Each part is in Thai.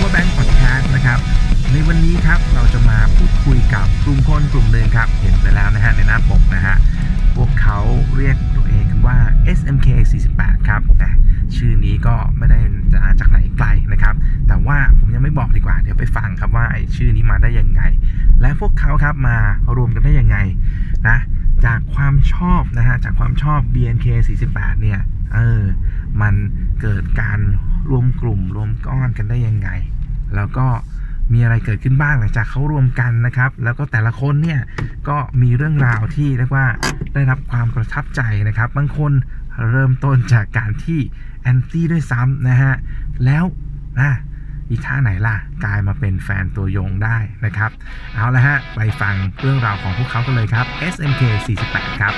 Power Bank Podcast นะครับ ในวันนี้ครับเราจะมาพูดคุยกับกลุ่มคนกลุ่มหนึ่งครับ เห็นไปแล้วนะฮะในหน้าปกนะฮะ พวกเขาเรียกตัวเองกันว่า SMK 48ครับนะชื่อนี้ก็ไม่ได้จะจากไหนไกลนะครับ แต่ว่าผมยังไม่บอกดีกว่า เดี๋ยวไปฟังครับว่าไอ้ชื่อนี้มาได้ยังไง และพวกเขาครับมารวมกันได้ยังไงนะ จากความชอบนะฮะ จากความชอบ BNK 48 เนี่ย เออ มันเกิดการรวมกลุ่มรวมก้อนกันได้ยังไง แล้วก็มีอะไรเกิดขึ้นบ้างหลังจากเขารวมกันนะครับ แล้วก็แต่ละคนเนี่ยก็มีเรื่องราวที่เรียกว่าได้รับความประทับใจนะครับ บางคนเริ่มต้นจากการที่แอนตี้ด้วยซ้ำนะฮะ แล้วนะ อีท่าไหนล่ะ กลายมาเป็นแฟนตัวยงได้นะครับ เอาละฮะ ไปฟังเรื่องราวของพวกเขากันเลยครับ SMK 48 ครับ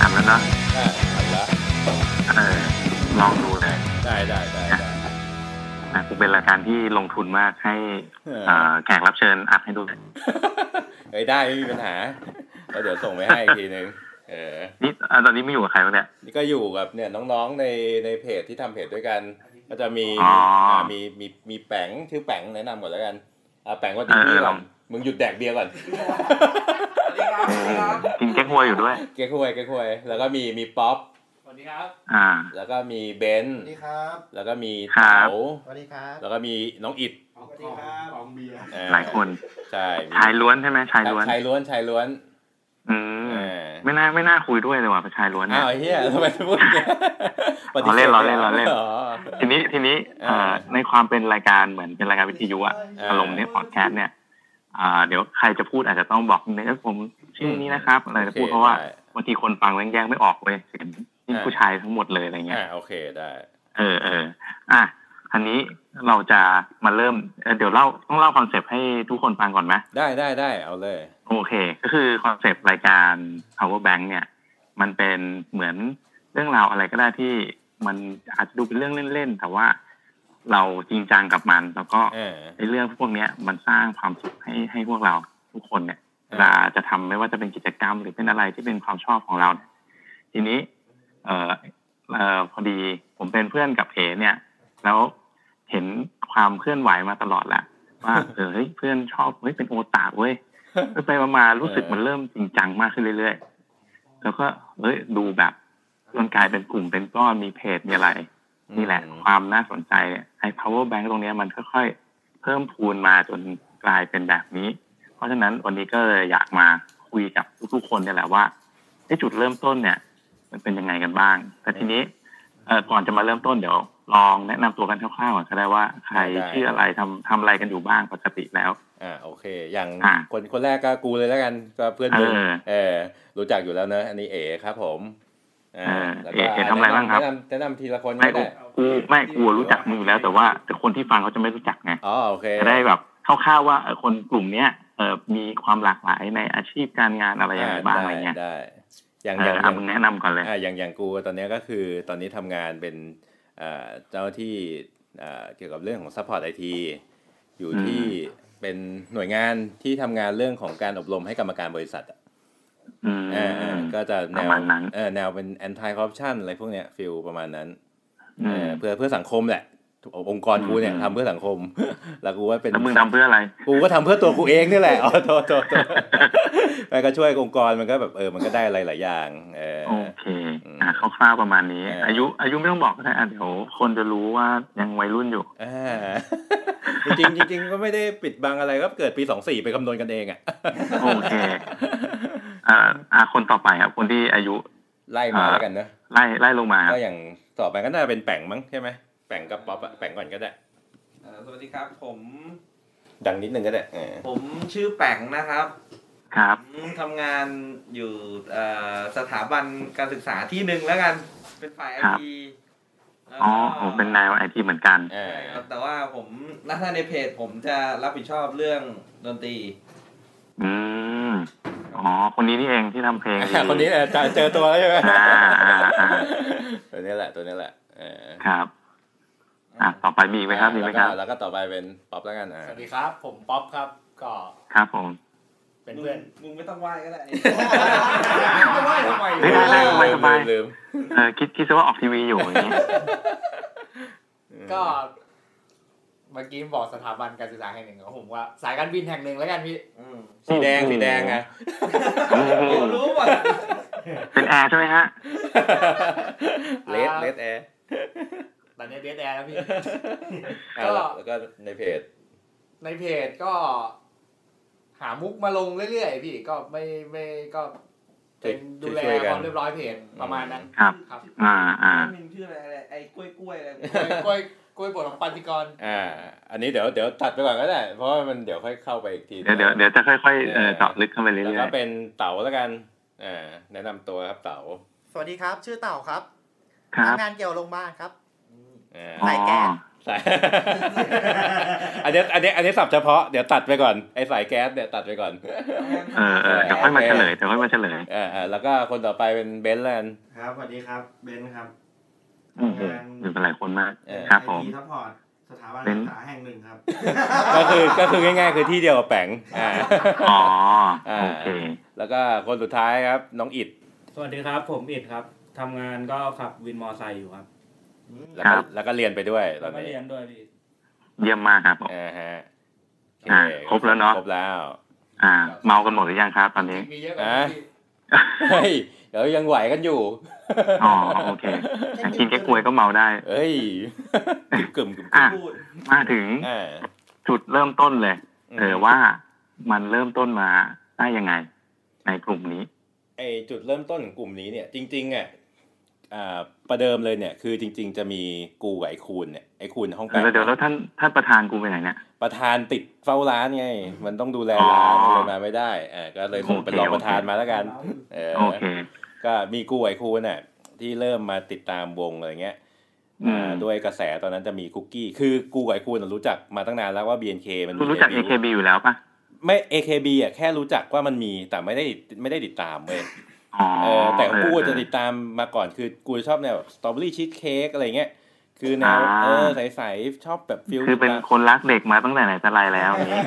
ทำแล้วเนาะอ่าเอาละเออลองดูเลยได้ได้ได้ได้นะเป็นรายการที่ลงทุนมากให้เอ่อแขกรับเชิญอัดให้ดูเฮ้ยได้ไม่มีปัญหาแล้วเดี๋ยวส่งไปให้อีกทีนึง เออนี่อะตอนนี้ไม่อยู่กับใครวะเนี่ยนี่ก็อยู่กับเนี่ยน้องๆในในเพจที่ทำเพจด้วยกัน ก็จะมีอ๋ออ่ามีมีมีแปงชื่อแปงแนะนำก่อนแล้วกันอ่าแปงว่าดีเออพี่ลก่ออนงมึงหยุดแดกเบียร์ก่อนเออกินแก้งวยอยู่ด้วยเก๊กฮวยเก๊กฮวยแล้วก็มีมีป๊อปสวัสดีครับ อ่า แล้วก็มีเบนสซ์วัสดีครับ แล้วก็มีครัเต๋าบสวัสดีครับ แล้วก็มีน้องอิดสวัสดีครับของเบียร์เออหลายคน ใช่มีชายล้วนใช่ไหมชายล้วนชายล้วนชายล้วน อืมเออไม่น่าไม่น่าคุยด้วยเลยว่ะเป็นชายล้วนเนี่อ้ายวไอ้เหี้ยทำไมพูดอย่างเงี้ยปฏิสธล้อเล่นล้อเล่นล้อเล่นอ๋อทีนี้ทีนี้เอ่อเออในความเป็นรายการเหมือนเป็นรายการวิทยุอะเอออารมณ์เนี่ยพอดแคสต์เนี่ยอ่าเดี๋ยวใครจะพูดอาจจะต้องบอกนิดนึงเอ้ยผมชื่อนี้นะครับอะไรจะพูดเพราะว่าได้บางทีคนฟังแม่งแยกไม่ออกเว้ยเสียงนี่อ่าผู้ชายทั้งหมดเลยอะไรเงี้ยอ่าโอเคได้ เออเอออะทีนี้เราจะมาเริ่มเอ่อเดี๋ยวเล่าต้องเล่า concept ให้ทุกคนฟังก่อนไหมได้ได้ได้เอาเลย โอเค ก็คือ concept รายการ power bank เนี่ย มันเป็นเหมือนเรื่องราวอะไรก็ได้ที่มันอาจจะดูเป็นเรื่องเล่นๆ แต่ว่าเราจริงจังกับมัน แล้วก็เออในเรื่องพวกเนี้ยมันสร้างความสุขให้ให้พวกเราทุกคนเนี่ยเออเวลาจะทำไม่ว่าจะเป็นกิจกรรม หรือเป็นอะไรที่เป็นความชอบของเราเนี่ยทีนี้ เอ่อเอ่อพอดีผมเป็นเพื่อนกับเอเนี่ย แล้วเห็นความเคลื่อนไหวมาตลอดแหละว่าเออเฮ้ยเพื่อนชอบเฮ้ยเป็นโอตาเว้ย ไปไปๆมาๆรู้สึกมันเริ่มจริงจังมากขึ้นเรื่อยๆ แล้วก็เฮ้ยดูแบบมันกลายเป็นกลุ่มเป็นก้อนมีเพจมีอะไร นี่แหละ ความน่าสนใจเนี่ยไอ้ power bank ตรงเนี้ยมันค่อยๆ เพิ่มพูนมาจนกลายเป็นแบบนี้ เพราะฉะนั้นวันนี้ก็เลยอยากมาคุยกับทุกๆคนเนี่ยแหละว่าไอ้จุดเริ่มต้นเนี่ย มันเป็นยังไงกันบ้าง แต่ทีนี้เอ่อก่อนจะมาเริ่มต้นเดี๋ยวลองแนะนำตัวกันคร่าวๆก่อนก็ได้ว่า ใครได้ชื่ออะไรทำทำอะไรกันอยู่บ้างปกติแล้ว อ่าโอเค อย่างอะคนคนแรกก็กูเลยแล้วกันก็เพื่อนมึงเออเออรู้จักอยู่แล้วเนอะอันนี้เอ๋ครับผมอ่าเออแล้วเอ๋เอ๋ทำอะไรบ้างครับแนะนำแนะนำทีละคนไม่ก็กูได้กูไม่กูรู้จักมึงอยู่แล้ว แต่ว่าแต่คนที่ฟังเขาจะไม่รู้จักไงอ๋อโอเคจะได้แบบคร่าวๆว่าเออคนกลุ่มเนี้ยเออมีความหลากหลายในอาชีพการงานอะไรยังไงบ้างอะไรเงี้ยได้อย่างเออย่างอออะย่างมึงแนะนำก่อนเลยอ่าอย่างอย่างกูตอนเนี้ยก็คือตอนนี้ทำงานเป็นเอ่อเจ้าหน้าที่เอ่อเกี่ยวกับเรื่องของ support IT อยู่ที่ เป็นหน่วยงานที่ทำงานเรื่องของการอบรมให้กรรมการบริษัทอะอืมเออเออก็จะแนประวมาณนั้นเออแนวเป็น anti corruption อะไรพวกเนี้ยฟิลประมาณนั้นอืเอมอเพื่อเพื่อสังคมแหละ องค์กรกูเนี่ยอืมทำเพื่อสังคม แล้วกูว่าเป็นแล้วมึงทำเพื่ออะไร กูก็ทำเพื่อตัวกูเองนี่แหละอ๋อโทษโทษโทษมันก็ช่วยองค์กรมันก็แบบเออมันก็ได้อะไรหลายอย่าง เออโอเคอะคร่าวๆประมาณนี้เออออายุอายุไม่ต้องบอกก็ได้อะเดี๋ยวคนจะรู้ว่ายังวัยรุ่นอยู่อ่าจริงๆจริงๆก็ไม่ได้ปิดบังอะไรก็เกิดปีสองสี่ไปคำนวณกันเองอะโอเคอ่าอะคนต่อไปครับคนที่อายุไล่มาแล้วกันเนอะไล่ไล่ลงมาครับก็อย่างต่อไปก็น่าจะเป็นแป่งมั้งใช่ไหมแป่งกับป๊อปอะแป่งก่อนก็ได้เอ่อสวัสดีครับ ผม ดังนิดนึงก็ได้เออผมชื่อแป๋งนะครับครับ ผมทำงานอยู่เอ่อสถาบันการศึกษาที่หนึ่งแล้วกันเป็นฝ่ายไอครับ ทีอ๋อผมเป็นนายไอทีเหมือนกัน เออแต่ว่าผมหน้าในเพจผมจะรับผิดชอบเรื่องดนตรี อืมอ๋อคนนี้นี่เองที่ทำเพลงดีคนนี้เออเจอเจอตัวแล้วใช่ไหมอ่าอ่าอ่า ตัวนี้แหละตัวนี้แหละเออครับ อะต่อไปมีอีกไหมครับมีไหมครับแล้วก็แล้วก็ต่อไปเป็นป๊อปแล้วกันอ่าสวัสดีครับ ผมป๊อปครับ ก็ครับผม เป็นเพื่อนมึงไม่ต้องไหว้ก็ได้ไม่ไหวทำไมไม่ได้ได้สบายสบายลืมเออคิดคิดซะว่าออกทีวีอยู่อย่างนี้ลืมก็เมื่อกี้บอกสถาบันการศึกษาแห่งหนึ่งของผมว่า สายการบินแห่งหนึ่งแล้วกันพี่อืมสีแดงสีแดงไงรู้หมดเป็นแอร์ใช่ไหมฮะdead dead air ตอนนี้ dead air แล้วพี่อะแล้วแล้วก็ในเพจ ในเพจก็ หามุกมาลงเรื่อยๆพี่ก็ไม่ไม่ก็เป็นดูแลช่วยๆกันความเรียบร้อยเพจประมาณนั้นครับ ครับ อ่าอ่ามึงชื่ออะไรอะไรไอ้กล้วยกล้วยอะไรกล้วยกล้วยบดของปันติกร อ่า อันนี้เดี๋ยวเดี๋ยวตัดไปก่อนก็ได้ เพราะว่ามันเดี๋ยวค่อยเข้าไปอีกที เดี๋ยวเดี๋ยวเดี๋ยวจะค่อยๆเออเจาะลึกเข้าไปเรื่อยแล้วก็เป็นเต๋าแล้วกันอ่าแนะนำตัวครับเต๋า สวัสดีครับ ชื่อเต่าครับๆครับทำงานเกี่ยวกับโรงพยาบาลครับอ่าอ๋อ สายแก๊สสายอันนี้อันนี้อันนี้สับเฉพาะเดี๋ยวตัดไปก่อนไอ้สายแก๊สเนี่ยตัดไปก่อนเออเออเดี๋ยวค่อยมาเฉลยเดี๋ยวค่อยมาเฉลยอ่าอ่าแล้วก็คนต่อไปเป็นเบนซ์แล้วกันครับสวัสดีครับเบนซ์ครับโอ้โหอยู่เป็นหลายคนมากเออครับผม IT sup port สถาบันศึกษาแห่งหนึ่งครับ ก็คือก็คือง่ายๆ คือที่เดียวกับแปงอ่าอ๋ออ่าโอเคแล้วก็คนสุดท้ายครับน้องอิดสวัสดีครับ ผมอิดครับทำงานก็ขับวินมอไซค์อยู่ครับ แล้วคก็รับแล้วก็เรียนไปด้วยตแล้อวนก็นี้เรียนด้วยพี่เยี่ยมมากครับผมอ่าฮะโออ่าเคครบแล้วเนอะครบแล้ว อ่า เมากันหมดหรือยังครับตอนนี้มีเยอะกว่านี้พี่เฮ้ยเดี๋ยวยังไหวกันอยู่อ๋อโอเคกินแก้กล้วยก็เมาได้ เอ้ยกึ่มกึ่มกึ่มอะพูดมาถึงอ่าจุดเริ่มต้นเลยเออว่ามันเริ่มต้นมาได้ยังไง ในกลุ่มนี้ไอจุดเริ่มต้นของกลุ่มนี้เนี่ย จริงๆอะอ่า ประเดิมเลยเนี่ยคือจริง ๆ จะมีกูกับไอคูณเนี่ยไอคูณห้องแปแล้วเดี๋ยวแล้วท่านท่านประธานกูไปไหนเนี่ยประธานติดเฝ้าร้านไง มันต้องดูแลร้านอ๋ออะไรมาไม่ได้อ่าก็เลยส่งเป็นรองประธานมาแล้วกันเออโอเคก็มีกูไอคูณน่ะที่เริ่มมาติดตามวงอะไรเงี้ยอืมอ่าด้วยกระแสตอนนั้นจะมีคุกกี้ คือกูกับไอ้คูณน่ะรู้จักมาตั้งนานแล้วว่า BNK มันมีคุณรู้จัก debut AKB อยู่แล้วปะไม่ AKB อะแค่รู้จักว่ามันมีแต่ไม่ได้ไม่ได้ติดตามเว้ยอ๋อเออ แต่ของกูเออจะติดตามมาก่อนคือกูชอบแนวสตรอเบอรี่ชีสเค้กอะไรเงี้ยคือแนวอ่าเออใสๆชอบแบบ feel คือเป็นคนรักเด็กมาตั้งแต่ไหนแต่ไรแล้วอย่างนี้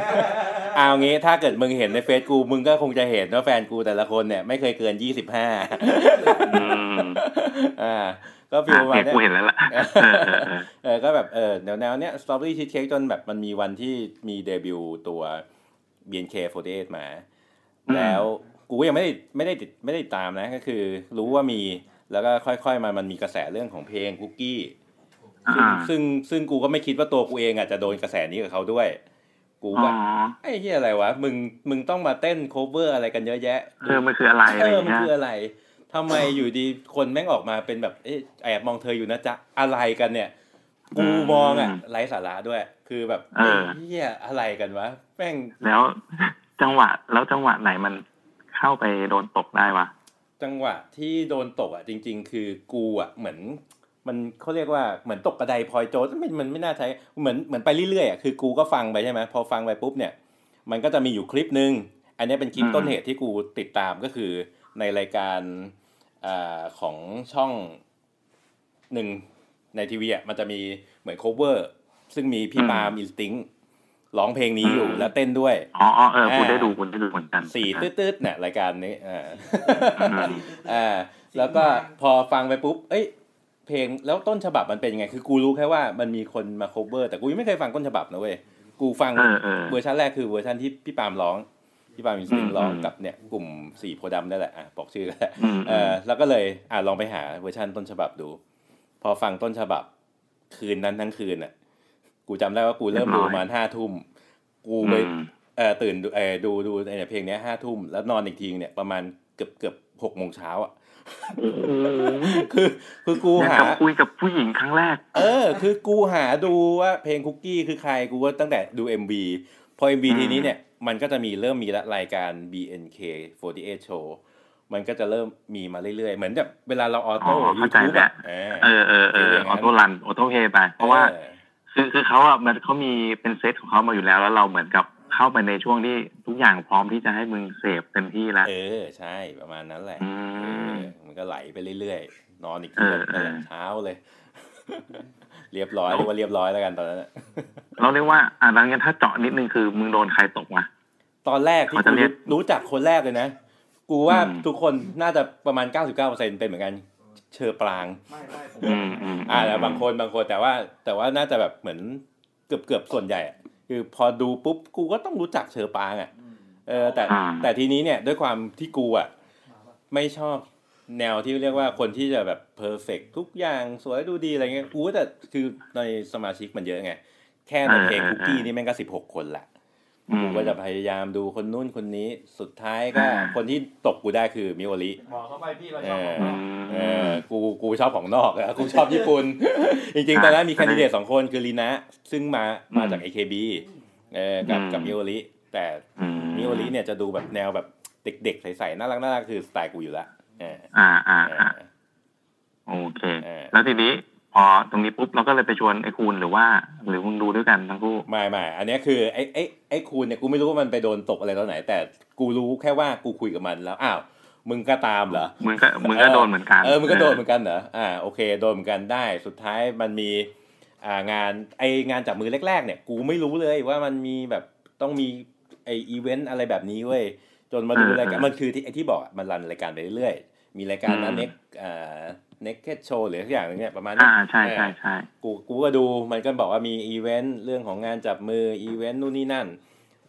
เอางี้ถ้าเกิดมึงเห็นในเฟซกูมึงก็คงจะเห็นว่าแฟนกูแต่ละคนเนี่ยไม่เคยเกินยี่สิบห้าอืมอ่าก็ฟิอะลมาเนี่ยเนี่กูยเห็นแล้วล่ะเออเออเออเออก็แบบเออแนวแนวเนี้ยสตรอเบอรี่ชีสเค้กจนแบบมันมีวันที่มีเดบิวต์ตัว BNK48 มา แล้ว กูก็ยังไม่ได้ไม่ได้ติดไม่ได้ติดตามนะก็คือ รู้ว่ามีแล้วก็ค่อย ๆมามันมีกระแสเรื่องของเพลงคุกกี้ซึ่งอ่าซึ่งซึ่งกูก็ไม่คิดว่าตัวกูเองอะจะโดนกระแสนี้กับเขาด้วย กูอ๋แบอบไอ้เหี้ยอะไรวะมึงมึงต้องมาเต้นโคเวอร์อะไรกันเยอะแยะเออมันคืออะไรอะเอไรออย่างมันเงี้ยคืออะไรทำไมอยู่ดีคนแม่งออกมาเป็นแบบเอ๊ะแอบมองเธออยู่นะจ๊ะอะไรกันเนี่ย กูมองอะไร้สาระด้วย คือแบบเออเฮียอะไรกันวะแม่งแล้วจังหวะแล้วจังหวะไหนมัน เข้าไปโดนตกได้วะจังหวะที่โดนตกอะจริง ๆ คือกูอะเหมือน มันเขาเรียกว่าเหมือนตกกระไดพลอยโจรมันมันไม่น่าใช้เหมือนเหมือนไปเรื่อยๆอะคือกูก็ฟังไปใช่ไหมพอฟังไปปุ๊บเนี่ย มันก็จะมีอยู่คลิปหนึ่งอันนี้เป็นคลิปอืมต้นเหตุที่กูติดตามก็คือในรายการอาของช่องหนึ่งในทีวีอะมันจะมีเหมือน cover ซึ่งมีพี่ปาล์มอินสติ้ง ร้องเพลงนี้อยู่แล้วเต้นด้วย อ๋ออ๋อเออกูอ่าได้ดูคุณได้ดูเหมือนกันสี่ตืดๆเนี่ยรายการนี้อ่าอืมอ่าแล้วก็พอฟังไปปุ๊บ เอ้ย เพลงแล้วต้นฉบับมันเป็นยังไง คือกูรู้แค่ว่ามันมีคนมา cover แต่กูยังไม่เคยฟังต้นฉบับนะเว้ย กูฟังเออเออเวอร์ชันแรกคือเวอร์ชันที่พี่ปาล์มร้อง พี่ปาล์ม Instinct อืมร้องอืมกับเนี่ยกลุ่มสี่โพธิ์ดำนั่นแหละอะบอกชื่อก็ได้อืมเออแล้วก็เลยอะลองไปหาเวอร์ชันต้นฉบับดู พอฟังต้นฉบับคืนนั้นทั้งคืนอะ กูจำได้ว่ากูเริ่มดูประมาณห้าทุ่มกูไปอืมเออตื่นดูเออดูดูไอ้เพลงเนี้ยห้าทุ่มแล้วนอนอีกทีเนี่ยประมาณเกือบเกือบหกโมงเช้าอะโอ้โหคือคือกูอย่างหากับคุยกับผู้หญิงครั้งแรก เออ คือกูหาดูว่าเพลงคุกกี้คือใครกูก็ตั้งแต่ดู MV พอ MV อืมทีนี้เนี่ยมันก็จะมีเริ่มมีละรายการ BNK48 Show มันก็จะเริ่มมีมาเรื่อยๆ เหมือนแบบเวลาเรา auto อ๋อยูเข้าใจแล้วอะเออเออเออ auto run au to play ไป เพราะว่าออ คือคือเขาอะมันเขามีเป็นเซตของเขามาอยู่แล้ว แล้วเราเหมือนกับเข้าไปในช่วงที่ทุกอย่างพร้อมที่จะให้มึงเสพเต็มที่แล้วเออใช่ประมาณนั้นแหละอืมเออมันก็ไหลไปเรื่อยๆ นอนอีกเอทีอก็เออเช้าเลย เรียบร้อยเรียกว่าเรียบร้อยแล้วกันตอนนั้นอะเราเรียกว่าอะดังนั้นถ้าเจาะนิดนึงคือมึงโดนใครตกมาตอนแรกที่เขาจะกูเรียกรู้จักคนแรกเลยนะ กูว่าอืมทุกคนน่าจะประมาณ99%เป็นเหมือนกัน เชอปรางไม่ไม่ผมอืมอืมอ่าแล้วบางคนบางคนแต่ว่า แต่ว่าน่าจะแบบเหมือนเกือบเกือบส่วนใหญ่อะคือพอดูปุ๊บกูก็ต้องรู้จักเชอปรางอะเออแต่อ่าแต่ทีนี้เนี่ยด้วยความที่กูอะไม่ชอบแนวที่เรียกว่าคนที่จะแบบเพอร์เฟกทุกอย่างสวยดูดีอะไรเงี้ยกูแต่คือในสมาชิกมันเยอะไง แค่ในเพลงคุกกี้นี่แม่งก็สิบหกคนละอื กูมก็จะพยายามดูคนนู้นคนนี้สุดท้ายก็อ่าคนที่ตกกูได้คือมิโอริบอกเข้าไปพี่เราชอบของอืเราเออกูกูชอบของนอกอะกูชอบญี่ปุ่น จริงๆ ตอนนั้นมี candidate สองคนคือลีนะซึ่งมามาจาก AKB เออกับอืมกับมิโอริแต่อืมมิโอริเนี่ยจะดูแบบแนวแบบเด็กๆใสๆน่ารักน่ารักคือสไตล์กูอยู่ละเอออ่าอ่าเออ่าอโอเคเออแล้วทีนี้ พอตรงนี้ปุ๊บเราก็เลยไปชวนไอ้คูณหรือว่า หรือมึงดูด้วยกันทั้งคู่ไม่ไม่อันเนี้ยคือไอ้ไอ้ไอ้คูณเนี่ยกูไม่รู้ว่ามันไปโดนตกอะไรตอนไหน แต่กูรู้แค่ว่ากูคุยกับมันแล้วอ้าวมึงก็ตามเหรอมึงก็มึงก็โดนเหมือนกันเออมึงก็โดนเหมือนกันเหรออ่าโอเคโดนเหมือนกันได้สุดท้ายมันมีอ่างานไอ้งานจับมือแรกๆเนี่ย กูไม่รู้เลยว่ามันมีแบบต้องมีไออีเวนต์อะไรแบบนี้เว้ยจนมาดูรายการมันคือที่ไอ้ที่บอกอะมัน run รายการไปเรื่อยๆมีรายการนั้นเน็กอ่า เน็กเก็ตโชว์หรือสักอย่างหนึ่งเนี่ยประมาณนี้อ่าใช่ใช่ใช่กูกูก็ดูมันก็บอกว่ามีอีเวนต์เรื่องของงานจับมืออีเวนต์นู่นนี่นั่น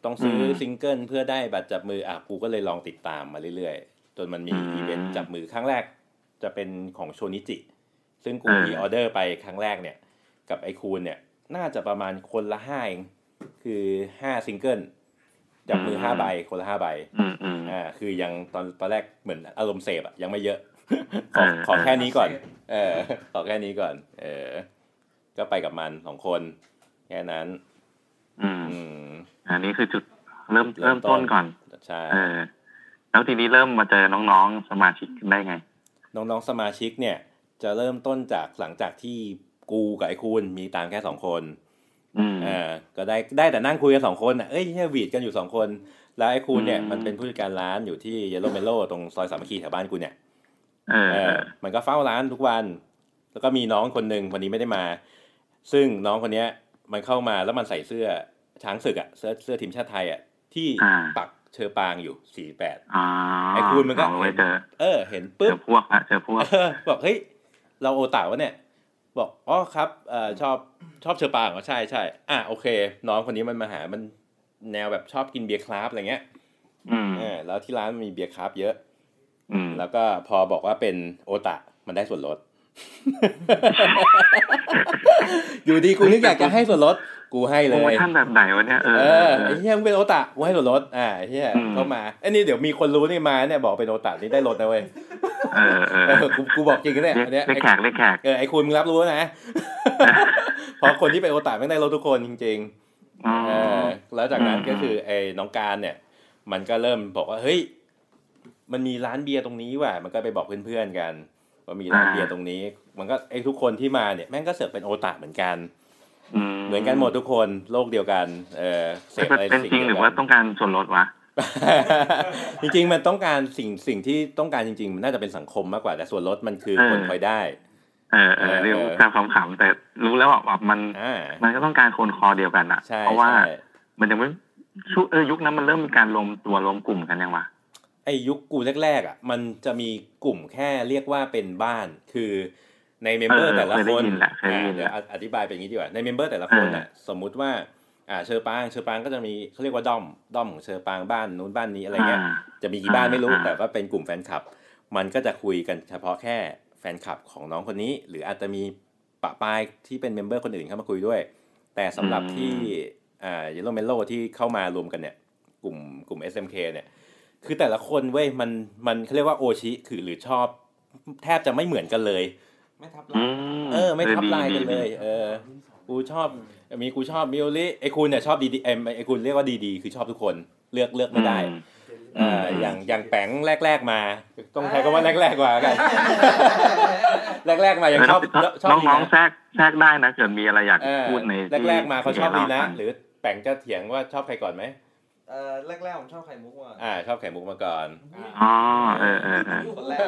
ต้องซื้ออืมซิงเกิลเพื่อได้บัตรจับมืออะกูก็เลยลองติดตามมาเรื่อยๆ จนมันมีอืมอีเวนต์จับมือครั้งแรก จะเป็นของโชนิจิ ซึ่งกูเออที่ออเดอร์ไปครั้งแรกเนี่ย กับไอ้คูณเนี่ย น่าจะประมาณคนละห้าเองคือห้าซิงเกิลจับมือห้าใบคนละห้าใบอืมอืมอ่าคือยังตอนตอนแรกเหมือนอารมณ์เสพอะยังไม่เยอะ ขเอออขอแค่นี้ก่อน เออ ขอแค่นี้ก่อน เออ ก็ไปกับมันสองคน แค่นั้น อืมอืมอันนี้คือจุดเริ่มเริ่เริ่มต้นก่อนใช่เออ แล้วทีนี้เริ่มมาเจอน้องๆสมาชิกได้ไง น้องๆสมาชิกเนี่ย จะเริ่มต้นจากหลังจากที่กูกับไอ้คูณมีตังค์แค่สองคนอืมอ่าก็ได้ได้แต่นั่งคุยกันสองคนอะเอ้ยเนี่ยหวีดกันอยู่สองคน แล้วไอ้คูณเนี่ยอืมมันเป็นผู้จัดการร้านอยู่ที่เยลโลเมโลตรงซอยสามัคคีแถวบ้านกูเนี่ย มันก็เฝ้าร้านทุกวัน แล้วก็มีน้องคนหนึ่งวันนี้ไม่ได้มา ซึ่งน้องคนเนี้ย มันเข้ามาแล้วมันใส่เสื้อช้างศึกอะเสื้อเสื้อทีมชาติไทยอะที่อ่าปักเชอปางอยู่สี่แปดอ่าไอ้คูณมันก็เอาไว้เจอเออเห็นเจปุ๊บอพวกละเจอพวกเออบอกเฮ้ยเราโอตาวะเนี่ย บอกอ๋อครับเอ่อชอบชอบเชอปางเหรอใช่ใช่อะโอเค น้องคนนี้มันมาหามันแนวแบบชอบกินเบียร์คราฟต์อะไรเงี้ย อืมเออแล้วที่ร้านมันมีเบียร์คราฟต์เยอะอืม แล้วก็พอบอกว่าเป็นโอตะมันได้ส่วนลด อยู่ดีกูนึกอยากจะให้ส่วนลด กูให้เลโปรโมยชั่นแบบไหนวะเนี่ยเออเอเอออไอ้เฮียมึงเป็นโอตะกูให้ส่วนลด อ่าไอ้เฮียอืมเข้ามาไอ้นี่เดี๋ยวมีคนรู้นี่มาเนี่ยบอกเป็นโอตะนี่ได้ลดนะเว้ยเออเออเออกูกูบอกจริงนะเนี่ยเรียกอันเนี้ยเรียกแขกเรียกแขกเออไอ้คุณมึงรับรู้นะเพราะคนที่เป็นโอตาแม่งได้ลดทุกคนจริงอ๋อๆเออแล้วจากนั้นอืมก็คือไอ้น้องการเนี่ย มันก็เริ่มบอกว่าเฮ้ย มันมีร้านเบียร์ตรงนี้ว่ะมันก็ไปบอกเพื่อนๆกันว่ามีร้านเบียร์ตรงนี้ มันก็ไอ้ทุกคนที่มาเนี่ยแม่งก็เสือกเป็นโอตาเหมือนกันเหมือนกันหมดทุกคนโลกเดียวกัน เออเสพอะไรเป็นสิ่งจริงหเดีรืยอวว่ากันต้องการส่วนลดวะจริงๆมันต้องการสิ่งสิ่งที่ต้องการจริงๆ มันน่าจะเป็นสังคมมากกว่าแต่ส่วนลดมันคือเออคนคอยได้ เออเออเออเรียกการความขำแต่รู้แล้วว่าแบบมันอ่ามันก็ต้องการคนคอเดียวกันอะใช่เพราะว่าใช่มันยังไม่ชุเออยุคนั้นมันเริ่มมีการรวมตัวรวมกลุ่มกันยังวะ ไอ้ยุคกูแรกๆอะมันจะมีกลุ่มแค่เรียกว่าเป็นบ้านคือใน member เออแต่ละเคยได้ยินแหละเคยได้อ่ายินเดี๋ยวแหละอธิบายเป็นอย่างนี้ดีกว่าใน member แต่ละคนอะสมมุติว่าอ่าเฌอปรางเฌอปรางก็จะมีเขาเรียกว่าด้อมด้อมของเฌอปรางบ้านนู้นบ้านนี้อะไรเงี้ยาจะมีกี่บ้านไม่รู้อ่าแต่ว่าเป็นกลุ่มแฟนคลับ มันก็จะคุยกันเฉพาะแค่แฟนคลับของน้องคนนี้ หรืออาจจะมีประปรายที่เป็น member คนอื่นเข้ามาคุยด้วย แต่สำหรับที่อ่าเยลโลเมโลที่เข้ามารวมกันเนี่ย กลุ่มกลุ่ม SMK เนี่ย คือแต่ละคนเว้ยมันมันเขาเรียกว่าโอชิคือหรือชอบ แทบจะไม่เหมือนกันเลย ไม่ทับอืมเออ ไม่ทับดีลายกันเลย เออ กูชอบมีกูชอบมิโอริไอ้คุณเนี่ยชอบ DD เอ็มไอ้คุณเรียกว่า DD คือชอบทุกคนเลือกเลือกไม่ได้อืมเอ่ออย่างอย่างแปงแรก ๆมา ต้องใช้คำว่าแรกๆมากันแรกๆมายังชอบชอบน้องดีน้องนะๆแทรกแทรกได้นะเกิดมีอะไรอยากเออพูดในที่แรกๆมาเขาชอบดีนะที่หรือแปงจะเถียงว่าชอบใครก่อนไหม เออแรกๆผมชอบไข่มุกว่ะอ่าชอบไข่มุกมาก่อนอ๋อเออเออเออคนแรก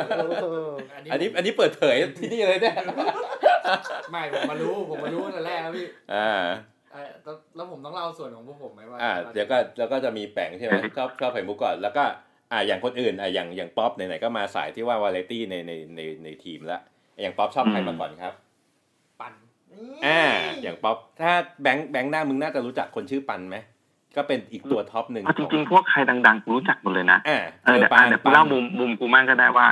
อันนี้อันนี้เปิดเผยที่นี่เลยเนี่ยไม่ผมมารู้ผมมารู้ตั้งแต่แรกแล้วพี่อ่าเอ่อแล้วแล้วผมต้องเล่าส่วนของพวกผมไหมว่าอ่าเดี๋ยวก็แล้วก็จะมีแปลงใช่ไหมชอบชอบไข่มุกก่อนแล้วก็อ่าอย่างคนอื่นอ่าอย่างอย่างป๊อปไหนๆก็มาสายที่ว่าวาไรตี้ในในในในทีมละอย่างป๊อปชอบใครมาก่อนครับ ปั่นอ่าอย่างป๊อปถ้าแบงค์แบงค์หน้ามึงน่าจะรู้จักคนชื่อปันไหม ก็เป็นอีกตัว top หนึ่งเอาจริงๆพวกใครดังๆกูรู้จักหมดเลยนะอ่าเออเดี๋ยวอะเดี๋ยวกูเล่ามุมมุมกูมั่งก็ได้ว่า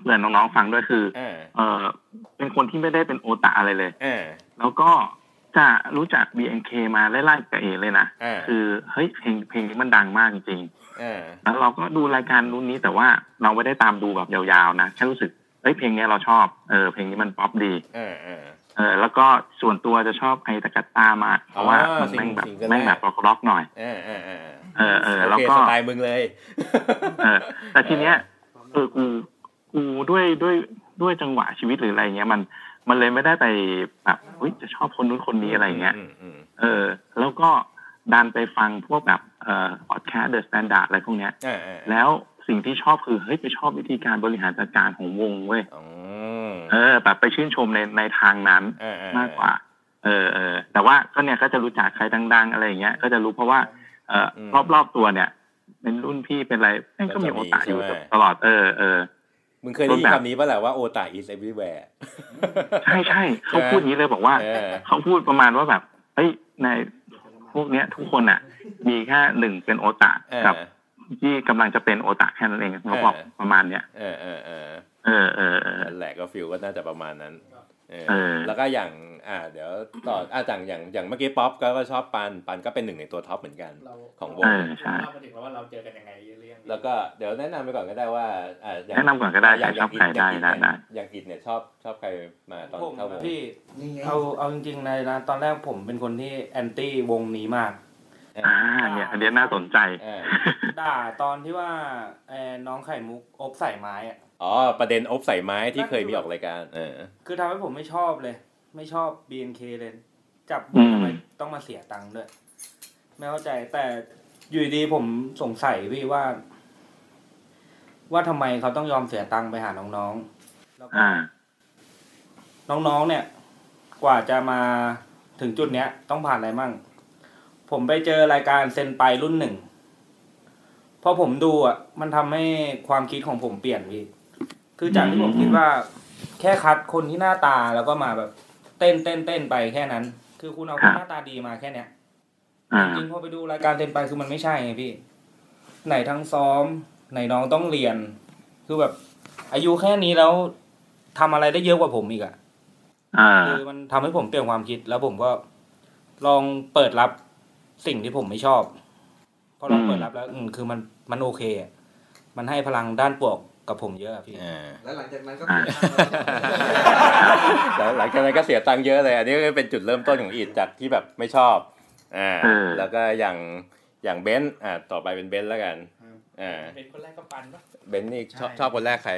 เพื่อนน้องๆฟังด้วยคืออ่าเออเป็นคนที่ไม่ได้เป็นโอตาอะไรเลยอ่าแล้วก็จะรู้จัก BNK มาไล่ๆกับเอเลยนะอ่าคือเฮ้ยเพลงเพลงนี้มันดังมากจริงอ่าๆแล้วเราก็ดูรายการรุ่นนี้แต่ว่าเราไม่ได้ตามดูแบบยาวๆนะแค่รู้สึกเฮ้ยเพลงเนี้ยเราชอบเออเพลงนี้มันป๊อปดีอ่าอ่า เออแล้วก็ส่วนตัวจะชอบ Aitakatta มากเพราะว่าอ๋อมันแม่งแบบซิงเกิลแรกแม่งแบบร็อกๆหน่อยอ่าอ่าอ่าเออเออโอเคแล้วก็สไตล์มึงเลย เออ แต่ทีเนี้ยเออกูกูด้วยด้วยด้วยจังหวะชีวิตหรืออะไรเงี้ยมันมันเลยไม่ได้ไปแบบเฮ้ยจะชอบคนนู้นคนนี้อะไรเงี้ยอืมอืมเออ แล้วก็ดันไปฟังพวกแบบเอ่อพอดแคสต์ The Standard อะไรพวกเนี้ยอ่าอ่าแล้วสิ่งที่ชอบคือเฮ้ยไปชอบวิธีการบริหารจัดการของวงเว้ยอ๋อ เออแบบไปชื่นชมในในทางนั้นอ่าอ่มากกว่า เออเออแต่ว่าก็เนี่ยก็จะรู้จักใครดัง ๆ อะไรอย่างเงี้ย ก็จะรู้เพราะว่า เออรอบรอบๆตัวเนี่ย เป็นรุ่นพี่เป็นอะไรแม่งก็มีโอตาอยู่ตลอดเออเออมึงเคยได้ยินคำนี้ป่ะแหละว่าโอตา is everywhere ใช่ใช่เขาพูดอย่างนี้เลยบอกว่าเออเขาพูดประมาณว่าแบบเฮ้ยในพวกเนี้ย ทุกคนอะ มีแค่หนึ่งเป็นโอตาเออกับที่กำลังจะเป็นโอตาแค่นั้นเองเขาบอกเออประมาณเนี้ยเออเออเออเออเออเออนั่นแหละก็ feel ก็น่าจะประมาณนั้นเออเออแล้วก็อย่าง อ่า เดี๋ยวต่ออ่าอย่างอย่างอย่างเมื่อกี้ป๊อปก็ก็ชอบปันปันก็เป็นหนึ่งในตัว top เหมือนกันเราของวเองอใช่เล่ามาถึงแล้วว่าเราเจอกันยังไงเรื่องนี้แล้วก็เดี๋ยวแนะนำไปก่อนก็ได้ว่าอ่าอย่างแนะนำก่อนก็ได้ย่างใครชอบใครได้ย่างได้ได้อย่างอิดเนี่ยชอบชอบใครมาตอนผมเข้าวงพี่เอาเอาจริงๆในนะตอนแรกผมเป็นคนที่แอนตี้วงนี้มากอ่าเนี่ยอันเนี้ยน่าสนใจอ่าด่าตอนที่ว่าเอ่อน้องไข่มุกอบใส่ไม้อะ อ๋อ ประเด็นอบใส่ไม้ที่เคยมีออกรายการ เออ คือทำให้ผมไม่ชอบเลย ไม่ชอบ BNK เลย จับอืมทำไมต้องมาเสียตังค์ด้วย ไม่เข้าใจแต่อยู่ดีผมสงสัยพี่ว่า ว่าทำไมเขาต้องยอมเสียตังค์ไปหาน้องๆแล้วก็อ่าน้องๆเนี่ย กว่าจะมาถึงจุดเนี้ย ต้องผ่านอะไรมั่ง ผมไปเจอรายการเซนไปรุ่นหนึ่งพอผมดูอะ มันทำให้ความคิดของผมเปลี่ยนพี่ คือจากที่ผมคิดว่า แค่คัดคนที่หน้าตาแล้วก็มาแบบ เต้นเต้นเต้นไปแค่นั้น คือคุณเอาคนหน้าตาดีมาแค่เนี้ยอ่าจริงๆพอไปดูรายการเต้นไปคือมันไม่ใช่ไงพี่ ไหนทั้งซ้อม ไหนน้องต้องเรียน คือแบบ อายุแค่นี้แล้วทำอะไรได้เยอะกว่าผมอีกอะอ่าคือมันทำให้ผมเปลี่ยนความคิด แล้วผมก็ลองเปิดรับสิ่งที่ผมไม่ชอบพอลองอืมเปิดรับแล้ว อืมคือมันมันโอเคอะมันให้พลังด้านบวก กับผมเยอะอะพี่อ่าแล้วหลังจากนั้นก็อ่าแล้วหลังจากนั้นก็เสียตังค์เยอะเลย อันนี้ก็เป็นจุดเริ่มต้นของอิดจากที่แบบไม่ชอบอ่าเออแล้วก็อย่างอย่างเบนซ์อ่าต่อไปเป็นเบนซ์แล้วกันอ่าเป็นคนแรกก็ปันปะเบนซ์นี่ชอบใช่ชอบคนแรกใคร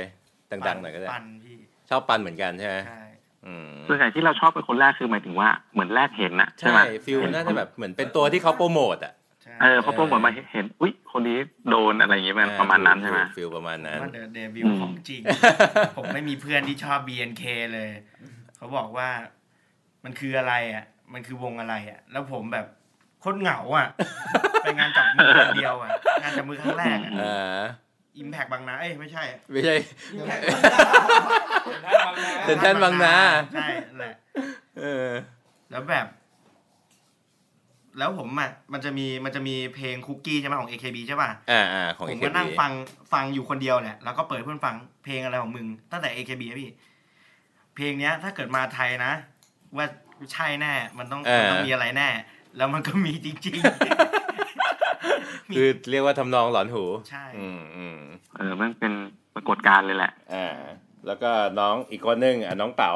ดังๆหน่อยก็ได้ปันพี่ชอบปันเหมือนกันใช่ไหมใช่อืมส่วนใหญ่ที่เราชอบเป็นคนแรกคือหมายถึงว่าเหมือนแรกเห็นนะใช่ใช่ไหม feel น่าจะแบบเหมือนเป็นตัวที่เขาโปรโมทอะใช่ เออเพราะพวกเหมือนมาเห็น อุ้ยคนนี้โดนอะไรอย่างเงี้ยมันประมาณนั้นใช่ไหม feel ประมาณนั้นว่า The Debut อืมของจริง ผมไม่มีเพื่อนที่ชอบ BNK เลย เขาบอกว่ามันคืออะไรอะ มันคือวงอะไรอะ แล้วผมแบบโคตรเหงาอะ ไปงานจับมือคนเดียวอะ งานจับมือครั้งแรกอะอ่าอิมแพคบางนาเอ้ยไม่ใช่ ไม่ใช่เซ็นทรัลบางนาเซ็นทรัลบางนาใช่แหละเออแล้วแบบ แล้วผมอะมันจะมีมันจะมีเพลงคุกกี้ใช่ไหมของ AKB ใช่ป่ะอ่าอ่าของผม AKB ก็นั่งฟังฟังอยู่คนเดียวแหละแล้วก็เปิดเพื่อนฟังเพลงอะไรของมึง ตั้งแต่ AKB อะพี่ เพลงเนี้ย ถ้าเกิดมาไทยนะ ว่าใช่แน่ มันต้องเออมันต้องมีอะไรแน่ แล้วมันก็มีจริงคือเรียกว่าทำนองหลอนหู ใช่ อืมอืมเออมันเป็นปรากฏการณ์เลยแหละอ่าแล้วก็น้องอีกคนนึงอะน้องเต๋า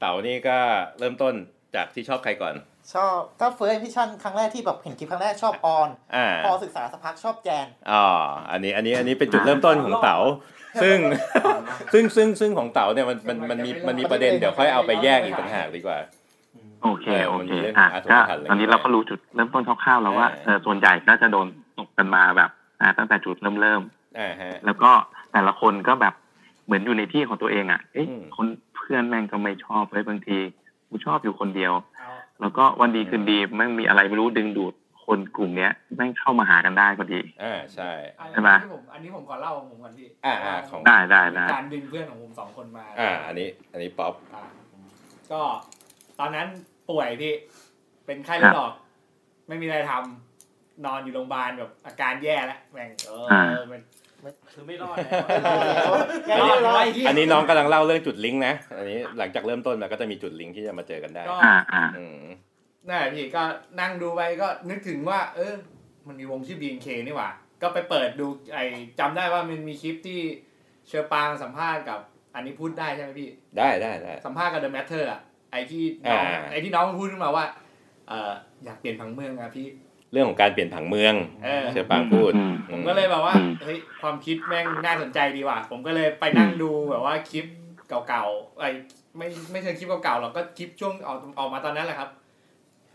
เต๋านี่ก็เริ่มต้นจากที่ชอบใครก่อน ชอบก็เฟิร์สพิชั่นครั้งแรกที่แบบเห็นคลิปครั้งแรกชอบออนอ่าพอศึกษาสักพักชอบแจนอ๋ออันนี้อันนี้อันนี้เป็นจุดเริ่มต้นของเต๋าซึ่งซึ่งซึ่งซึ่งของเต๋าเนี่ยมันมันมันมีมันมีประเด็นเดี๋ยวค่อยเอาไปแยกอีกต่างหากดีกว่าโอเคเออโอมันเคมีเรื่องอะอาสมก็พันธ์อะไรตอนนี้เราก็รู้จุดเริ่มต้นคร่าวๆแล้วว่าเออเออส่วนใหญ่ก็จะโดนตกกันมาแบบอ่าตั้งแต่จุดเริ่มเริ่มอ่าฮะๆแล้วก็แต่ละคนก็แบบเหมือนอยู่ในที่ของตัวเองอะเอ๊ะอืมคนเพื่อนแม่งก็ไม่ชอบเลยบางทีกูชอบอยู่คนเดียวเอา แล้วก็วันดีคืนดีแม่งมีอะไรไม่รู้ดึงดูดคนกลุ่มเนี้ยแม่งเข้ามาหากันได้พอดีอ่าใช่อันใช่ไหมนี้ผมอันนี้ผมขอเล่าของผมก่อนพี่อ่าอ่าของได้ได้ได้การดึงเพื่อนของผมสองคนมา อ่า อันนี้ อันนี้ป๊อปอ่าก็ตอนนั้นป่วยพี่ เป็นไข้เลือดออก ไม่มีอะไรทำนอนอยู่โรงพยาบาลแบบอาการแย่แล้วแม่งเอออ่ามัน คือไม่รอดยังไม่รอดอันนี้น้องกำลังเล่าเรื่องจุดลิงก์นะ อันนี้หลังจากเริ่มต้นมาก็จะมีจุดลิงก์ที่จะมาเจอกันได้ก็อ่าอ่าอืมนั่นแหละพี่ก็นั่งดูไปก็นึกถึงว่า เออ มันมีวงชื่อ BNK นี่หว่า ก็ไปเปิดดูไอ้จำได้ว่ามันมีคลิปที่เชอปางสัมภาษณ์กับ อันนี้พูดได้ใช่ไหมพี่ ได้ได้ได้สัมภาษณ์กับ The Matter อะไอ้ที่น้องอ่าไอ้ที่น้องมันพูดขึ้นมาว่าเอออยากเปลี่ยนผังเมืองอะพี่ เรื่องของการเปลี่ยนผังเมืองเออเชอปางพูดอืมผมก็เลยแบบว่าอืมเฮ้ยความคิดแม่งน่าสนใจดีว่ะผมก็เลยไปนั่งดูแบบว่าคลิปเก่าๆไอ้ไม่ไม่ใช่คลิปเก่าๆหรอกก็คลิปช่วงออกออกมาตอนนั้นแหละครับ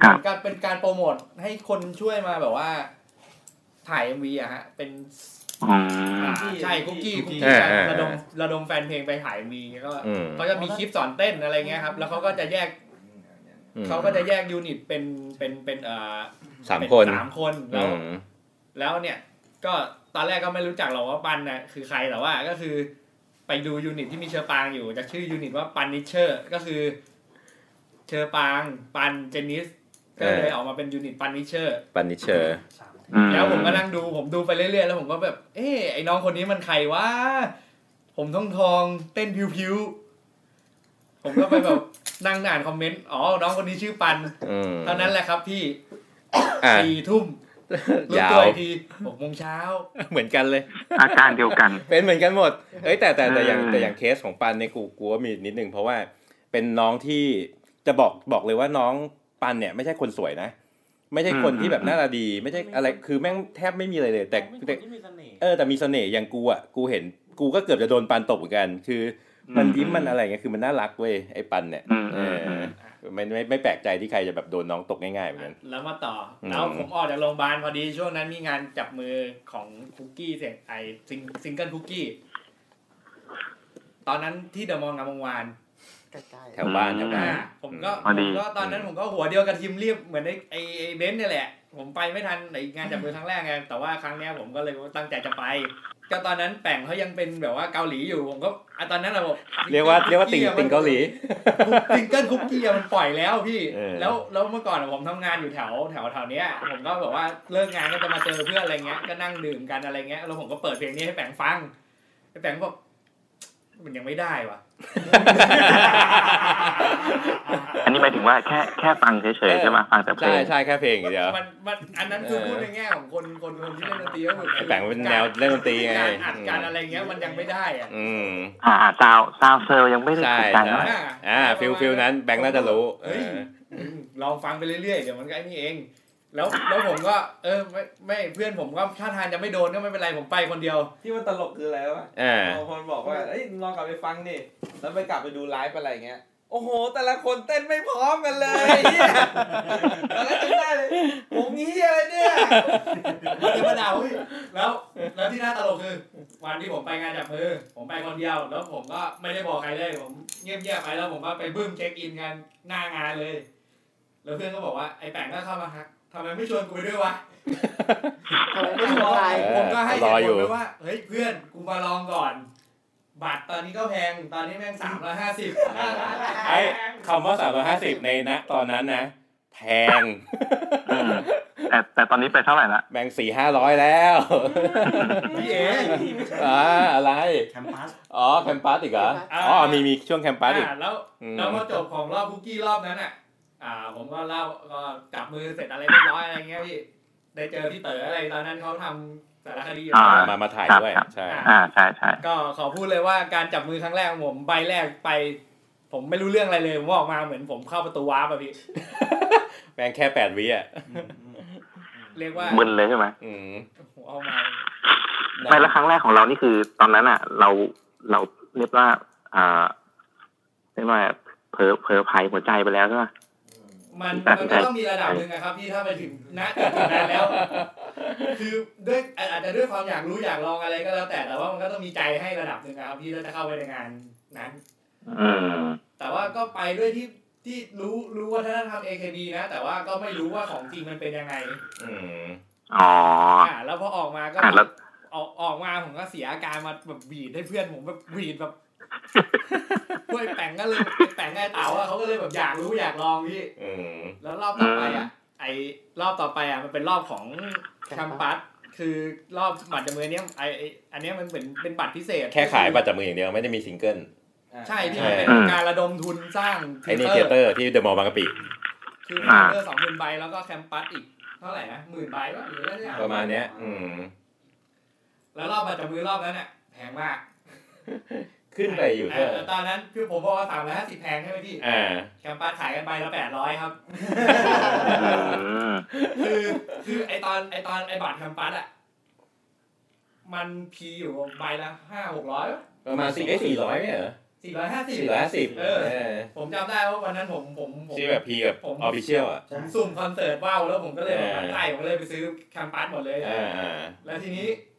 ครับก็เป็นการโปรโมทให้คนช่วยมาแบบว่า ถ่าย MV อะฮะ เป็นอืมใช่คุกกี้คุกกี้อ่าอ่าระดมระดมแฟนเพลงไปถ่าย MV ก็อืมเขาจะมีคลิปสอนเต้นอะไรเงี้ยครับ แล้วเขาก็จะแยกอืม เขาก็จะแยก unit เป็นเป็นเป็นเอ่อสามเป็นคนสามคนแล้อืมแล้วเนี่ยก็ตอนแรกก็ไม่รู้จักหรอกว่าปันน่ะคือใครแต่ว่าก็คือไปดู unit ที่มีเฌอปรางอยู่จะชื่อ unit ว่าปันนิเชอร์ก็คือเฌอปรางปันเจนิสก็เลยออกมาเป็น unit ปันนิเชอร์ปันนิเชอร์อืมแล้วผมก็นั่งดูผมดูไปเรื่อยๆแล้วผมก็แบบ เอ๊ะไอ้น้องคนนี้มันใครวะผมทองทองๆเต้นพิวๆ ผมก็ไปแบบนั่งอ่านคอมเมนต์อ๋อน้องคนนี้ชื่อปันอืมเท่านั้นแหละครับพี่อะสี่ทุ่มรู้ยาตัววอีกทีหกโมงเช้าเหมือนกันเลย อาการเดียวกัน เป็นเหมือนกันหมดเอ้ยแต่แต่แต่อย่างเออแต่อย่างเคสของปันในยกูกูว่ามีนิดนึงเพราะว่าเป็นน้องที่จะบอกบอกเลยว่าน้องปันเนี่ยไม่ใช่คนสวยนะ ไม่ใช่คนที่แบบหน้าตาดี ไม่ใช่อะไรคือแม่งแทบไม่มีอะไรเลย แต่เป็นแต่คนที่มีเสน่ห์เออแต่มีเสน่ห์อย่างกูอะกูเห็นกูก็เกือบจะโดนปันตกเหมือนกัน คือ มันยิ้มมันอะไรเงี้ยคือมันน่ารักเว้ยไอ้ปันเนี่ยอืมเออืมออืมไม่ไม่ไม่แปลกใจที่ใครจะแบบโดนน้องตกง่ายๆเหมือนกันแล้วมาต่ออมแล้วผมออกจากโรงพยาบาลพอดีช่วงนั้นมีงานจับมือของคุกกี้เสี่ยงทายซิงซิงเกิลคุกกี้ตอนนั้นที่เดอะมอลล์งามวงศ์วานใกล้แถวบ้านแถวบ้านอ่าผมก็พอดีผมก็ตอนนั้นผมก็หัวเดียวกระเทียมลีบเหมือนไอไอไอเบนซ์เนี่ยแหละ ผมไปไม่ทันในงานจับมือครั้งแรกไงแต่ว่าครั้งเนี้ยผมก็เลยตั้งใจจะไป ก็ตอนนั้นแปงเขายังเป็นแบบว่าเกาหลีอยู่ผมก็อะตอนนั้นเราบอกเรียกว่าเรียกว่าติ่งติ่งเกาหลีซิงเกิลคุกกี้อะมันปล่อยแล้วพี่เออแล้วแล้วเมื่อก่อนอะผมทำงานอยู่แถวแถวแถวเนี้ยผมก็แบบว่าเลิกงานก็จะมาเจอเพื่อนอะไรเงี้ยก็นั่งดื่มกันอะไรเงี้ยแล้วผมก็เปิดเพลงนี้ให้แปงฟังไอ้แปงก็บอก มันยังไม่ได้ว่ะอันนี้หมายถึงว่าแค่แค่ฟังเฉยๆใช่ไหมฟังแต่เพลงใช่ใช่แค่เพลงอย่างเดียวมันมันอันนั้นคือพูดในแง่ของคนคนคนที่เล่นดนตรีก็คือไอ้แปงเป็นแนวเล่นดนตรีไงการอัดการอะไรเงี้ยมันยังไม่ได้อะอืมอ่าซาวซาวเซอร์ยังไม่ได้ใช่ถูกใจใช่เท่าไหร่อ่า feel feel นั้นแบงค์น่าจะรู้เอเฮ้ยออืมลองฟังไปเรื่อยๆเดี๋ยวมันก็ไอ้นี่เอง แล้วแล้วผมก็ เออไม่ไม่เพื่อนผมก็ถ้าทานจะไม่โดนก็ไม่เป็นไรผมไปคนเดียว ที่มันตลกคืออะไรวะอ่าบางคนบอกว่าเอ้ยลองกลับไปฟังดิแล้วไปกลับไปดูไลฟ์อะไรเงี้ยโอ้โห แต่ละคนเต้นไม่พร้อมกันเลยเหี้ยแล้วก็จำได้เลยผมเฮียอะไรเนี่ยมันจะมาด่าเฮ้ยแล้ว แล้วที่น่าตลกคือ วันที่ผมไปงานจับมือ ผมไปคนเดียว แล้วผมก็ไม่ได้บอกใครเลย ผมเงียบๆไปแล้วผมก็ไปบึ้มเช็คอินกันหน้างานเลย แล้วเพื่อนก็บอกว่าไอ้แปงก็เข้ามาฮัก ทำไมไม่ชวนกูไปด้วยวะๆผมไม่ถึงอะไรเออผมก็ให้เหรอตุอผยู่ลไปว่า เฮ้ยเพื่อนกูมาลองก่อน บัตรตอนนี้ก็แพง ตอนนี้แม่งสามร้อยห้าสิบไอ้คำว่าสามร้อยห้าสิบในนะตอนนั้นนะ แพงอืมแต่แต่ตอนนี้ไปเท่าไหร่ละแบงค์สี่ห้าร้อยแล้วพี่เอ๋อ่าอะไร แคมปัส อ๋อ แคมปัสอีกเหรออ่าอ๋อ มีมีช่วงแคมปัสอีกอ่าแล้วอืมแล้วพอจบของรอบคุกกี้รอบนั้นอะ อ่า ผมก็เล่าก็จับมือเสร็จอะไรเรียบร้อยอะไรเงี้ยพี่ได้เจอพี่เต๋ออะไรตอนนั้นเขาทำสารคดีอยู่อ่ามามาถ่ายด้วยครับใช่อ่าใช่ใช่ก็ขอพูดเลยว่าการจับมือครั้งแรกของผมใบแรกไป ผมไม่รู้เรื่องอะไรเลยผมออกมาเหมือนผมเข้าประตูวาร์ปอะพี่แบงค์แค่แปดวิอะเรียกว่ามึนเลยใช่ไหมอืมผมเอามาไม่แล้วครั้งแรกของเรานี่คือ ตอนนั้นอะ เราเราเรียกว่าอ่าเรียกว่าเผลอเผลอภัยหัวใจไปแล้วใช่ไหม มันมันก็ต้องมีระดับหนึ่งนะครับที่ถ้าไปถึงณจุดนั้นแล้ว คือด้วยอาจจะด้วยความอยากรู้อยากลองอะไรก็แล้วแต่แต่ว่ามันก็ต้องมีใจให้ระดับหนึ่งนะครับที่ถ้าจะเข้าไปในงานนั้นอืมแต่ว่าก็ไปด้วยที่ที่รู้รู้วัฒนธรรม AKB นะ แต่ว่าก็ไม่รู้ว่าของจริงมันเป็นยังไงอืมอ๋ออ่าแล้วพอออกมาก็อะแล้วออกออกมาผมก็เสียอาการมาแบบบีดให้เพื่อนผมแบบบีดแบบ พวกไอ้แป่งก็เลยไอ้แป่งไอ้เต๋าอะเขาก็เลยแบบอยากรู้อยากลองพี่อืมแล้วรอบต่อไปอะ ไอ้รอบต่อไปอะมันเป็นรอบของ Campus คือรอบบัตรจับมือเนี้ยไอ้ไอ้อันเนี้ยมันเหมือนเป็นบัตรพิเศษ แค่ขายบัตรจับมืออย่างเดียวไม่ได้มีซิงเกิลใช่ที่มันเป็นอืมการระดมทุนสร้างไอ้นี่เทเตอร์ที่เดอะมอลล์บางกะปิคืออ่า Theater สองหมื่นใบแล้วก็ Campus อีกเท่าไหร่นะหมื่นใบวะหรืออะไรเนี่ยประมาณเนี้ย อืม แล้วรอบบัตรจับมือรอบนั้นเนี่ยแพงมาก ขึ้นไปอยู่แค่เตอนนั้นคือผมบอกว่าสามร้อยห้าสิบแพงใช่ไหมพี่อ่า Campus ขายกันใบละแปดร้อยครับอืมคือคือไอตอนไอตอนไอบัตร Campus อะ มัน pre อยู่ใบละห้าหกร้อยประมาณสี่สี่ร้อยไหมเหรอสี่ร้อยห้าสิบสี่ร้อยห้าสิบเออ ผมจำได้ว่าวันนั้นผมผมผมซื้อแบบ pre กับผม official อะผมสุ่มคอนเสิร์ตว่าวแล้วผมก็เลยแบบเออใช่ผมก็เลยไปซื้อ Campus หมดเลยอ่าอ่าแล้วทีนี้ไ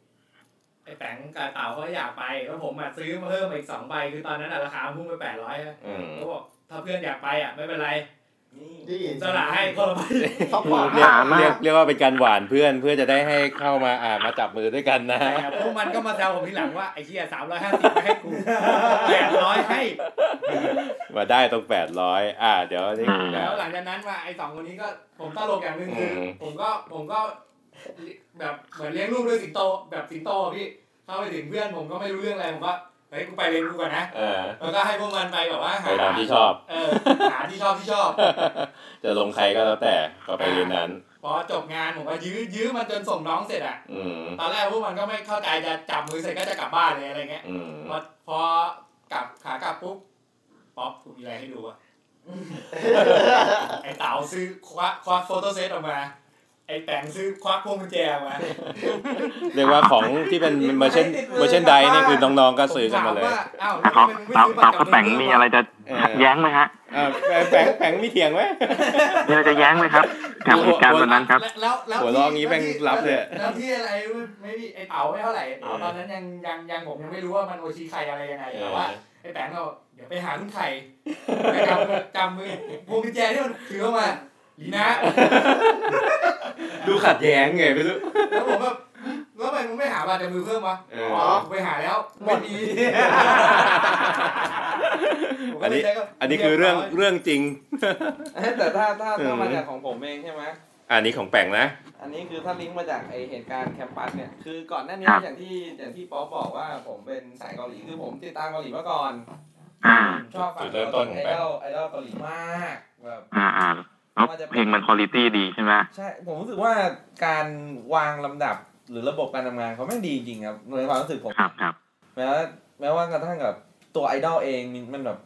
อ้แปงกับเต่าเขาอยากไปแล้วผมมาซื้อมาเพิ่มมาอีกสองใบคือตอนนั้นอะราคามันพุ่งไปแปดร้อยอืมเขาบอกถ้าเพื่อนอยากไปอะไม่เป็นไรนี่ผมจะละให้คนละใบ support เรียกหามากเรียกเรียกว่าเป็นการหว่านเพื่อนเพื่อจะได้ให้เข้ามาอ่ามาจับมือด้วยกันนะแต่พวกมันก็มาแซวผมทีหลังว่าไอ้เหี้ยสามร้อยห้าสิบให้กูแปดร้อยให้ มาได้ตรงแปดร้อยอ่า เดี๋ยวนี่อืมแล้วหลังจากนั้นมาไอ้สองคนนี้ก็ผมตลกอย่างหนึ่งคืออืมผมก็ผมก็แบบเหมือนเลี้ยงลูกด้วยสิงโตแบบสิงโตอะพี่ เข้าไปถึงเพื่อนผมก็ไม่รู้เรื่องอะไรผมก็เฮ้ยกูไปเรียนกูก่อนนะเออแล้วก็ให้พวกมันไปแบบว่าไปหาตามที่ชอบเออหาที่ชอบที่ชอบ จะลงใครก็แล้วแต่ก็ไปเรียนนั้นพอจบงานผมก็ยื้อยื้อมันจนส่งน้องเสร็จอะอืมตอนแรกพวกมันก็ไม่เข้าใจจะจับมือเสร็จก็จะกลับบ้านเลยอะไรเงี้ยอืมพอพอกลับขากลับปุ๊บป๊อปกูมีอะไรให้ดูอะไอ้เต๋าซื้อควักควัก photoset ออกมา ไอ้แปงซื้อควักพวงกุญแจออกมาเรียกว่าของที่เป็น merchan merchandise นี่คือน้องๆก็ซื้อกันมาเลยผถว่าอ้าวอะเขาทำไมมึงไม่เต่าซื้อบัตเต่ารก็แปงมีอะไรจะเออแย้งไหมฮะอ่าแปงแปงแปงมีเถียงไหมมีอะไรจะแย้งไหมครับกับเหตุการณ์วันนั้นครับแล้วแล้วหัวเราะงี้แม่งรับเลยแล้วที่อะไรไม่มีไอ้เต๋าไม่เท่าไหร่เต๋าตอนนั้นยังยังยังผมยังไม่รู้ว่ามันโอชิใครอะไรยังไงแต่ว่าไอ้แปงเราเดี๋ยวไปหาคุณไข่ไปจำมือจำมือพวงกุญแจที่มันถือออกมาลีนะ ดูขัดแย้งไงไม่รู้ แล้วผมแบบแล้วทำไมมึงไม่หาบัตรจำมือเพิ่มวะเอออ๋อกูไปหาแล้วไม่มีผมก็อันเลยนี้ใช้ก็อันนี้คือเรื่องเรื่องจริง แต่ถ้าถ้าอืถ้ามมาจากของผมเองใช่ไหม อันนี้ของแปงนะ อันนี้คือถ้าลิงก์มาจากไอเหตุการณ์แคมปัสเนี่ย คือก่อนหน้านี้ครับ อย่างที่อย่างที่ป๊อปบอกว่าผมเป็นสายเกาหลีคือผมติดตามเกาหลีมาก่อน อ่า ชอบฟังจุดเริ่มต้นของไอแปลดอลไอดอลเกาหลีมากแบบอ่าอ่า แล้วเพลงมันคุณภาพดีใช่ไหมใช่ ผมรู้สึกว่าการวางลำดับหรือระบบการทำงานเขาไม่งดีจริงครับในความรู้สึกผมครับครับแม้ว่าแม้ว่ากระทั่งกับตัวไอดอลเองมันมันแบบ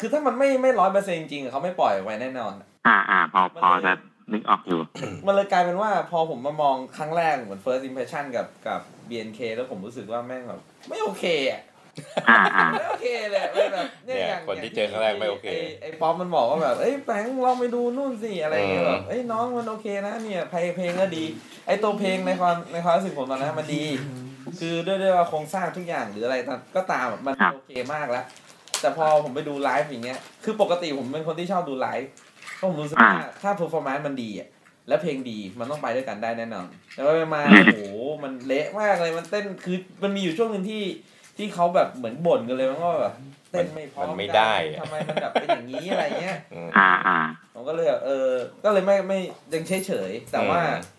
คือถ้ามันไม่ไม่ร้อยเปอร์เซ็นต์จริงๆเขาไม่ปล่อยไว้แน่นอน อ่าอ่าพอพอจะนึกออกอยู่ มันเลยกลายเป็นว่าพอผมมามองครั้งแรกเหมือน first impression กับกับ BNK แล้วผมรู้สึกว่าแม่งแบบไม่โอเคอะ อ่าอ่าไม่โอเคเลยเลยแบบเนี่ยอย่างคนที่เจอครั้งแรกไม่โอเคไไอ้ป๊อปมันบอกว่าแบบเอ้ยแปงลองไปดูนู่นสิอะไรเงี้ยอืมแบบเอ้ยน้องมันโอเคนะเนี่ยเพลงเพลงก็ดี ไอ้ตัวเพลงในความในความรู้สึกผมตอนนั้นมันดี คือด้วยด้วยว่าโครงสร้างทุกอย่างหรืออะไรก็ตามอะมันครับโอเคมากแล้วแต่พอผมไปดูไลฟ์อย่างเงี้ยคือปกติผมเป็นคนที่ชอบดูไลฟ์เพราะผมรู้สึกว่าถ้า performance มันดีอะแล้วเพลงดีมันต้องไปด้วยกันได้แน่นอนแต่ว่ามาโอ้โหมันเละมากเลยมันเต้นคือมันมีอยู่ช่วงหนึ่งที่ ที่เขาแบบเหมือนบ่นกันเลยมันก็แบบเต้นไม่พร้อมมันไม่ได้กันทำไมมันแบบเป็นอย่างนี้อะไรเงี้ยอืมอ่าอ่าผมก็เลยแบบเออ ก็เลยไม่ไม่ยังเฉยเฉยๆแต่ว่าอืม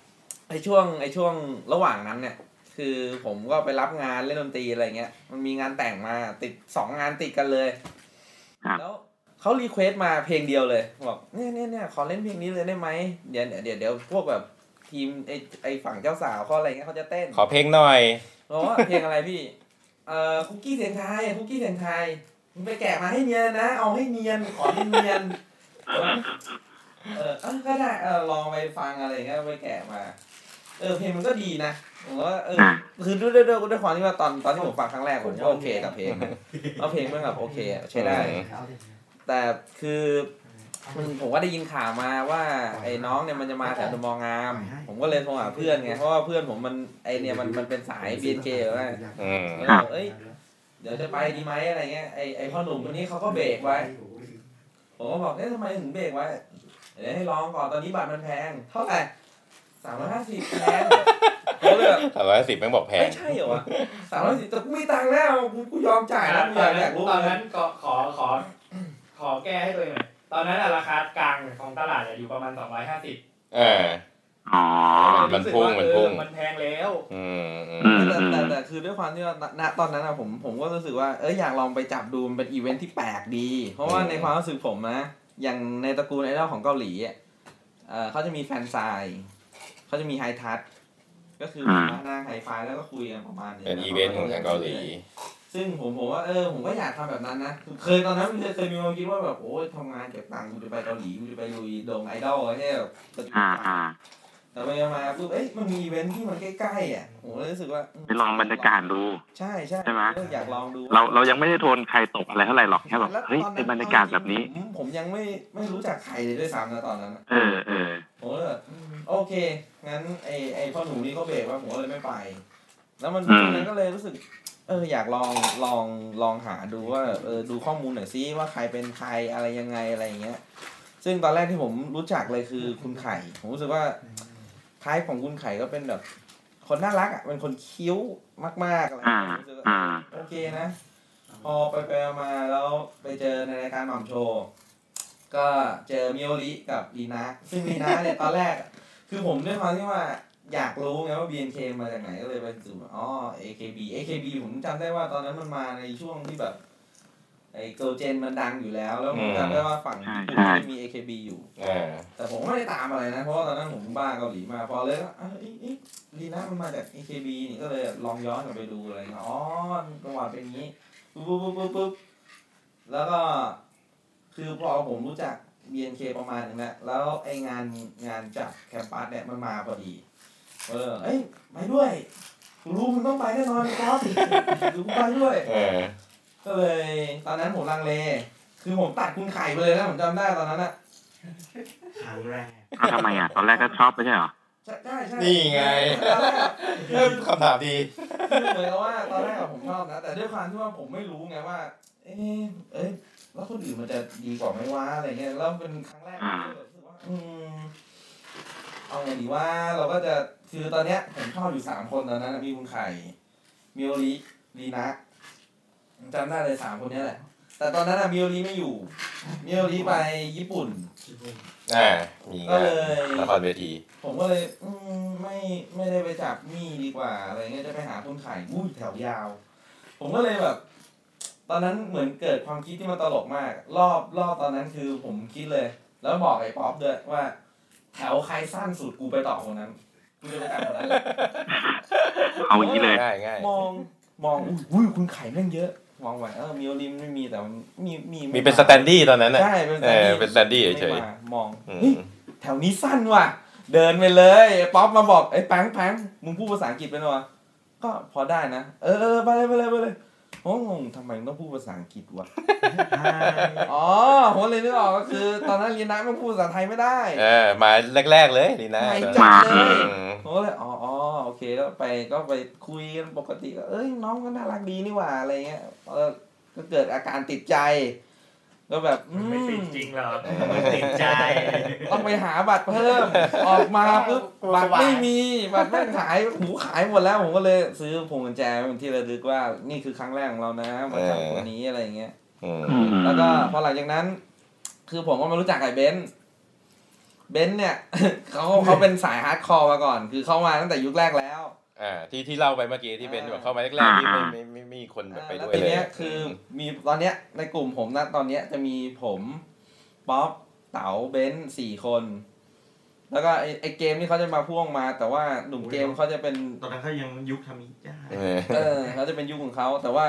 ไอช่วงไอช่วงระหว่างนั้นเนี่ย คือผมก็ไปรับงานเล่นดนตรีอะไรเงี้ย มันมีงานแต่งมาติดสองงานติดกันเลยครับแล้วเขา request มาเพลงเดียวเลยบอกเนี่ยเนี่ยเนี่ยขอเล่นเพลงนี้เลยได้ไหมเดี๋ยวเดี๋ยวเดี๋ยวเดี๋ยวพวกแบบทีมไอไอฝั่งเจ้าสาวเขาอะไรเงี้ยเขาจะเต้น ขอเพลงหน่อยบอกว่าเพลงอะไรพี่ เอ่อคุกกี้เสี่ยงทายคุกกี้เสี่ยงทายมึงไปแกะมาให้เนียนนะ เอาให้เนียนขอเนียนเนียนเออเออเอ้าก็ได้เออลองไปฟังอะไรเงี้ยไปแกะมา เออเพลงมันก็ดีนะผมว่าเออคือด้วยด้วยด้วยด้วยความที่ว่าตอนตอนที่ผมฟังครั้งแรกผมก็โอเคกับเพลงนะเอาเพลงมันแบบโอเคอะใช้ได้ แต่คือมัน ผมก็ได้ยินข่าวมาว่าไอ้น้องเนี่ยมันจะมาแถวเดอะมองาม ผมก็เลยโทรหาเพื่อนไงเพราะว่าเพื่อนผมมันไอเนี่ยมันมันเป็นสาย BNK หรือว่าอืมเออเอ้ยเดี๋ยวจะไปดีไหมอะไรเงี้ยไอไอพ่อหนุ่มคนนี้เขาก็เบรกไว้ผมก็บอกเอ๊ะทำไมถึงเบรกไว้เดี๋ยวให้ลองก่อนตอนนี้บัตรมันแพง เท่าไหร่สามร้อยห้าสิบแพงผมเลยแบบสามร้อยสิบแม่งบอกแพงไม่ใช่เหรอวะสามร้อยสิบแต่กูมีตังค์แล้วกูกูยอมจ่ายแล้วกูอยากอยากรู้ตอนนั้นก็ขอขอ ขอแก้ให้ตัวเองหน่อย ตอนนั้นอะราคากลางของตลาดอะอยู่ประมาณสองร้อยห้าสิบเอออ๋อมันพุ่งมันพุ่งมันแพงแล้วอืมอืมอืมแต่แต่แต่คือด้วยความที่ว่าณตอนนั้นอะผมผมก็รู้สึกว่าเอออยากลองไปจับดูมันเป็นอีเวนท์ที่แปลกดี เพราะว่าในความรู้สึกผมนะ อย่างในตระกูลไอดอลของเกาหลีอะเออเขาจะมี fansign เขาจะมี hi-touch ก็คือมานั่ง hi-five แล้วก็คุยกันประมาณนี้เป็นอีเวนต์ของทางเกาหลี ซึ่งผมผมว่าเออผมก็อยากทำแบบนั้นนะ เคยตอนนั้นเคยเคยมีความคิดว่าแบบโอ้ยทำงานเก็บตังค์กูจะไปเกาหลีกูจะไปลุยโด่งไอดอลให้แบบประจุอ่าอ่าแต่ไปมาปุ๊บเอ้ยมันมีอีเวนท์ที่มันใกล้ๆอะผมเลยรู้สึกว่าไปลองบรรยากาศดู ใช่ใช่ใช่ไหมเอออยากลองดู เราเรายังไม่ได้โดนใครตกอะไรเท่าไหร่หรอกแค่แบบแล้วเฮ้ยตอเป็นบรรยากาศแบบนี้ผมผมยังไม่ไม่รู้จักใครเลยด้วยซ้ำนะตอนนั้นอะเออเออผมก็เลยแบบอืมโอเคงั้นไอไอพ่อหนูนี่เขาเบรกว่าผมก็เลยไม่ไป แล้วมันอืมตรงนั้นก็เลยรู้สึก เอออยากลองลองลองหาดูว่าเออดูข้อมูลหน่อยซิว่าใครเป็นใครอะไรยังไงอะไรอย่างเงี้ย ซึ่งตอนแรกที่ผมรู้จักเลยคือคุณไข่ ผมรู้สึกว่าคล้ายของคุณไข่ก็เป็นแบบ คนน่ารักอะเป็นคนคิ้วมากๆอะไรอย่างเงี้ยผมรู้สึกว่าอ่าโอเคนะ พอไปไปมาแล้วไปเจอในรายการหม่ำโชว์ก็เจอมิโอริกับลีนะซึ่งลีนะเนี่ยตอนแรก คือผมด้วยความที่ว่า อยากรู้ไงว่า BNK มาจากไหนก็เลยไปสืบว่าอ๋อ AKB AKB ผมจำได้ว่าตอนนั้นมันมาในช่วงที่แบบ ไอ้เกิร์ลเจนมันดังอยู่แล้ว แล้วผมจำได้ว่าฝั่งญี่ปุ่นก็มี AKB อยู่อ่าแต่ผมไม่ได้ตามอะไรนะ เพราะว่าตอนนั้นผมบ้าเกาหลีมา พอเลยก็อะเอ้ยเอ้ยลีน่ามันมาจาก AKB นี่ก็เลยลองย้อนกลับไปดูอะไรเงี้ยอ๋อประวัติเป็นอย่างนี้ปุ๊บปุ๊บปุ๊บปุ๊บปุ๊บแล้วก็คือพอผมรู้จัก BNK ประมาณนึงแล้วแล้วไองานงานจากแคมปัสเนี่ยมันมาพอดี เออเอ้ยไปด้วยกูรู้มึงต้องไปแน่นอนก๊อฟกูไปด้วยเออก็เลย ตอนนั้นผมลังเล คือผมตัดคุณไข่ไปเลยนะผมจำได้ตอนนั้นอะครั้งแรกอ้าวทำไมอะ ตอนแรกก็ชอบไม่ใช่เหรอ ใช่ใช่ใช่นี่ไงตอนแรกอะเริ่มคำถามดี คือเหมือนกับว่าตอนแรกอะผมชอบนะ แต่ด้วยความที่ว่าผมไม่รู้ไงว่า เอ๊ะเอ้ยแล้วคนอื่นมันจะดีกว่าไหมวะอะไรเงี้ยแล้วเป็นครั้งแรกที่รู้สึกว่าอืม เอาไงดีว่าเราก็จะคือตอนเนี้ยผมชอบอยู่สามคนตอนนั้นอะมีคุณไข่มิโอริลีนะจำได้เลยสามคนเนี้ยแหละ แต่ตอนนั้นอะมิโอริไม่อยู่มิโอริไปญี่ปุ่น อ่ามีก็งานเลย ละครเวที ผมก็เลยอืมไม่ไม่ได้ไปจับมี่ดีกว่าอะไรเงี้ยจะไปหาคนขายอุ้ยแถวยาว ผมก็เลยแบบ ตอนนั้นเหมือนเกิดความคิดที่มันตลกมาก รอบรอบตอนนั้นคือผมคิดเลย แล้วบอกไอ้ป๊อปด้วยว่า แถวใครสั้นสุดกูไปต่อคนนั้นกูจะไปจับคนนั้นเลยเอาอย่างนี้เลยง่ายง่ายมองมองอุ้ยคุณไข่แม่งเยอะมองไปเออมีโอลิมไม่มีแต่มันมีมีมีเป็น standee ตอนนั้นน่ะใช่เป็นเออเป็นสแตนดี้เฉยไม่มามองๆอืมเฮ้ยแถวนี้สั้นว่ะ เดินไปเลยไอ้ป๊อปมาบอกไอ้แป้งแป้งมึงพูดภาษาอังกฤษเป็นวะก็พอได้นะเออเออไปเลยไปเลยไปเลย ผมก็งงทำไมต้องพูดภาษาอังกฤษวะ อ๋อผมเลยนึกออกก็คือ ตอนนั้นเรียนน้ำมันพูดภาษาไทยไม่ได้ เออ มาแรก ๆ เลยดีนะไม่ตอนจันั้นดเลยอืมผมก็เลยอ๋ออ๋อโอเคแล้วไปก็ไปคุยกันปกติก็เอ้ยน้องก็น่ารักดีนี่หว่าอะไรเงี้ยเออก็เกิดอาการติดใจ ก็แบบอืไม่ติดมจริงหรอกมันติดใจ ต้องไปหาบัตรเพิ่ม ออกมาปุ๊บบัตรไม่มีบัตรไม่ขายหูขายหมดแล้วผมก็เลยซื้อพวงกุญแจเป็นที่ระลึกว่านี่คือครั้งแรกของเรานะมาทำวันนี้อะไรอย่างเงี้ยอืมอืมแล้วก็พอหลังจากนั้น คือผมก็มารู้จักไอ้เบนซ์เบนซ์เนี่ยเขาเขาเป็นสาย hardcore มาก่อน คือเข้ามาตั้งแต่ยุคแรกแล้ว อ่าที่ที่เล่าไปเมื่อกี้ที่เป็นแบบเข้ามาแรกๆที่ไม่ไม่ไม่ไม่มีคนแบบไปแล้วด้ววยทีเลยเนี้ยคือมีตอนเนี้ยในกลุ่มผมนะตอนเนี้ยจะมีผมป๊อปเต๋าเบนซ์สี่คน แล้วก็ไอ้ไอ้เกมนี่เขาจะมาพ่วงมา แต่ว่าหนุ่มเกมเขาจะเป็นตอนนั้นเขายังยุคทามิจ้าเออเออเขาจะเป็นยุคของเขาแต่ว่า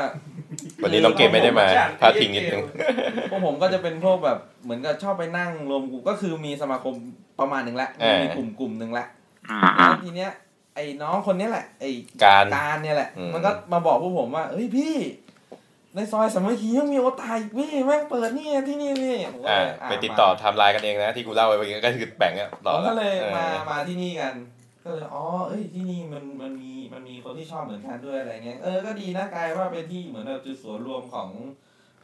วันนี้น้องเกมไม่ได้มาพาดพิงนิดนึงพวกผมก็จะเป็นพวกแบบเหมือนกับชอบไปนั่งรวมกลุ่มก็คือมีสมาคมประมาณหนึ่งละเออมีกลุ่มกลุ่มหนึ่งละอ่าแล้อ่าวทีเนี้ย ไอ้น้องคนเนี้ยแหละ ไอ้การการเนี่ยแหละอืมมันก็มาบอกพวกผมว่าเฮ้ยพี่ ในซอยสามัคคียังมีโอตายอีกพี่แม่งเปิดนี่ที่นี่นี่ผมก็อ่าเลยะไปติดต่อมาไทำลายกันเองนะ ที่กูเล่าไปเมื่อกี้ก็คือแบ่งอะต่อผมก็เลยออมามาที่นี่กันก็เลยอ๋อเอ้ยที่นี่มันมันมีมันมีคนที่ชอบเหมือนกันด้วยอะไรเงี้ยเออก็ดีนะกลายว่าเป็นที่เหมือนแบบจุดศูนย์รวมของ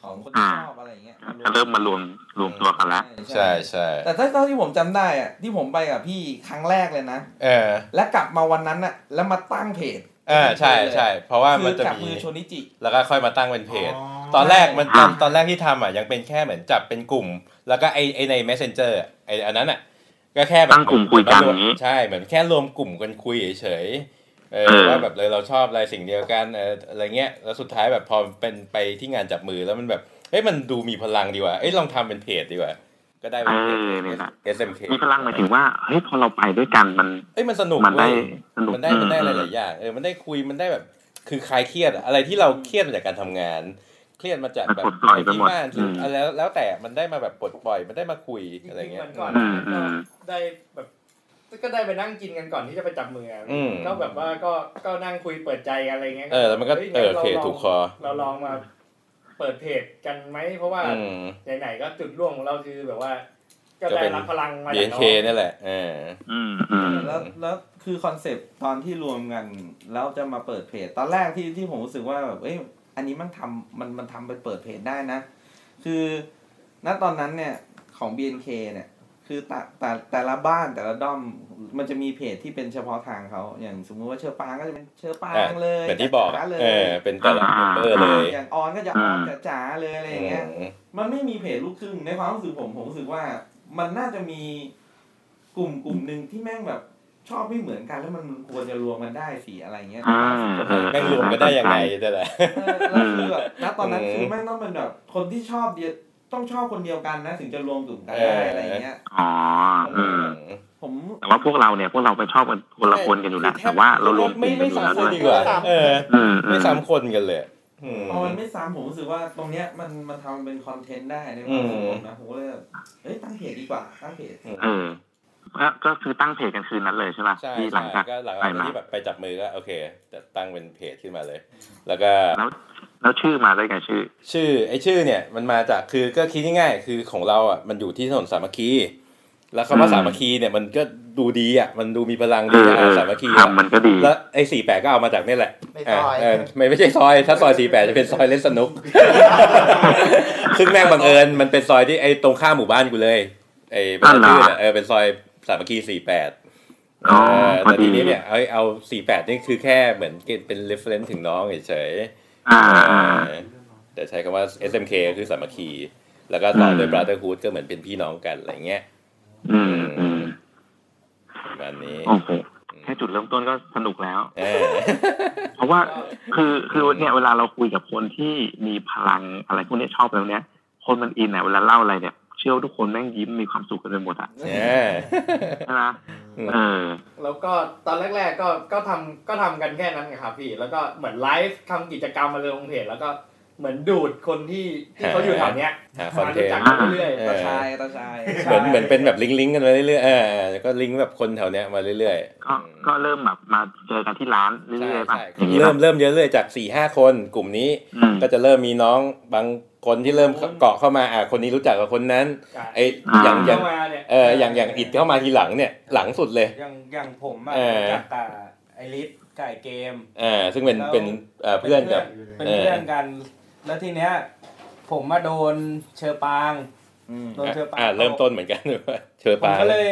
ของคนที่ชอบอะไรอย่างเงี้ยก็เริ่มมารวมรวมตัวกันแล้วใช่ใช่แต่ถ้าเท่าที่ผมจำได้อะที่ผมไปกับพี่ครั้งแรกเลยนะเออ และกลับมาวันนั้นอะแล้วมาตั้งเพจอ่าใช่ใช่เพราะว่าคืมันอจะจับมีมือโชนิจิแล้วก็ค่อยมาตั้งเป็นเพจอ๋อตอนแรกมันตอ่าอนตอนแรกที่ทำอะยังเป็นแค่เหมือนจับเป็นกลุ่ม แล้วก็ไอไอใน messenger อะไออันนั้นอะก็แค่แบบตั้งกลุ่มคุยกันอย่างนี้ใช่เหมือนแค่รวมกลุ่มกันคุยเฉยๆ เออเออว่าแบบเลยเราชอบอะไรสิ่งเดียวกันเอออะไรเงี้ยแล้วสุดท้ายแบบพอเป็นไปที่งานจับมือแล้วมันแบบเฮ้ยมันดูมีพลังดีว่ะเอ้ยลองทำเป็นเพจดีกว่าก็ได้เป็นเพจเออเนี่ยนะ SMK มีพลังหมายถึงว่าเฮ้ยพอเราไปด้วยกันมันเอ้ยมันสนุกมันได้เว้ยสนุกมันได้มันได้หลายๆอย่างเออมันได้คุยมันได้แบบคือคลายเครียดอะอะไรที่เราเครียดมาจากการทำงาน เครียดมาจากมันแบปลบดปล่อยไปหมดที่บ้านอืมอะไรแล้วแล้วแต่มันได้มาแบบปลดปล่อย มันได้มาคุยอะไรเงี้ยวันก่อนอืมอืก็มได้แบบ ก็ได้ไปนั่งกินกันก่อนที่จะไปจับมืออะอืมก็แบบว่าก็ก็นั่งคุยเปิดใจกันอะไรเงี้ยเออแล้วมันก็ฮ้ยเอองั้นโอเคราลงถูกคอเราลองมาเปิดเพจกันไหมเพราะว่าอืมไหนๆก็จุดร่วมของเราคือแบบว่า ก็ก็ได้เป็นรับพลังมาจาก BNK น้องนี่แหละเอออืมอืมแล้วแล้วคือคอนเซปต์ตอนที่รวมกันแล้วจะมาเปิดเพจตอนแรกที่ที่ผมรู้สึกว่าแบบเอ้ยอันนี้มันทำมันมันทำไปเปิดเพจได้นะ คือณตอนนั้นเนี่ยของ BNK เนี่ย คือแต่แต่แต่ละบ้านแต่ละด้อมมันจะมีเพจที่เป็นเฉพาะทางเขาอย่างสมมุติว่าเชอปางก็จะเป็นเชอปางเลยเหมือนที่บอกจ๋าอะๆเลยเออเป็นแต่ละเมมเบอร์เลย อย่างออนก็จะออนจ๋าๆเลยอะไรอย่างเงี้ยอืมมันไม่มีเพจลูกครึ่งในความรู้สึกผมผมรู้สึกว่า มันน่าจะมีกลุ่มกลุ่มหนึ่งที่แม่งแบบชอบไม่เหมือนกันแล้วมันควรจะรวมกันได้สิอะไรเงี้ยอ่าเออแม่งรวมกันได้ยังไงแต่ละเออแล้วคือแบบณตอนนั้นอืมคือแม่งต้องเป็นแบบคนที่ชอบเดียว ต้องชอบคนเดียวกันนะ ถึงจะรวมกลุ่มกันได้เออออะไรเงี้ยอ๋ออืมผมแต่ว่าพวกเราเนี่ยพวกเราไปชอบกันคนละคนกันอยู่แล้วแต่ว่าเรารวมกไม่ลุ่มกันไม่อยู่แล้วซ้ำด้วยคนดีกว่าเอออืมอืไม่มซ้ำคนกันเลยอืมพอมันไม่ซ้ำผมรู้สึกว่าตรงเนี้ยมันมันทำเป็นคอนเทนต์ได้ในความรู้สึกผมนะผมก็เลยแบบเอ้ยตั้งเพจดีกว่าตั้งเพจเออก็ก็คือตั้งเพจกันคืนนั้นเลยใช่ป่ะใช่ที่หลังใช่จากก็หลังไปจากมาที่แบบไปจับมือก็โอเคจะตั้งเป็นเพจขึ้นมาเลย แล้วก็ แล้วแล้วชื่อมาได้ไงชื่อ ชื่อ ไอ้ชื่อเนี่ยมันมาจากคือก็คิดง่ายๆคือของเราอะมันอยู่ที่ถนนสามัคคี แล้วคำว่าอืมสามัคคีเนี่ยมันก็ดูดีอะมันดูมีพลังดีเออเออะอสามัคคีทำมันก็ดีแล้วไอ้สี่แปดก็เอามาจากนี่แหละในซอยเออไม่ไม่ใช่ซอย ถ้าซอยสี่แปดจะเป็นซอยเล่นสนุก ซึ่งแม่งบังเอิญมันเป็นซอยที่ไอ้ตรงข้ามหมู่บ้านกูเลยไอ้บ้านชื่อเนี่ยเออเป็นซอยสามัคคีสี่แปดอ๋อพอแต่ดีทีนี้เนี่ยเอาเอาสี่แปดนี่คือแค่เหมือนเป็น reference ถึงน้องเฉยๆ อ่าอ่าเออแต่ใช้คำว่า SMK ก็คือสามัคคี แล้วก็ต่อด้วยอืม brotherhood ก็เหมือนเป็นพี่น้องกันอะไรเงี้ย อืมอืมประมาณนี้โอ้โหแค่จุดเริ่มต้นก็สนุกแล้วเออเพราะว่าคือคือเนี่ยเวลาเราคุยกับคนที่มีพลังอะไรพวกนี้ชอบแล้วเนี้ย คนมันอินเนี่ยเวลาเล่าอะไรเนี่ย เชื่อว่าทุกคนแม่งยิ้มมีความสุขกันไปหมดอะเออใช่ไหมเออ แล้วก็ตอนแรกๆก็ก็ทำก็ทำกันแค่นั้นไงครับพี่ แล้วก็เหมือนไลฟ์ทำกิจกรรมมาเลยลงเพจแล้วก็ เหมือนดูดคนที่ที่เขาอยู่แถวเนี้ยหาคอนเทนมารู้จักต์กันเรื่อยเอตาอชายตาชายเหมือนเหมือนเป็นแบบลิงก์ลิงก์กันมาเรื่อยๆเออแล้วก็ลิงก์แบบคนแถวเนี้ยมาเรื่อยๆก็ก็เริ่มแบบมาเจอกันที่ร้านเรื่ใช่อยๆป่ะใช่อย่างนี้เริ่ป่ะมเริ่มเยอะเลยจากสี่ห้าคนกลุ่มนี้อืมก็จะเริ่มมีน้องบางคนที่เริ่มเกาะเข้ามาอะคนนี้รู้จักกับคนนั้นๆไอ้อย่างอย่างเข้ามาเนี่ยเอออย่างอย่างอิดเข้ามาทีหลังเนี่ยหลังสุดเลยอย่างอย่างผมอะเออรู้จักกับไอริสไก่เกมอ่าซึ่งเป็นเป็นเอ่อเพื่อนกับเป็นเออเพื่อนกัน แล้วทีเนี้ย ผมมาโดนเชอปางอืมโดนเชอปางอ่าเริ่มต้นเหมือนกันเชอผมปางก็เลย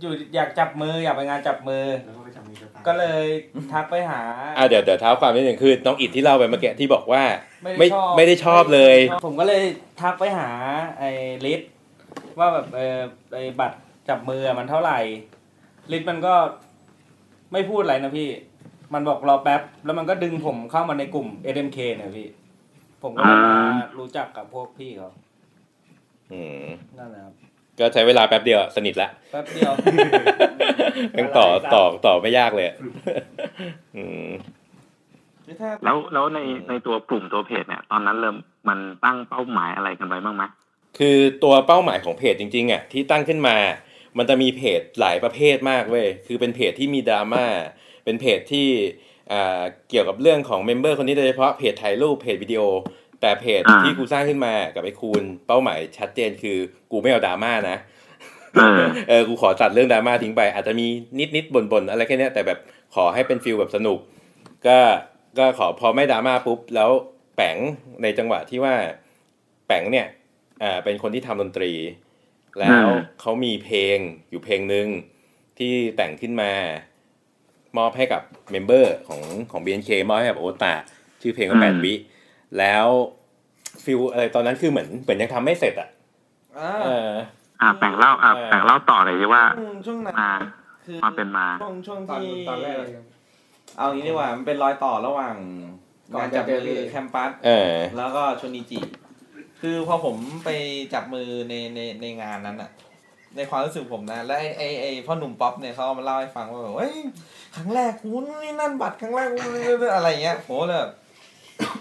อยู่อยากจับมืออยากไปงานจับมือแล้วก็ไปจับมือจะตายก็เลยทักไปหาอ่าเดี๋ยวเดี๋ยวเท้าความนิดหนึ่งคือน้องอิดที่เล่าไปเมื่อกี้ที่บอกว่า ไม่ไม่ได้ชอบไม่ได้ชอบเลย ผมก็เลยทักไปหาไอ้ลิศว่าแบบเออไอ้บัตรจับมืออะมันเท่าไหร่ลิศมันก็ไม่พูดอะไรนะพี่ มันบอกรอแป๊บ แล้วมันก็ดึงผมเข้ามาในกลุ่ม SMK เนี่ยพี่ ผมก็เลยมารู้จักกับพวกพี่เขาอืมนั่นแหละครับ ก็ใช้เวลาแป๊บเดียวสนิทละแป๊บเดียวยังต่อต่อต่อไม่ยากเลย อืมคือถ้าแล้วแล้วในในตัวกลุ่มตัวเพจเนี่ย ตอนนั้นเริ่มมันตั้งเป้าหมายอะไรกันไว้บ้างไหมคือตัวเป้าหมายของเพจจริง ๆอะที่ตั้งขึ้นมา มันจะมีเพจหลายประเภทมากเว้ยคือเป็นเพจที่มีดราม่าเป็นเพจที่อ่า เกี่ยวกับเรื่องของ member คนนี้โดยเฉพาะเพจถ่ายรูปเพจวิดีโอ แต่เพจที่กูสร้างขึ้นมากับไอ้คูณเป้าหมายชัดเจนคือกูไม่เอาดราม่านะเออเออกูขอตัดเรื่องดราม่าทิ้งไป อาจจะมีนิดนิดๆบ่นๆอะไรแค่เนี้ยแต่แบบขอให้เป็น feel แบบสนุก ก็ก็ขอพอไม่ดราม่าปุ๊บ แล้วแปงในจังหวะที่ว่าแปงเนี่ยอ่าเป็นคนที่ทำดนตรี แล้วเขามีเพลงอยู่เพลงหนึ่งที่แต่งขึ้นมา มอบให้กับเมมเบอร์ของของ BNK มอบให้กับโอตาชื่อเพลงว่าแปดวิ แล้วฟิลอะไรตอนนั้นคือเหมือนเหมือนยังทำไม่เสร็จอะอ่าเอออ่าแบ่งเล่าอ่าแบ่งเล่าต่อเลยดีว่าช่วงช่วงนั้นมาคือความเป็นมาช่วงช่วงตอนที่ตอนแรกเลยครับเอางี้ดีกว่ามันเป็นรอยต่อระหว่างก่อนงานจับจะเจอมือเลยแคมปัสเออแล้วก็ชนิจิคือพอผมไปจับมือในในในงานนั้นอะในความรู้สึกผมนะ และไอไอไอพ่อหนุ่มป๊อปเนี่ยเขาเอามาเล่าให้ฟังว่าแบบเฮ้ยค รั้งแรกกูนี่นั่นบัตรครั้งแรกกูอะไรเงี้ยผมก็เลยแบบ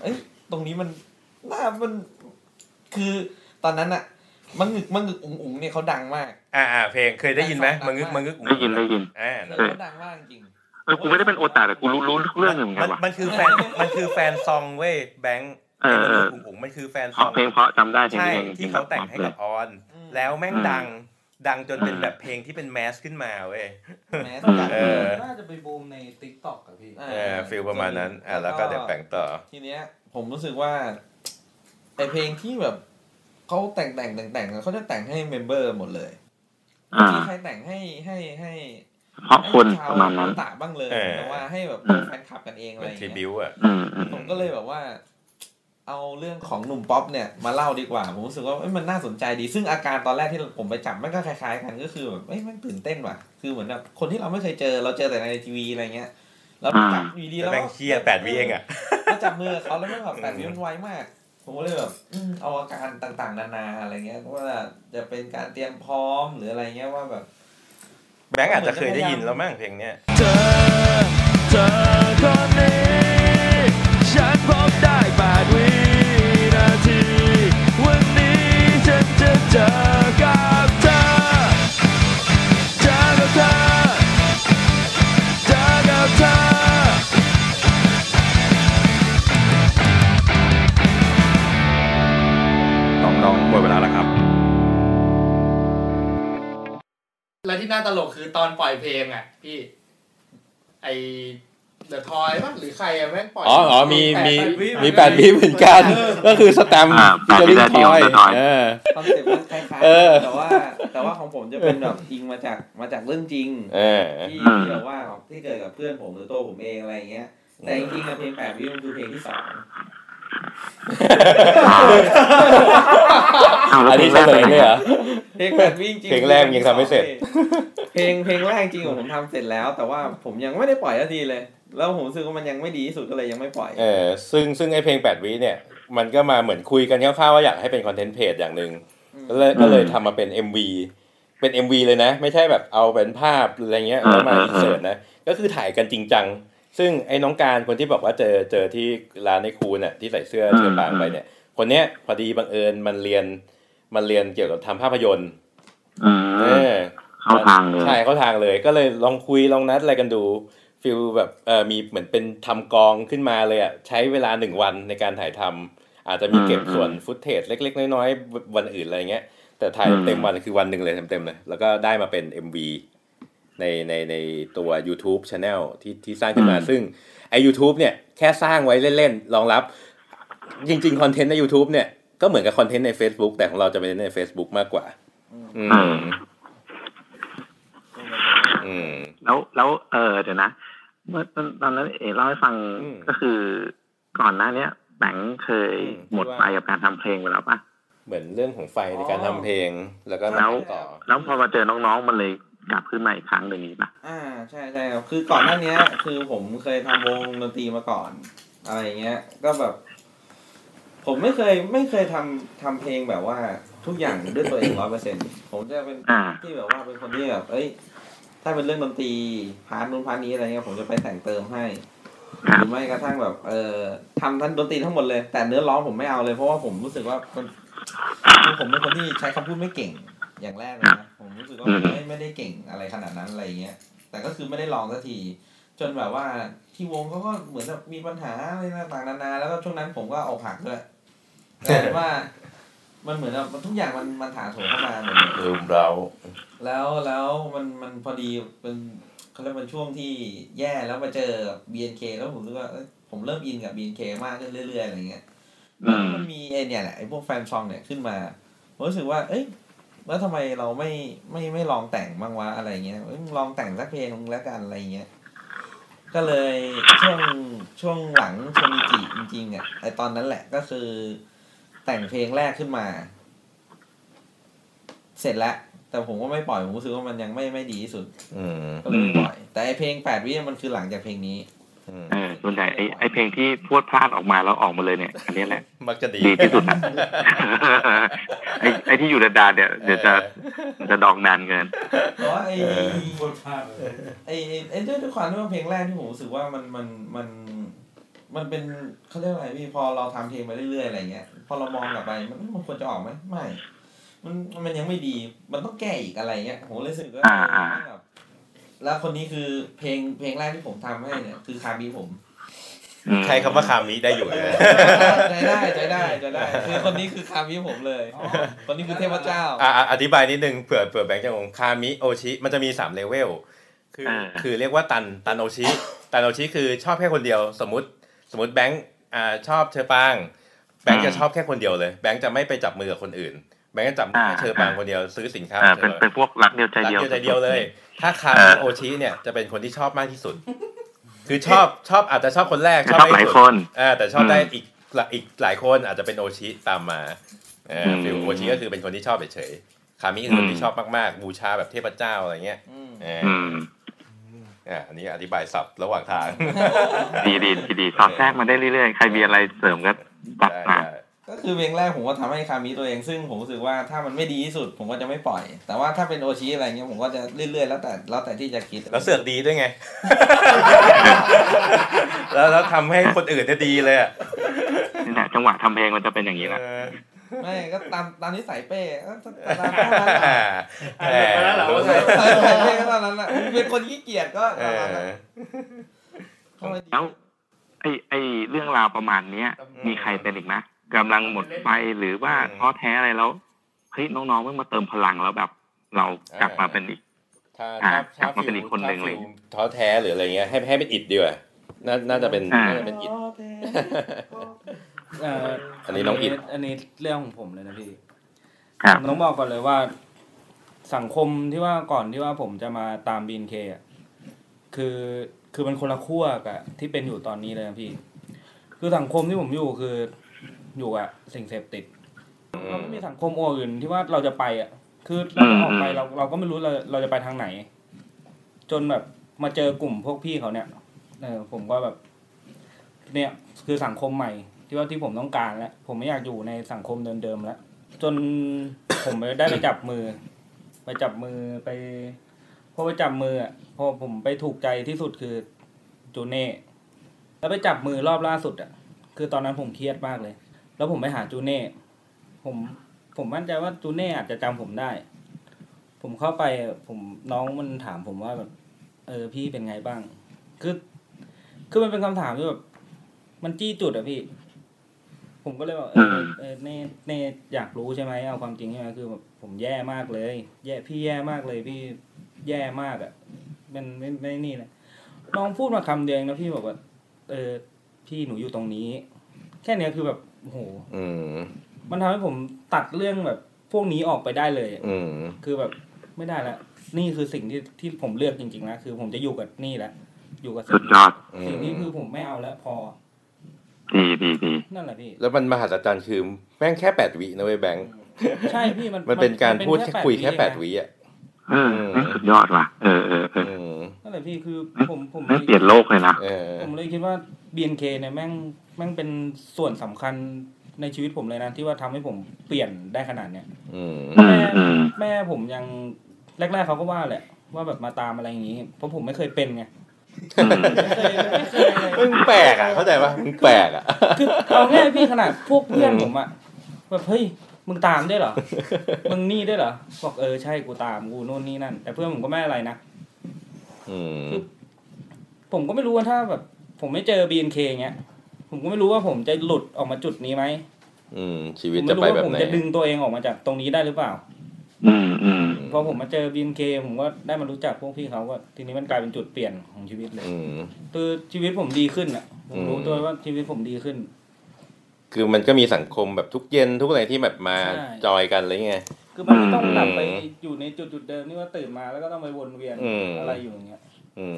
เอ้ยตรงนี้มันน่ามันคือตอนนั้นอะมังงึกมังงึกอุ๋งอุ๋งเนี่ยเขาดังมาก อ่าอ่าเพลงเคยได้ยินไหมมังงึกมังงึกได้ยินได้ยินอ่าเอนั่นอแหละเขาดังมากจริงเออกูไม่ได้เป็นโอตาแต่กูรู้รู้เรื่องหนึ่งเหมือนมักันนว่ะมันคือแฟนมันคือแฟนซองเว้ยแบงค์เออเอออุ๋งอุ๋งมันคือแฟนเพซอราะงเพลงเพราะจำได้เพลงใช่เพลงที่เขาแต่งให้กับออนอืมแล้วแม่งอืมดัง ดังจนเป็นอืมแบบเพลงที่เป็นแมสขึ้นมาเว้ยแม้อืมจัดเออน่าจะไปบูมในติ๊กต็อกอะพี่เออฟิลประมาณนั้นอะแล้วก็เดี๋ยวแบ่งต่อ ทีเนี้ยผมรู้สึกว่าไอเพลงที่แบบเขาแต่งแต่งแต่งแต่งเขาจะแต่งให้เมมเบอร์หมดเลยอ่าที่ใครแต่งให้ให้ให้เพราะคนให้ชวประมาณนั้นตะบ้างเลยเออแต่ว่าให้แบบอืมแฟนคลับกันเองอะเป็ไรนอย่างทริเงี้บิยวอะอืมอืมผมก็เลยแบบว่า เอาเรื่องของหนุ่มป๊อปเนี่ยมาเล่าดีกว่า ผมรู้สึกว่าเอ้ยมันน่าสนใจดี ซึ่งอาการตอนแรกที่ผมไปจับมันก็คล้ายๆกันก็คือแบบเอ้ยมันตื่นเต้นว่ะ คือเหมือนแบบคนที่เราไม่เคยเจอเราเจอแต่ในทีวีอะไรเงี้ยแล้วจับอยู่ดีแล้วแล้วแม่งเชียแปดวิเองอะก็จับมือกับเขาแล้วมันแบบแปดวิมันไวมาก ผมก็เลยแบบอืมเอาอาการต่างๆ นานาอะไรเงี้ยว่าจะเป็นการเตรียมพร้อมหรืออะไรเงี้ยว่าแบบแบงค์อาจจะเคยได้ยินแล้วมั้งเพลงเนี้ยเธอเธอคนนี้ฉันพบได้แปด วินาที วันนี้ฉันจะเจอกับเธอเจอกับเธอเจอกับเธอน้องๆหมดเวลาแล้วครับ แล้วที่น่าตลกคือตอนปล่อยเพลงอะพี่ ไอ The Toy ป่ะหรือใครอะแม่งปล่อยอ๋ออ๋อมีมีแปดวิมีแปดวิเหมือนกัน ก็คือสแตมป์อ่าแปดวิเจอริงนาทีทอยของ The Toy เออ concept มันคล้ายเออๆแต่ว่าแต่ว่าของผมจะเป็นแบบอิงมาจากมาจากเรื่องจริงเออที่อืมที่แบบว่าที่เกิดกับเพื่อนผมหรือตัวผมเองอะไรเงี้ย แต่จริงๆอะเพลงแปดวิมันคือเพลงที่สองเอาแล้วอันเพลนี้งเฉแรกลเป็นยยังไงเลยเหรอเพลงแปดวิจริงๆเพลงแรกยังทำไม่เสร็จ เพลงเพลงแรกจริงๆผมทำเสร็จแล้ว แต่ว่าผมยังไม่ได้ปล่อยสักทีเลย แล้วผมรู้สึกว่ามันยังไม่ดีที่สุดก็เลยยังไม่ปล่อย เออซึ่งซึ่งไอเพลงแปดวิเนี่ย มันก็มาเหมือนคุยกันคร่าวๆว่าอยากให้เป็นคอนเทนต์เพจอย่างหนึ่งก็เลยก็เลยทำมาเป็น MV เป็น MV เลยนะ ไม่ใช่แบบเอาเป็นภาพอะไรเงี้ยแล้วมาอินเสิร์ตนะ ก็คือถ่ายกันจริงจัง ซึ่งไอ้น้องการคนที่บอกว่าเจอเจอที่ร้านในคูน่ะที่ใส่เสื้อเชือบางไปเนี่ย คนเนี้ยพอดีบังเอิญมันเรียนมันเรียนเกี่ยวกับทำภาพยนตร์อืเอมอเข้าทางเลยใช่เข้าทางเลย ก็เลยลองคุยลองนัดอะไรกันดู ฟิลแบบเออมีเหมือนเป็นทำกองขึ้นมาเลยอะใช้เวลาหนึ่งวันในการถ่ายทำอาจจะมีเก็บส่วนฟุตเทจเล็ก ๆ น้อยๆวันอื่นอะไรเงี้ย แต่ถ่ายเต็มวันคือวันหนึ่งเลยเต็มๆเลยแล้วก็ได้มาเป็น MV ในในในตัว YouTube Channel ที่ที่สร้างขึ้นมาซึ่งไอ YouTube เนี่ยแค่สร้างไว้เล่นๆรองรับ จริงๆคอนเทนต์ใน YouTube เนี่ยก็เหมือนกับคอนเทนต์ใน Facebook แต่ของเราจะเป็นใน Facebook มากกว่า อืม อืมอืมแล้วแล้วเออเดี๋ยวนะ เมื่อตอนตอนนั้นเอเล่าให้ฟังอืมก็คือก่อนหน้าเนี้ยแบงค์เคยอืมหมดไปกับการทำเพลงไปแล้วปะเหมือนเรื่องของไฟในการทำเพลง แล้วก็แล้วทำต่อแล้วพอมาเจอน้องๆมันเลยกลับขึ้นมาอีกครั้งหนึ่งนี้ปะอ่าใช่ใช่ครับคือก่อนหน้าเนี้ยคือผมเคยทำวงดนตรีมาก่อน อะไรเงี้ย ก็แบบ ผมไม่เคยไม่เคยทำทำเพลงแบบว่าทุกอย่างด้วยตัวเองร้อยเปอร์เซ็นผมจะเป็นอ่าที่แบบว่าเป็นคนที่แบบเอ้ย ถ้าเป็นเรื่องดนตรี part นู้น part นี้อะไรเงี้ยผมจะไปแต่งเติมให้ครับหรือแม้กระทั่งแบบ เออทำทั้งดนตรีทั้งหมดเลย แต่เนื้อร้องผมไม่เอาเลย เพราะว่าผมรู้สึกว่ามันคือผมเป็นคนที่ใช้คำพูดไม่เก่งอย่างแรกเลยนะผมรู้สึกว่าผมไม่ไม่ได้เก่งอะไรขนาดนั้นอะไรเงี้ย แต่ก็คือไม่ได้ลองสักที จนแบบว่าที่วงเขาก็เหมือนแบบมีปัญหาอะไรต่างๆนานาแล้วก็ช่วงนั้นผมก็เอาผักด้วยกลายเป็นว่า มันเหมือนแบบมันทุกอย่างมันมันถาโถมเข้ามาหมดเลยลืมเรา แล้วแล้วมันมันพอดีเป็นเขาเรียกเป็นช่วงที่แย่แล้วมาเจอ BNK แล้วผมรู้สึกว่าเอ้ยผมเริ่มอินกับ BNK มากขึ้นเรื่อยๆอะไรเงี้ยอืมมันมีไอเนี่ยแหละไอพวกแฟนซองเนี่ยขึ้นมาผมรู้สึกว่า เอ้ยแล้วทำไมเราไม่ไม่ไม่ลองแต่งบ้างวะอะไรเงี้ยเอ้ยมึงลองแต่งสักเพลงนึงแล้วกันอะไรเงี้ยก็เลยช่วงช่วงหลังโชนิจิจริงๆอะไอตอนนั้นแหละก็คือ แต่งเพลงแรกขึ้นมา เสร็จแล้ว แต่ผมก็ไม่ปล่อยผมรู้สึกว่ามันยังไม่ไม่ดีที่สุดอืมก็เลยไม่ปล่อย แต่ไอเพลงแปดวิมันคือหลังจากเพลงนี้อืมเออส่วนใหญ่ไอ้ไอ้เพลงที่พรวดพลาดออกมาแล้วออกมาเลยเนี่ย อันนี้แหละมักจะดีดีที่สุดนะไอ้ไอ้ที่อยู่ดานๆเนี่ยเดี๋ยวจะจะดองนานเกินเพราะว่าไอเออพูดพลาดเลยไอไอ้ไอ้ด้วยด้วยความที่ว่าเพลงแรกที่ผมรู้สึกว่ามันมันมันมันเป็นเขาเรียกว่าอะไรพี่พอเราทำเพลงไปเรื่อยๆอะไรเงี้ย พอเรามองกลับไปมันมันควรจะออกไหมไม่ มันมันยังไม่ดี มันต้องแก้อีกอะไรเงี้ยผมเลยรู้สึกว่าอ่าอ่าแบบแล้วคนนี้คือเพลงเพลงแรกที่ผมทำให้เนี่ย คือคามิผมอืมใช้คำว่าคามิได้อยู่นะใจได้ใจได้ใจได้คือคนนี้คือคามิผมเลย คนนี้คือเทพเจ้าอะอะอธิบายนิดนึงเผื่อเผื่อแบงค์จะงงคามิโอชิ มันจะมีสามเลเวลคืออ่าคือเรียกว่าตันตันโอชิตันโอชิคือชอบแค่คนเดียว สมมติ สมมติแบงค์อ่าชอบเฌอปราง แบงค์จะชอบแค่คนเดียวเลย แบงค์จะไม่ไปจับมือกับคนอื่น แบงค์จะจับมือแค่เฌอปรางคนเดียวซื้อสินค้าอ่าเชเป็นอเป็นพวกรักเดียวใจรักเดียวเดียวใจเดียวเลย ถ้าคาเอมิอโอชิเนี่ยจะเป็นคนที่ชอบมากที่สุด คือชอบชอบอาจจะชอบคนแรกชอบหได้ลายที่คสุดนอ่าแต่ชอบอืมได้อีกหลายอีกหลายคนอาจจะเป็นโอชิตามมาเอออม feel โอชิก็คือเป็นคนที่ชอบเฉยๆคามิคือคนอืมที่ชอบมากๆ บูชาแบบเทพเจ้าอะไรเงี้ยอืมเอออืมอ่าอันนี้อธิบายศัพท์ระหว่างทางดีดีดีดีสอดแทรกมาได้เรื่อยๆ ใครมีอะไรเสริมก็จัดได้มาได้ ก็คือเพลงแรกผมก็ทำให้คามิตัวเอง ซึ่งผมรู้สึกว่าถ้ามันไม่ดีที่สุดผมก็จะไม่ปล่อย แต่ว่าถ้าเป็นโอชิอะไรเงี้ยผมก็จะเรื่อยๆแล้วแต่แล้วแต่ที่จะคิด แล้วเสือกดีด้วยไง แล้วแล้วทำให้คนอื่นเนี่ยดีเลยอะนี่แหละจังหวะทำเพลงมันจะเป็นอย่างนี้แหละเออไม่ก็ตามตามนิสัยเป้ก็ตามตามนั้นแหละแหมรู้นิสัยเป้ก็ตามนั้นแหละมึงเป็นคนขี้เกียจก็เอตามนั้นอแหละเข้ามาดีแล้วไอ้ไอ้เรื่องราวประมาณเนี้ย มีใครเป็นอีกนะ กำลังหมดไฟหรือว่าอืมท้อแท้อะไรแล้วเฮ้ยน้องๆเพิ่งมาเติมพลังแล้วแบบ เรากลับมาเป็นอีกถ้าอ่าถ้าถ้ากลับมาเป็นอีกคนหนึ่งถ้าเลยฟิลท้อแท้หรืออะไรเงี้ยให้ให้เป็นอิดดีกว่าน่าน่าจะเป็นอ่าน่าจะเป็นอิดเอ่ออันนี้น้องอิดอันนี้เรื่องของผมเลยนะพี่ครับผมต้องบอกก่อนเลยว่า สังคมที่ว่าก่อนที่ว่าผมจะมาตามบีนเคอะคือคือมันคนละขั้วกับที่เป็นอยู่ตอนนี้เลยนะพี่ คือสังคมที่ผมอยู่คือ อยู่กับสิ่งเสพติดเราไม่มีสังคมอื่นที่ว่าเราจะไปอะ คือเราจะออกไปอืมเราเราก็ไม่รู้เราเราจะไปทางไหน จนแบบมาเจอกลุ่มพวกพี่เขาเนี่ยเออผมก็แบบ เนี่ยคือสังคมใหม่ที่ว่าที่ผมต้องการแล้วผมไม่อยากอยู่ในสังคมเดิมๆแล้วจนผมไปได้ไปจับมือ ไปจับมือไปพอไปจับมืออะพอผมไปถูกใจที่สุดคือจูเน่แล้วไปจับมือรอบล่าสุดอะ คือตอนนั้นผมเครียดมากเลย แล้วผมไปหาจูเน่ผมผมมั่นใจว่าจูเน่อาจจะจำผมได้ ผมเข้าไปอะผมน้องมันถามผมว่าแบบ เออพี่เป็นไงบ้าง คือ คือมันเป็นคำถามที่แบบมันจี้จุดอะพี่ ผมก็เลยบอกเอออืมเออเน่เน่อยากรู้ใช่ไหมเอาความจริงใช่ไหมคือแบบผมแย่มากเลย แย่พี่แย่มากเลยพี่แย่มากอะมันไม่ไม่นี่นะน้องพูดมาคำเดียวเองนะพี่บอกว่า เออ พี่หนูอยู่ตรงนี้ แค่เนี้ยคือแบบ โอ้โหอืมมันทำให้ผมตัดเรื่องแบบพวกนี้ออกไปได้เลย อืมคือแบบไม่ได้ละนี่คือสิ่งที่ที่ผมเลือกจริงๆนะคือผมจะอยู่กับนี่แหละ อยู่กับสิ่สุงดยอดสิ่งนี้คือผมไม่เอาแล้วพอ ดีดีดีนั่นแหละพี่ แล้วมันมหัศจรรย์คือแม่งแค่แปดวินะเว้ยแบงค์ใช่พี่มันมันเป็นการพูดแค่คุยแค่แปดนะวิอะ เออแม่งสุดยอดว่ะเออเออเอออืมนั่นแหละพี่คือผมผมแม่งเปลี่ยนโลกเลยนะ เออ ผมเลยคิดว่า BNK เนี่ยแม่งแม่งเป็นส่วนสำคัญในชีวิตผมเลยนะที่ว่าทำให้ผมเปลี่ยนได้ขนาดเนี้ยอืมอืมอืมแม่ผมยังแรกๆเขาก็ว่าแหละ ว่าแบบมาตามอะไรอย่างนี้ เพราะผมไม่เคยเป็นไงอืมไม่เคยไม่เคยเลยมึงแปลกอะเข้าใจปะมึงแปลกอะคือเอาง่ายพี่ขนาดพวกเพื่อนผมอะแบบเฮ้ยมึงตามได้วยเหรอ มึงนี่ได้วยเหรอ บอกเออใช่กูตามกูโน่นนี่นั่น แต่เพื่อนผมก็ไม่อะไรนะอืมผมก็ไม่รู้ว่าถ้าแบบ ผมไม่เจอ BNK เงี้ย ผมก็ไม่รู้ว่าผมจะหลุดออกมาจุดนี้ไหมอืม ชีผวิตมไม่จะรู้ไปว่าแบบผมไหนจะดึงตัวเองออกมาจากตรงนี้ได้หรือเปล่า อืมอืมพอผมมาเจอ BNK ผมก็ได้มารู้จักพวกพี่เขาก็ทีนี้มันกลายเป็นจุดเปลี่ยนของชีวิตเลยอืมคือชีวิตผมดีขึ้นอะ ผมรู้อืมตัวว่าชีวิตผมดีขึ้น คือมันก็มีสังคมแบบทุกเย็นทุกอะไรที่แบบมาใช่จอยกันอะไรเงี้ยคือมันไม่ต้องอืมกลับไปอยู่ในจุดจุดๆเดิมนี่ว่าตื่นมาแล้วก็ต้องไปวนเวียนอืมอะไรอยู่อย่างเงี้ยอืม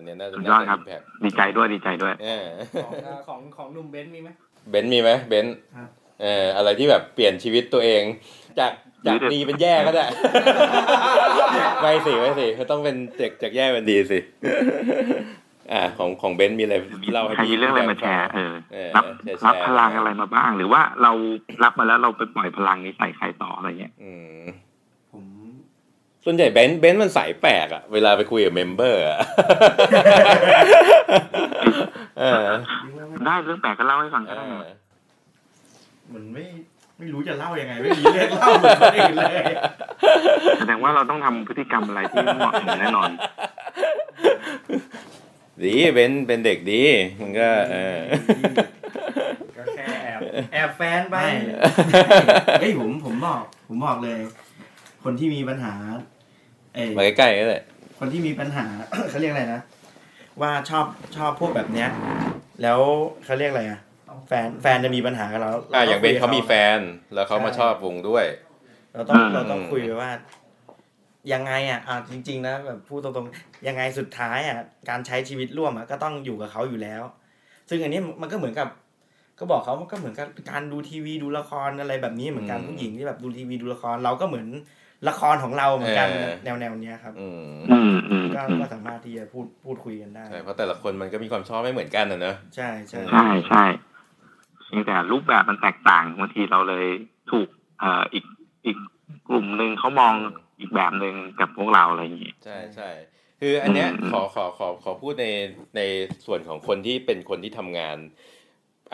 อืมอันเนี้ยน่าจะสุดยอดครับน่าจะ impact ดีใจด้วยดีใจด้วยเออของอ่าของของหนุ่มเบนซ์มีไหมเบนซ์มีไหมเบนซ์ครับเอออะไรที่แบบเปลี่ยนชีวิตตัวเอง จากจากดีเป็นแย่ก็ได้ไม่สิไม่สิเขาต้องเป็นจากจากแย่เป็นดีสิอ่าของของเบนซ์มีอะไรเล่าให้ใครพี่มีเรื่องอะไรมาแชร์เออเออรับแชร์รับแชร์พลังอะไรมาบ้าง หรือว่าเรารับมาแล้วเราไปปล่อยพลังนี้ใส่ใครต่ออะไรเงี้ยอืมผม ส่วนใหญ่เบนซ์เบนซ์มันสายแปลกอะเวลาไปคุยกับ member อะเออได้เรื่องแปลกก็เล่าให้ฟังเอก็ได้อเหมือนไม่ไม่รู้จะเล่ายังไง ไม่มีเรื่องเล่าเหมือนคนอื่นเลยแสดงว่าเราต้องทำพฤติกรรมอะไรที่เหมาะสมแน่นอน ดีเบนซ์เป็นเด็กดี มันก็ เออก็แค่แอบแอบแฟนไปเฮ้ยผมผมบอก ผมบอกเลย คนที่มีปัญหาเอ้ยมาใกล้ๆก็ได้คนที่มีปัญหา เขาเรียกอะไรนะว่าชอบชอบพวกแบบเนี้ย แล้วเขาเรียกอะไรอะแฟนแฟนจะมีปัญหากับเราอ่าอย่างเบนคุเขามีแฟนแล้วเขามาชอบวงด้วย เราต้องอืมเราต้องคุยไปว่า ยังไงอะอ่าจริง ๆ นะแบบพูดตรงๆยังไงสุดท้ายอะการใช้ชีวิตร่วมอะก็ต้องอยู่กับเขาอยู่แล้ว ซึ่งอันนี้มันก็เหมือนกับ ก็บอกเขามันก็เหมือนกับการดูทีวีดูละครอะไรแบบนี้เหมือนกันอืมผู้หญิงที่แบบดูทีวีดูละครเราก็เหมือน ละครของเราเหมือนกันเออแนวแนวๆเนี้ยครับอืมอืมอืมก็อืมก็สามารถที่จะพูดพูดคุยกันได้ใช่เพราะแต่ละคนมันก็มีความชอบไม่เหมือนกันนะเนอะใช่ใช่ใช่ใช่เพียงแต่รูปแบบมันแตกต่างบางทีเราเลยถูกเอ่ออีกอีกกลุ่มหนึ่งเขามองอีกแบบหนึ่งกับพวกเราอะไรอย่างงี้ใช่ใช่คืออันเนี้ยอืมขอขอขอขอพูดในในส่วนของคนที่เป็นคนที่ทำงาน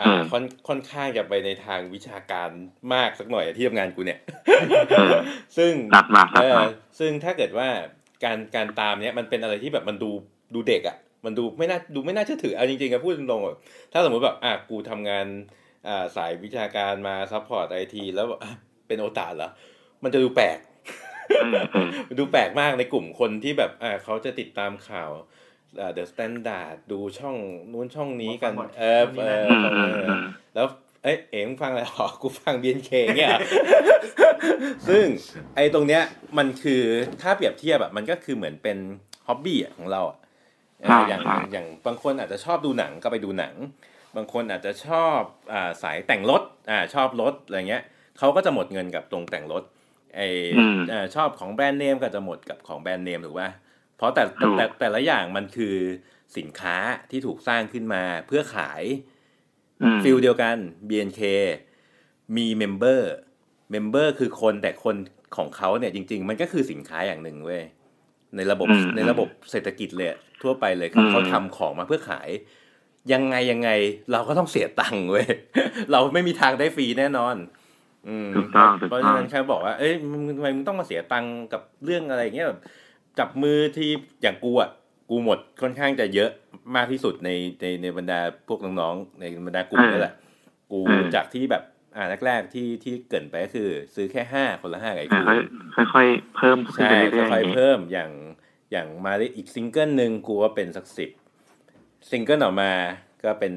อือ่ามค่อนค่อนข้างจะไปในทางวิชาการมากสักหน่อยอะที่ทำงานกูเนี่ยเออซึ่งตัดมาตัดเอมาอซึ่งถ้าเกิดว่าการการตามเนี้ยมันเป็นอะไรที่แบบมันดูดูเด็กอะ่ะ มันดูไม่น่าดูไม่น่าเชื่อถือเอาจริงๆอะพูดตรงๆแบบถ้าสมมติแบบอะกูทำงานอ่าสายวิชาการมา support IT แล้วแบบอะเป็นโอตาเหรอมันจะดูแปลกเออเออดูแปลกมากในกลุ่มคนที่แบบอ่าเขาจะติดตามข่าว The Standard ดูช่องนู้นช่องนี้กัน เออเอออืมเออืมออืมแล้วเอ้ยเอ๋งฟังอะไรหรอ กูฟัง BNK เนี่ยซึ่งไอ้ตรงเนี้ยมันคือถ้าเปรียบเทียบแบบมันก็คือเหมือนเป็นhobby อะของเราอะเออใช่อย่างใช่อย่างบางคนอาจจะชอบดูหนังก็ไปดูหนัง บางคนอาจจะชอบอ่าสายแต่งรถอ่าชอบรถอะไรเงี้ยเขาก็จะหมดเงินกับตรงแต่งรถไออืมเอ่อชอบของ brand name ก็จะหมดกับของ brand name ถูกป่ะ เพราะแต่ถูกแต่แต่ละอย่างมันคือสินค้าที่ถูกสร้างขึ้นมาเพื่อขายอืม feel เดียวกัน BNK มี member member คือคนแต่คนของเขาเนี่ยจริง ๆ มันก็คือสินค้าอย่างหนึ่งเว้ยในระบบอืมในระบบเศรษฐกิจเลยอะทั่วไปเลยคืออืมเขาทำของมาเพื่อขาย ยังไงยังไง เราก็ต้องเสียตังค์เว้ยเราไม่มีทางได้ฟรีแน่นอน อืมถูกต้องถูกเพราะต้ฉะองนั้นแค่บอกว่าเอ้ยมึงทำไมมึงต้องมาเสียตังค์กับเรื่องอะไรอย่างเงี้ยแบบ จับมือที่อย่างกูอะกูหมดค่อนข้างจะเยอะมากที่สุดในในในบรรดาพวกน้องๆในบรรดากลุ่มนี่แหละ กูเออจากที่แบบอ่าแรกๆที่ที่เกริ่นไปก็คือ ซื้อแค่ห้าคนละห้ากับไอ้อ่ากูค่อยค่อยๆเพิ่มขึ้นใช่ไปเรื่อยๆค่อยอย่างๆงี้เพิ่มอย่างอย่างมาได้อีกซิงเกิลหนึ่งกูว่าเป็นสักสิบซิงเกิลออกมาก็เป็น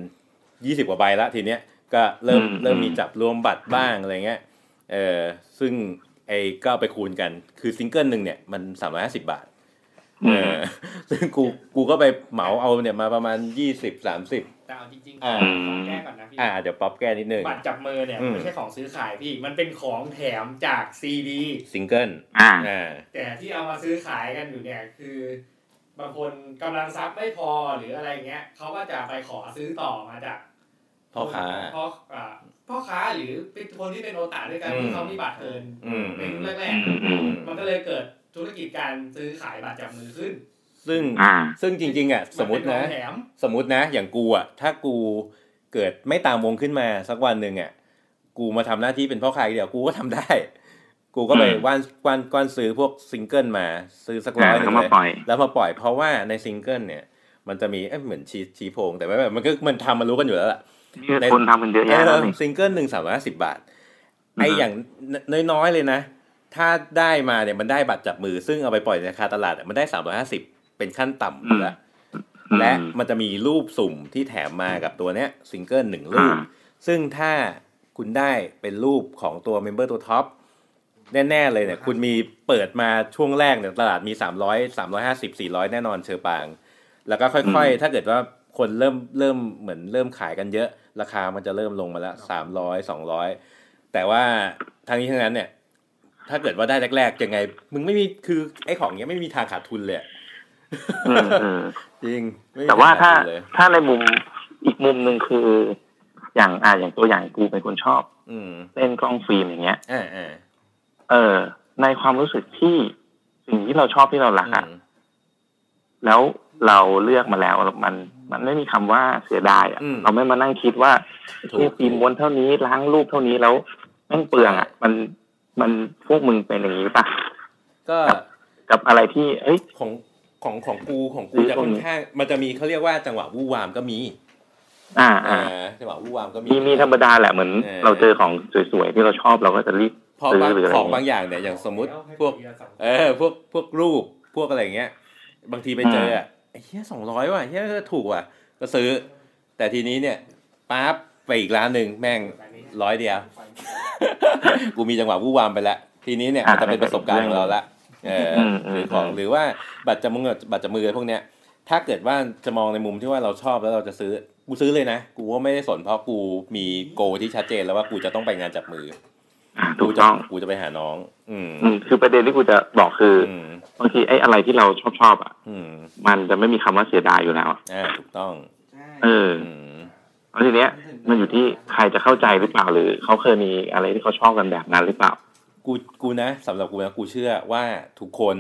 ยี่สิบกว่าใบละทีเนี้ยก็เริ่มอืมเริ่มมีอืมจับรวมบัตรบ้างอะไรเงี้ยเออซึ่งไอ้ก็เอาไปคูณกันคือซิงเกิลหนึ่งเนี่ยมันสามร้อยห้าสิบบาท เออซึ่งกูกูก็ไปเหมาเอาเนี่ยมาประมาณยี่สิบสามสิบแต่เอาจริงๆอ่าขอแก้ก่อนนะพี่อ่าเดี๋ยวป๊อปแก้นิดนึงบัตรจับมือเนี่ยอืมไม่ใช่ของซื้อขายพี่มันเป็นของแถมจาก CD single อ่าอ่าแต่ที่เอามาซื้อขายกันอยู่เนี่ยคือบางคนกำลังทรัพย์ไม่พอหรืออะไรเงี้ยเขาก็จะไปขอซื้อต่อมาจากพ่อค้าพ่ออ่าพ่อค้าหรือเป็นคนที่เป็นโอตาด้วยกันอืมที่เขามีบัตรเทิร์นอืมในยุคแรกอืมอืมๆมันก็เลยเกิด ธุรกิจการซื้อขายบัตรจับมือขึ้น ซึ่งอ่าซึ่งจริง ๆ อะ สมมติเป็นะของแถมสมมตินะ อย่างกูอะ ถ้ากูเกิดไม่ตามวงขึ้นมาสักวันหนึ่งอะ กูมาทำหน้าที่เป็นพ่อค้าอย่างเดียวกูก็ทำได้ กูก็ไปอืมว่านว่านกว้านซื้อพวกซิงเกิลมา ซื้อสักร้อ่าอยหนึ่งมาเลย อ่าแล้วปล่อยแล้วมาปล่อยเพราะว่าในซิงเกิลเนี่ย มันจะมีเอ้ยเหมือนชี้ชี้โพรง แต่ไม่แบบมันก็มันทำมารู้กันอยู่แล้วล่ะนี่คนทำกันเยอะแยะแล้วนี่ซิงเกิลหนึ่งสามร้อยห้าสิบบาทอือฮึไออย่างน้อยๆเลยนะ ถ้าได้มาเนี่ยมันได้บัตรจับมือ ซึ่งเอาไปปล่อยในราคาตลาดอะมันได้สามร้อยห้าสิบเป็นขั้นต่ำอยู่แล้วและมันจะมีรูปสุ่มที่แถมมากับตัวเนี้ยซิงเกิลหนึ่งรูปอ่าซึ่งถ้าคุณได้เป็นรูปของตัว member ตัวท็อปแน่ ๆ เลยเนี่ย คุณมีเปิดมาช่วงแรกเนี่ยตลาดมี300 350 400แน่นอนเฌอปราง แล้วก็ค่อยๆ ถ้าเกิดว่าคนเริ่มเริ่มเหมือนเริ่มขายกันเยอะ ราคามันจะเริ่มลงมาแล้วสามร้อยสองร้อยแต่ว่าทางนี้ทั้งนั้นเนี่ย ถ้าเกิดว่าได้แรกๆยังไง มึงไม่มีคือไอ้ของเนี้ยไม่มีทางขาดทุนเลยอะอืมอืมจริงไม่มีแต่ว่าทงถ้าขดทุนเลยถ้าในมุมอีกมุมหนึ่งคือ อย่างอ่าอย่างตัวอย่างกูเป็นคนชอบ อืมเล่นกล้องฟิล์มอย่างเงี้ยอ่าอ่าเออ ในความรู้สึกที่สิ่งที่เราชอบที่เรารักอะแล้วเราเลือกมาแล้วมัน มันไม่มีคำว่าเสียดายอะอืมเราไม่มานั่งคิดว่าถูกที่ฟิล์มม้วนเท่านี้ล้างรูปเท่านี้แล้วแม่งเปลืองอะมัน มันพวกมึงเป็นอย่างนี้ปะก็กับอะไรที่ เอ้ยของของของกูของกูซื้อจะตรค่งอนนี้ข้างมันจะมีเขาเรียกว่าจังหวะวู่วามก็มี อ่าอ่าอ่าจังหวะวู่วามก็มีมีมีธรรมดาแหละเหมือนเออเราเจอของสวยๆที่เราชอบเราก็จะรีบเพราะซื้บางหรืออะไรของบางเงี้ยอย่างเนี่ยอย่างสมมุติพวก เออ พวกพวกรูปพวกอะไรอย่างเงี้ย บางทีไปเจออะไอ้เหี้ยสองร้อยว่ะเหี้ยถูกว่ะ ก็ซื้อ แต่ทีนี้เนี่ยปั๊บ ไปอีกร้านหนึ่งแม่งร้อยเดียว กูมีจังหวะวู่วามไปแล้ว ทีนี้เนี่ยมันจะเป็นประสบการณ์ของเราละเอออมอืมหรือของหรือว่าบัตรจำมือบัตรจำมือพวกเนี้ย ถ้าเกิดว่าจะมองในมุมที่ว่าเราชอบแล้วเราจะซื้อกูซื้อเลยนะ กูว่าไม่ได้สนเพราะกูมีโกที่ชัดเจนแล้วว่ากูจะต้องไปงานจับมืออ่าถูกต้องกูจะไปหาน้องอืมอืมคือประเด็นที่กูจะบอกคือออืมบางทีไอ้อะไรที่เราชอบชอบๆอะอืมมันจะไม่มีคำว่าเสียดายอยู่แล้วอะอ่าถูกต้อง เอออืมเพราะทีเนี้ย มันอยู่ที่ใครจะเข้าใจหรือเปล่าหรือเขาเคยมีอะไรที่เขาชอบกันแบบนั้นหรือเปล่า กูกูนะสำหรับกูนะกูเชื่อว่าทุกคน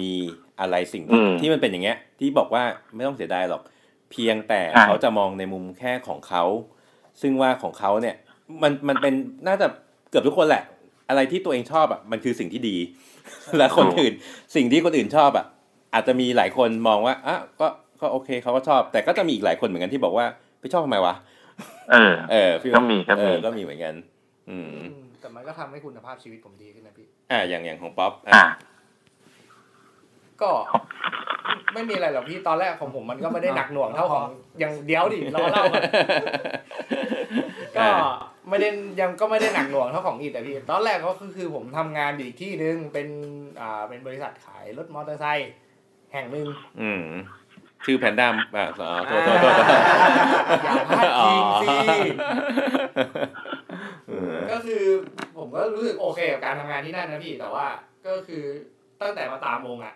มีอะไรสิ่งอืมที่มันเป็นอย่างเงี้ย ที่บอกว่าไม่ต้องเสียดายหรอก เพียงแต่ใช่เขาจะมองในมุมแค่ของเขา ซึ่งว่าของเขาเนี่ย มันมันเป็นน่าจะเกือบทุกคนแหละ อะไรที่ตัวเองชอบอะมันคือสิ่งที่ดี และคนอื่น สิ่งที่คนอื่นชอบอะ อาจจะมีหลายคนมองว่าอะก็ก็โอเคเขาก็ชอบ แต่ก็จะมีอีกหลายคนเหมือนกันที่บอกว่าไปชอบทำไมวะ เออ เออพี่ก็มีก็มีเออก็มีเหมือนกัน อืม แต่มันก็ทำให้คุณภาพชีวิตผมดีขึ้นนะพี่ อ่า อย่างอย่างของป๊อปอ่าก็ไม่มีอะไรหรอกพี่ตอนแรกของผมมันก็ไม่ได้หนักหน่วงเท่าของอย่างเดี๋ยวดิรอเล่าก่อนก็ไม่ได้ยังก็ไม่ได้หนักหน่วงเท่าของอีแต่พี่ ตอนแรกก็คือคือผมทำงานอยู่อีกที่นึงเป็นอ่าเป็นบริษัทขายรถมอเตอร์ไซค์แห่งหนึ่งอืม ชื่อแพนด้าอ่าอ๋อโทษโทษโทษอย่าพลาดพิงสิเออก็คือผมก็รู้สึกโอเคกับการทำงานที่นั่นนะพี่ แต่ว่าก็คือตั้งแต่มาตามวงอะ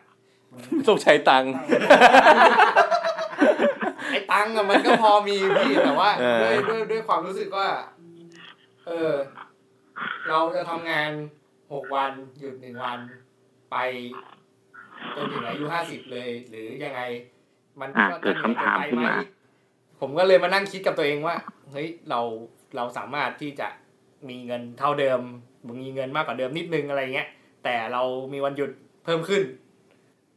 ต้องใช้ตังค์ไอ้ตังค์อะมันก็พอมีพี่แต่ว่าเออด้วยด้วยด้วยความรู้สึกว่า เออ เราจะทำงานหกวันหยุดหนึ่งวันไปจนถึงอายุห้าสิบเลย หรือยังไง มันอะก็เกิดคำถามขึ้นมา ผมก็เลยมานั่งคิดกับตัวเองว่า เฮ้ยเราเราสามารถที่จะมีเงินเท่าเดิมมีเงินมากกว่าเดิมนิดนึงอะไรเงี้ย แต่เรามีวันหยุดเพิ่มขึ้น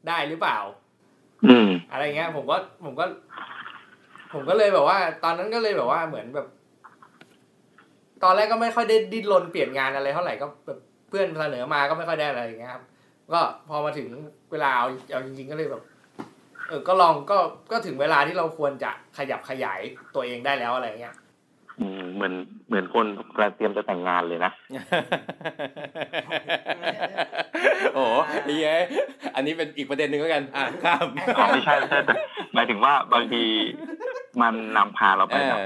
ได้หรือเปล่า อืม อะไรเงี้ย ผมก็ผมก็ ผมก็เลยแบบว่า ตอนนั้นก็เลยแบบว่าเหมือนแบบ ตอนแรกก็ไม่ค่อยได้ดิ้นรนเปลี่ยนงานอะไรเท่าไหร่ก็แบบเพื่อนเสนอมาก็ไม่ค่อยได้อะไรอย่างเงี้ยครับ ก็พอมาถึงเวลาเอาเอาจริงๆก็เลยแบบเออก็ลองก็ก็ถึงเวลาที่เราควรจะขยับขยายตัวเองได้แล้วอะไรเงี้ยอืมเหมือนเหมือนคนกำลังเตรียมจะแต่งงานเลยนะ โอ้โหไอ้เย้ยอันนี้เป็นอีกประเด็นหนึ่งแล้วกัน อะข้ามอ๋อไม่ใช่ไม่ใช่แต่หมายถึงว่าบางทีมันนำพาเราไปเอแบบอ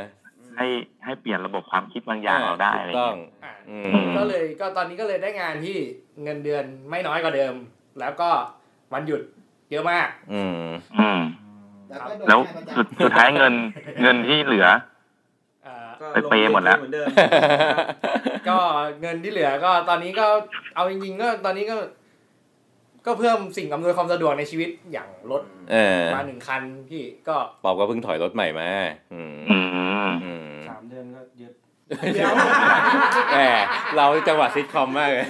ให้ให้เปลี่ยนระบบความคิดบางอย่างเราได้ถูอะไรกต้องเงี้ยอะอืมก็เลยก็ตอนนี้ก็เลยได้งานที่เงินเดือนไม่น้อยกว่าเดิม แล้วก็วันหยุด เยอะมาก อืม อืม แล้วสุดสุดท้ายเงินเงินที่เหลือเอ่อไปเปย์หมดแล้วเหมือนเดิมก็เงินที่เหลือก็ตอนนี้ก็เอาจริงๆก็ตอนนี้ก็ ก็เพิ่มสิ่งอำนวยความสะดวกในชีวิตอย่างรถเออมาหนึ่งคันพี่ก็ปอบก็เพิ่งถอยรถใหม่มา อืม แหมเราจังหวะซิทคอมมากเลย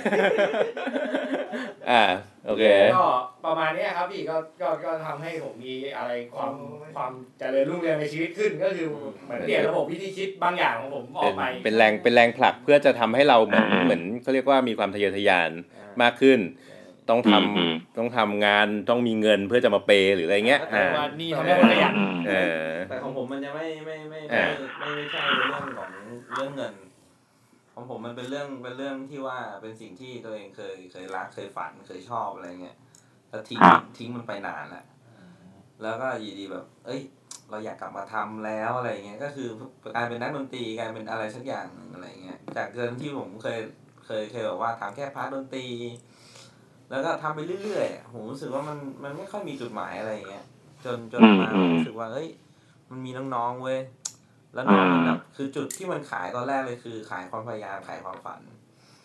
อ่า โอเค ก็ประมาณเนี้ยครับพี่ก็ก็ก็ทำให้ผมมีอะไรความความเจริญรุ่งเรืองในชีวิตขึ้นก็คือเหมือนเปลี่ยนระบบวิธีคิดบางอย่างของผมออเป็กนไป เป็นแรงเป็นแรงผลักเพื่อจะทำให้เราเหมือนอืมเหมือนเขาเรียกว่ามีความทะเยอทะยานมากขึ้น ต้องทำดีดีต้องทำงานต้องมีเงินเพื่อจะมาเปย์หรืออะไรเงี้ยแต่อ่าว่านี่ทำให้คนขยันอืมเออแต่ของผมมันจะไม่ไม่ไม่อ่าไม่ไม่ไม่ใช่เรื่องของเรื่องเงิน ของผมมันเป็นเรื่องเป็นเรื่องที่ว่าเป็นสิ่งที่ตัวเองเคยเคยรักเคยฝันเคยชอบอะไรเงี้ยแล้วทิ้งครับทิ้งมันไปนานแล้วแล้วก็อยู่ดีแบบ เอ้ย เราอยากกลับมาทำแล้วอะไรเงี้ยก็คือกลายเป็นนักดนตรีกลายเป็นอะไรสักอย่างหนึ่งอะไรเงี้ยจากเดิมที่ผมเคยเคยเคยบอกว่าทำแค่พาร์ทดนตรี แล้วก็ทำไปเรื่อยๆอะผมรู้สึกว่ามันมันไม่ค่อยมีจุดหมายอะไรเงี้ยจนจนอืมมาอืมรู้สึกว่าเอ้ยมันมีน้องๆเว้ยแล้วน้องมันอืมแบบคือจุดที่มันขายตอนแรกเลยคือ ขายความพยายามขายความฝัน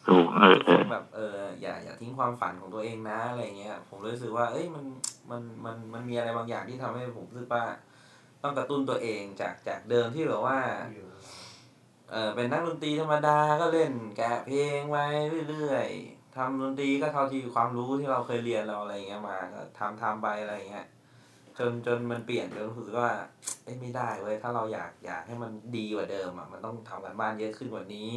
ถูกเออทุกเอคอนแบบเอออย่าอย่าทิ้งความฝันของตัวเองนะอะไรเงี้ย ผมเลยรู้สึกว่า เอ้ยมันมันมันมันมีอะไรบางอย่างที่ทำให้ผมรู้สึกว่า ต้องกระตุ้นตัวเองจากจากเดิมที่แบบว่าเออเป็นนักดนตรีธรรมดาก็เล่นแกะเพลงไว้เรื่อยๆ ทำดนตรีก็เท่าที่ความรู้ที่เราเคยเรียนเราอะไรเงี้ยมาก็ทำทำไปอะไรเงี้ยจนจนมันเปลี่ยนจนรู้สึกว่าเอ้ยไม่ได้เว้ยถ้าเราอยากอยากให้มันดีกว่าเดิมอะมันต้องทำกันบ้านเยอะขึ้นกว่านี้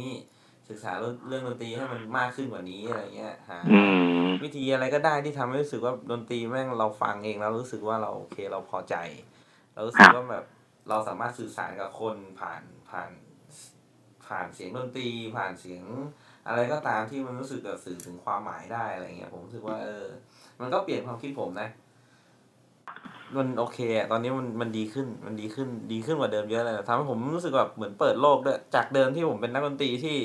ศึกษาเรื่องเรื่องดนตรีให้มันมากขึ้นกว่านี้อะไรเงี้ยหาอืมวิธีอะไรก็ได้ที่ทำให้รู้สึกว่าดนตรีแม่งเราฟังเองแล้วรู้สึกว่าเราโอเคเราพอใจ เรารู้สึกว่าแบบเราสามารถสื่อสารกับคนผ่านผ่าน ผ่านเสียงดนตรีผ่านเสียง อะไรก็ตามที่มันรู้สึกแบบสื่อถึงความหมายได้อะไรเงี้ยผมรู้สึกว่าเออ มันก็เปลี่ยนความคิดผมนะ มันโอเคอะตอนนี้มันมันดีขึ้นมันดีขึ้นดีขึ้นกว่าเดิมเยอะเลยทำให้ผมรู้สึกแบบเหมือนเปิดโลกด้วยจากเดิมที่ผมเป็นนักดนตรีที่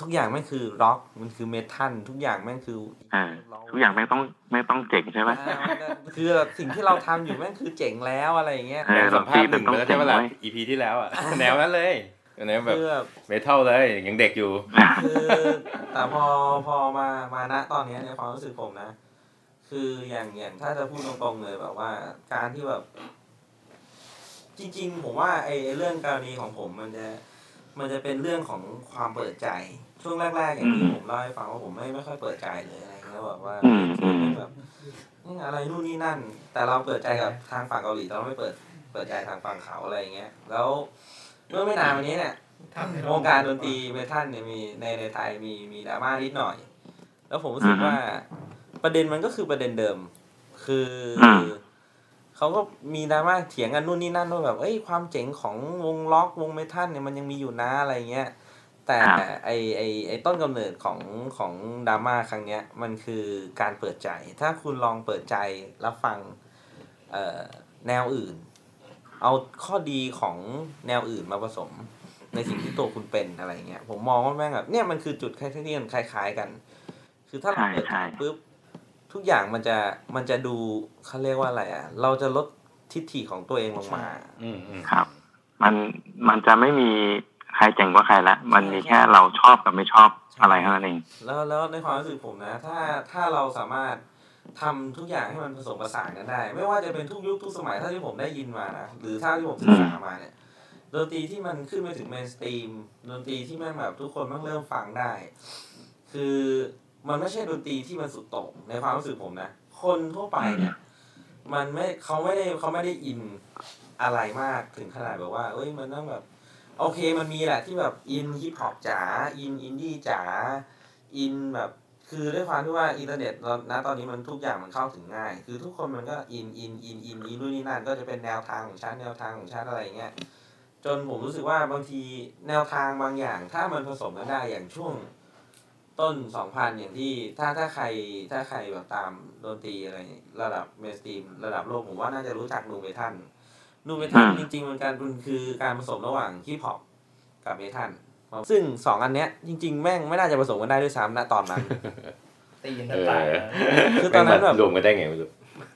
ทุกอย่างแม่งคือร็อกมันคือเมทัลทุกอย่างแม่งคือเออทุกอย่างไม่ต้องไม่ต้องเจ๋งใช่ไหมอ่ามันก็คือแบบสิ่งที่เราทำอยู่แม่งคือเจ๋งแล้วอะไรอย่างเงี้ยเออสัมภาษณ์หนึ่งดนตรีมันต้องแล้วใช่ไหมล่ะเจ๋งไว้ EP ที่แล้วอะแนวนั้นเลย แนวแบบคือแบบเมทัลเลยยังเด็กอยู่คือแต่พอพอมามาณตอนเนี้ยในความรู้สึกผมนะ คืออย่างอย่างถ้าจะพูดตรงๆเลยแบบว่า การที่แบบ จริง ๆ ผมว่าไอ้ไอ้เรื่องกรณีของผมมันจะมันจะเป็นเรื่องของความเปิดใจ ช่วงแรกๆอย่างที่ผมเล่าให้ฟังว่าผมไม่ไม่ค่อยเปิดใจเลยอะไรเงี้ยแบบว่าอืมอืมแบบอะไรนู่นนี่นั่น แต่เราเปิดใจกับทางฝั่งเกาหลีแต่เราไม่เปิดเปิดใจทางฝั่งเขาอะไรเงี้ยแล้ว เมื่อไม่นานมานี้เนี่ยวงการดนตรีเมทัลเนี่ยมีในในไทยมีมีดราม่านิดหน่อย แล้วผมรู้สึกว่าประเด็นมันก็คือประเด็นเดิม คืออมเขาก็มีดราม่าเถียงกันนู่นนี่นั่นว่าแบบเอ้ยความเจ๋งของวงล็อกวงเมทัลเนี่ยมันยังมีอยู่นะอะไรเงี้ยแต่ไอไอไอต้นกำเนิดของของดราม่าครั้งเนี้ยมันคือการเปิดใจ ถ้าคุณลองเปิดใจรับฟังเอ่อแนวอื่น เอาข้อดีของแนวอื่นมาผสมในสิ่งที่ตัวคุณเป็นอะไรเงี้ยผมมองว่าแม่งแบบเนี่ยมันคือจุดคล้ายๆที่มันคล้าย ๆกัน คือถ้าเราเปิดใช่ใจใช่ปุ๊บทุกอย่างมันจะมันจะดูเขาเรียกว่าอะไรอะ เราจะลดทิฐิของตัวเองลงมา อืมอืมครับ มันมันจะไม่มีใครเจ๋งกว่าใครละมันมีแค่เราชอบกับไม่ชอบอะไรเท่านั้นเองแล้วแล้วในความรู้สึกผมนะ ถ้าถ้าเราสามารถ ทำทุกอย่างให้มันผสมผสานกันได้ ไม่ว่าจะเป็นทุกยุคทุกสมัยเท่าที่ผมได้ยินมานะหรือเท่าที่ผมศึกษามาเนี่ยดนตรีที่มันขึ้นไปถึง mainstream ดนตรีที่แม่งแบบทุกคนมันเริ่มฟังได้ คือมันไม่ใช่ดนตรีที่มันสุดโต่งในความรู้สึกผมนะ คนทั่วไปเนี่ย มันไม่เขาไม่ได้เขาไม่ได้อินอะไรมากถึงขนาดแบบว่า เอ้ยมันต้องแบบ โอเคมันมีแหละที่แบบอินฮิปฮอปจ๋าอินอินดี้จ๋าอินแบบ คือด้วยความที่ว่าอินเทอร์เน็ตตอนณตอนนี้มันทุกอย่างมันเข้าถึงง่าย คือทุกคนมันก็อินอินอินอินอินนู่นนี่นั่นก็จะเป็นแนวทางของฉันแนวทางของฉันอะไรเงี้ยจนผมรู้สึกว่าบางทีแนวทางบางอย่าง ถ้ามันผสมกันได้อย่างช่วงต้นสองพันอย่างที่ถ้าถ้าใครถ้าใครแบบตามดนตรีอะไรระดับ mainstream ระดับโลกผมว่าน่าจะรู้จัก nu metal nu metal อืมจริงๆมันการมันคือการผสมระหว่างฮิปฮอปกับเมทัล ซึ่งสองอันเนี้ยจริง ๆ แม่งไม่น่าจะผสมกันได้ด้วยซ้ำณตอนนั้นตีกันเออตายคือตอนนั้นแบบรวมกันได้ไงไม่รู้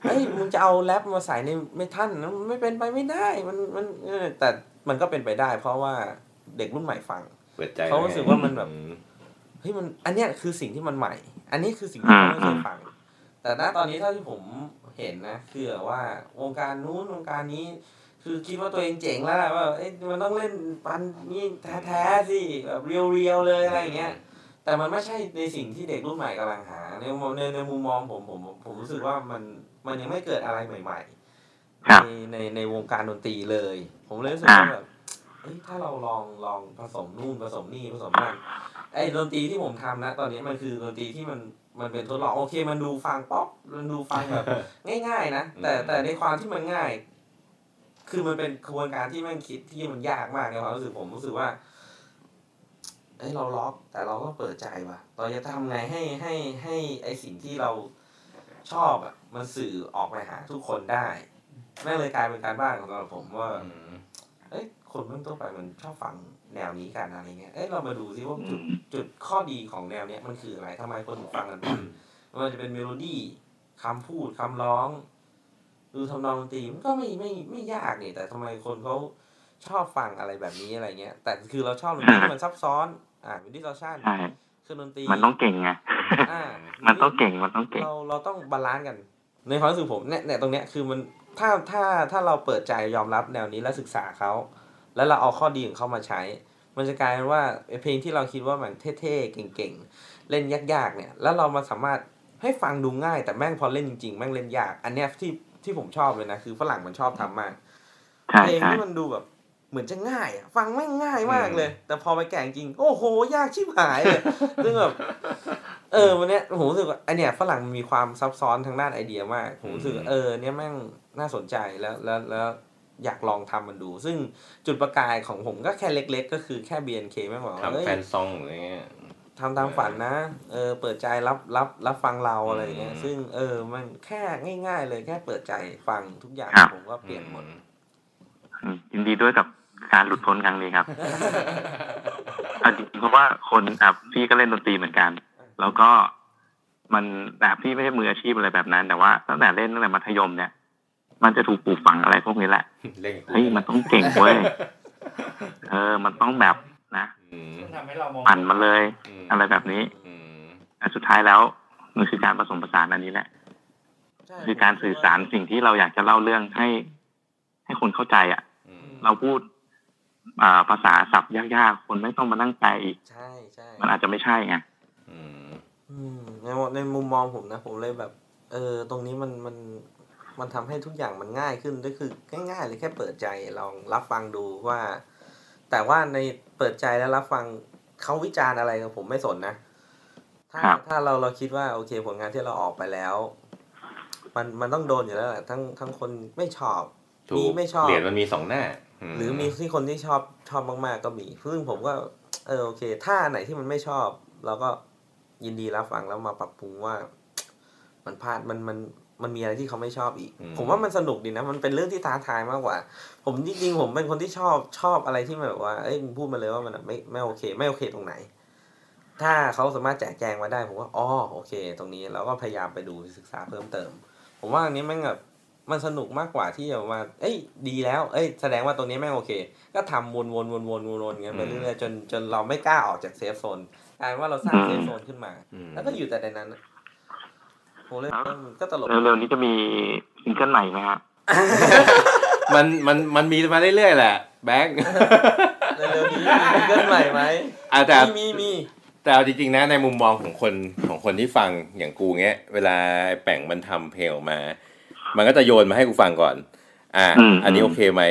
เอ้ยมึงจะเอาแรปมาใส่ในเมทัลมันไม่เป็นไปไม่ได้มันมันเออแต่มันก็เป็นไปได้ เพราะว่าเด็กรุ่นใหม่ฟังเปิดใจเขารู้สึกว่ามันแบบอืเฮ้ยมันอันเนี้ยคือสิ่งที่มันใหม่ อันนี้คือสิ่งที่เขาไม่เคยฟัง แต่ณตอนนี้เท่าที่ผมเห็นนะคือแบบว่าวงการนู้นวงการนี้ คือคิดว่าตัวเองเจ๋งแล้วแหละว่าเอ้ยมันต้องเล่นปันนี่แท้ๆสิแบบเรียวๆเลยอะไรอย่างเงี้ย แต่มันไม่ใช่ในสิ่งที่เด็กรุ่นใหม่กำลังหาในมุมในในมุมมองผมผมผมผมรู้สึกว่ามันมันยังไม่เกิดอะไรใหม่ๆครับในในในวงการดนตรีเลย ผมเลยรู้สึกว่าแบบเอ้ยถ้าเราลองลองผสมนู่นผสมนี่ผสมนั่นไอไอ้ดนตรีที่ผมทำนะ ตอนนี้มันคือดนตรีที่มันมันเป็นทดลองโอเค มันดูฟังป๊อปมันดูฟังแบบง่าย ๆ นะแต่แต่ในความที่มันง่าย คือมันเป็นกระบวนการที่แม่งคิดที่มันยากมากในความรู้สึกผมรู้สึกว่าเอ้ยเราล็อกแต่เราก็เปิดใจว่ะเราจะทำไงให้ให้ให้ไอสิ่งที่เราชอบอะมันสื่อออกไปหาทุกคนได้แม่งเลยกลายเป็นการบ้านของสำหรับผมว่าเอ้ยคนเมื่อทั่วไปมันชอบฟังแนวนี้กันอะไรเงี้ยเอ้ยเรามาดูซิว่าจุดจุดข้อดีของแนวเนี้ยมันคืออะไรทำไมคนถึงฟังกันบ้างไม่ว่าจะเป็นเมโลดี้คำพูดคำร้อง ดูทำนองดนตรีมันก็ไม่ไม่ไม่ยากนี่แต่ทำไมคนเขาชอบฟังอะไรแบบนี้อะไรเงี้ย แต่คือเราชอบดนตรีที่มันซับซ้อน อ่าวิดีโอชั่นใช่เครื่องดนตรีมันต้องเก่งไงอ่ามันต้องเก่งมันต้องเก่งเราเราต้อง balance กัน ในความรู้สึกผมเนี่ยเนี่ยตรงเนี้ยคือมันถ้าถ้าถ้าเราเปิดใจยอมรับแนวนี้และศึกษาเขาแล้วเราเอาข้อดีของเขามาใช้ มันจะกลายเป็นว่าเพลงที่เราคิดว่ามันเท่ๆเก่งๆเล่นยากๆเนี่ย แล้วเรามาสามารถให้ฟังดูง่าย แต่แม่งพอเล่นจริงๆแม่งเล่นยาก อันเนี้ยที่ ที่ผมชอบเลยนะ คือฝรั่งมันชอบทำมากใช่เพลงใช่ที่มันดูแบบ เหมือนจะง่ายอะฟังแม่งง่ายมากเลย แต่พอไปแก่งจริง โอ้โห ยากชิบหายเลยซึ่งแบบเออวันเนี้ยผมรู้สึกว่าไอเนี้ยฝรั่งมันมีความซับซ้อนทางด้านไอเดียมาก ผมรู้สึกว่าเออเนี้ยแม่งน่าสนใจแล้วแล้วแล้วอยากลองทำมันดู ซึ่งจุดประกายของผมก็แค่เล็ก ๆ ก็คือแค่ BNK แม่งบอกว่าทำเอ้ยแฟนซองอะไรเงี้ย ทำตามฝันนะ เออ เปิดใจรับรับรับฟังเราอะไรอย่างเงี้ยอืมซึ่งเออ มันแค่ง่าย ๆ เลยแค่เปิดใจฟังทุกอย่างครับผมก็เปลี่ยนหมดอืมยินดีด้วยกับการหลุดพ้นครั้งนี้ครับเอาจริงๆเพราะว่าคนอะพี่ก็เล่นดนตรีเหมือนกัน แล้วก็มันแบบพี่ไม่ใช่มืออาชีพอะไรแบบนั้น แต่ว่าตั้งแต่เล่นตั้งแต่มัธยมเนี่ย มันจะถูกปลูกฝังอะไรพวกนี้แหละเล่นกับกูเฮ้ยมันต้องเก่งเว้ยเออ มันต้องแบบ นะอืมทำให้เรามองปั่นมันเลยอืมอะไรแบบนี้อืมแต่สุดท้ายแล้วมันคือการผสมผสานอันนี้แหละใช่คือการสื่อสารสิ่งที่เราอยากจะเล่าเรื่องให้ ให้คนเข้าใจอะอืมเราพูดอ่าภาษาศัพท์ยากๆ คนไม่ต้องมานั่งแปลอีก ใช่ใช่มันอาจจะไม่ใช่ไงอืมอืมในในมุมมองผมนะ ผมเลยแบบ เออ ตรงนี้มันมันมันทำให้ทุกอย่างมันง่ายขึ้นก็คือ ง่ายๆเลยแค่เปิดใจลองรับฟังดูว่า แต่ว่าในเปิดใจแล้วรับฟังเขาวิจารณ์อะไรกับผมไม่สนนะ ถ้าครับถ้าเราเราคิดว่าโอเค ผลงานที่เราออกไปแล้ว มันมันต้องโดนอยู่แล้วแหละทั้งทั้งคนไม่ชอบถูมีกไม่ชอบเหรียญมันมีสองหน้า หรือมีที่คนที่ชอบชอบมาก ๆ ก็มีซึ่งผมก็ เออโอเค ถ้าอันไหนที่มันไม่ชอบ เราก็ยินดีรับฟังแล้วมาปรับปรุงว่า มันพลาดมันมัน มันมีอะไรที่เขาไม่ชอบอีกอืมผมว่ามันสนุกดีนะ มันเป็นเรื่องที่ท้าทายมากกว่า ผมจริงๆผมเป็นคนที่ชอบชอบอะไรที่มันแบบว่าเอ้ยมึงพูดมาเลยว่ามันไม่ไม่โอเค ไม่โอเคตรงไหน ถ้าเขาสามารถแจกแจงมาได้ ผมว่าอ๋อโอเค ตรงนี้เราก็พยายามไปดูศึกษาเพิ่มเติม ผมว่าอันนี้แม่งแบบมันสนุกมากกว่าที่จะมา เอ้ย ดีแล้ว เอ้ย แสดงว่าตรงนี้แม่งโอเค ก็ทำวนวนวนวนวนวนอย่างเงี้ยไปเรื่อยๆจนจนเราไม่กล้าออกจาก safe zone กลายเป็นว่าเราสร้าง safe zone ขึ้นมาอืมแล้วก็อยู่แต่ในนั้น น่ะผมเลยก็ตลกเร็วๆนี้จะมีซิงเกิลใหม่ไหมฮะมันมันมันมีมาเรื่อยๆแหละ แบงค์เร็วๆนี้มีซิงเกิลใหม่ไหมอาแต่มีมีมีแต่เอาจริงๆนะในมุมมองของคนของคนที่ฟังอย่างกูเงี้ย เวลาแป่งมันทำเพลงออกมา มันก็จะโยนมาให้กูฟังก่อน อ่าอืมอันนี้อืมโอเคไหม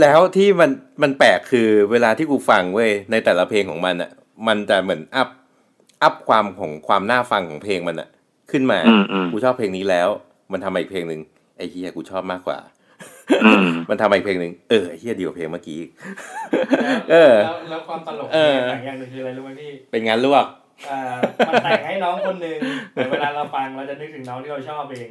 แล้วที่มันมันแปลกคือเวลาที่กูฟังเว้ยในแต่ละเพลงของมันอะ มันจะเหมือนอัพอัพความของความน่าฟังของเพลงมันอะ ขึ้นมาอืมอืมกูชอบเพลงนี้แล้ว มันทำมาอีกเพลงหนึ่งไอ้เฮียกูชอบมากกว่าอืมมันทำมาอีกเพลงหนึ่งเออไอ้เฮียดีกว่าเพลงเมื่อกี้เออแล้วแล้วความตลกเออแต่งอย่างหนึ่งคืออะไรรู้ไหมพี่เป็นงานลวกอ่ามันแต่งให้น้องคนหนึ่งแต่เวลาเราฟังเราจะนึกถึงน้องที่เราชอบเอง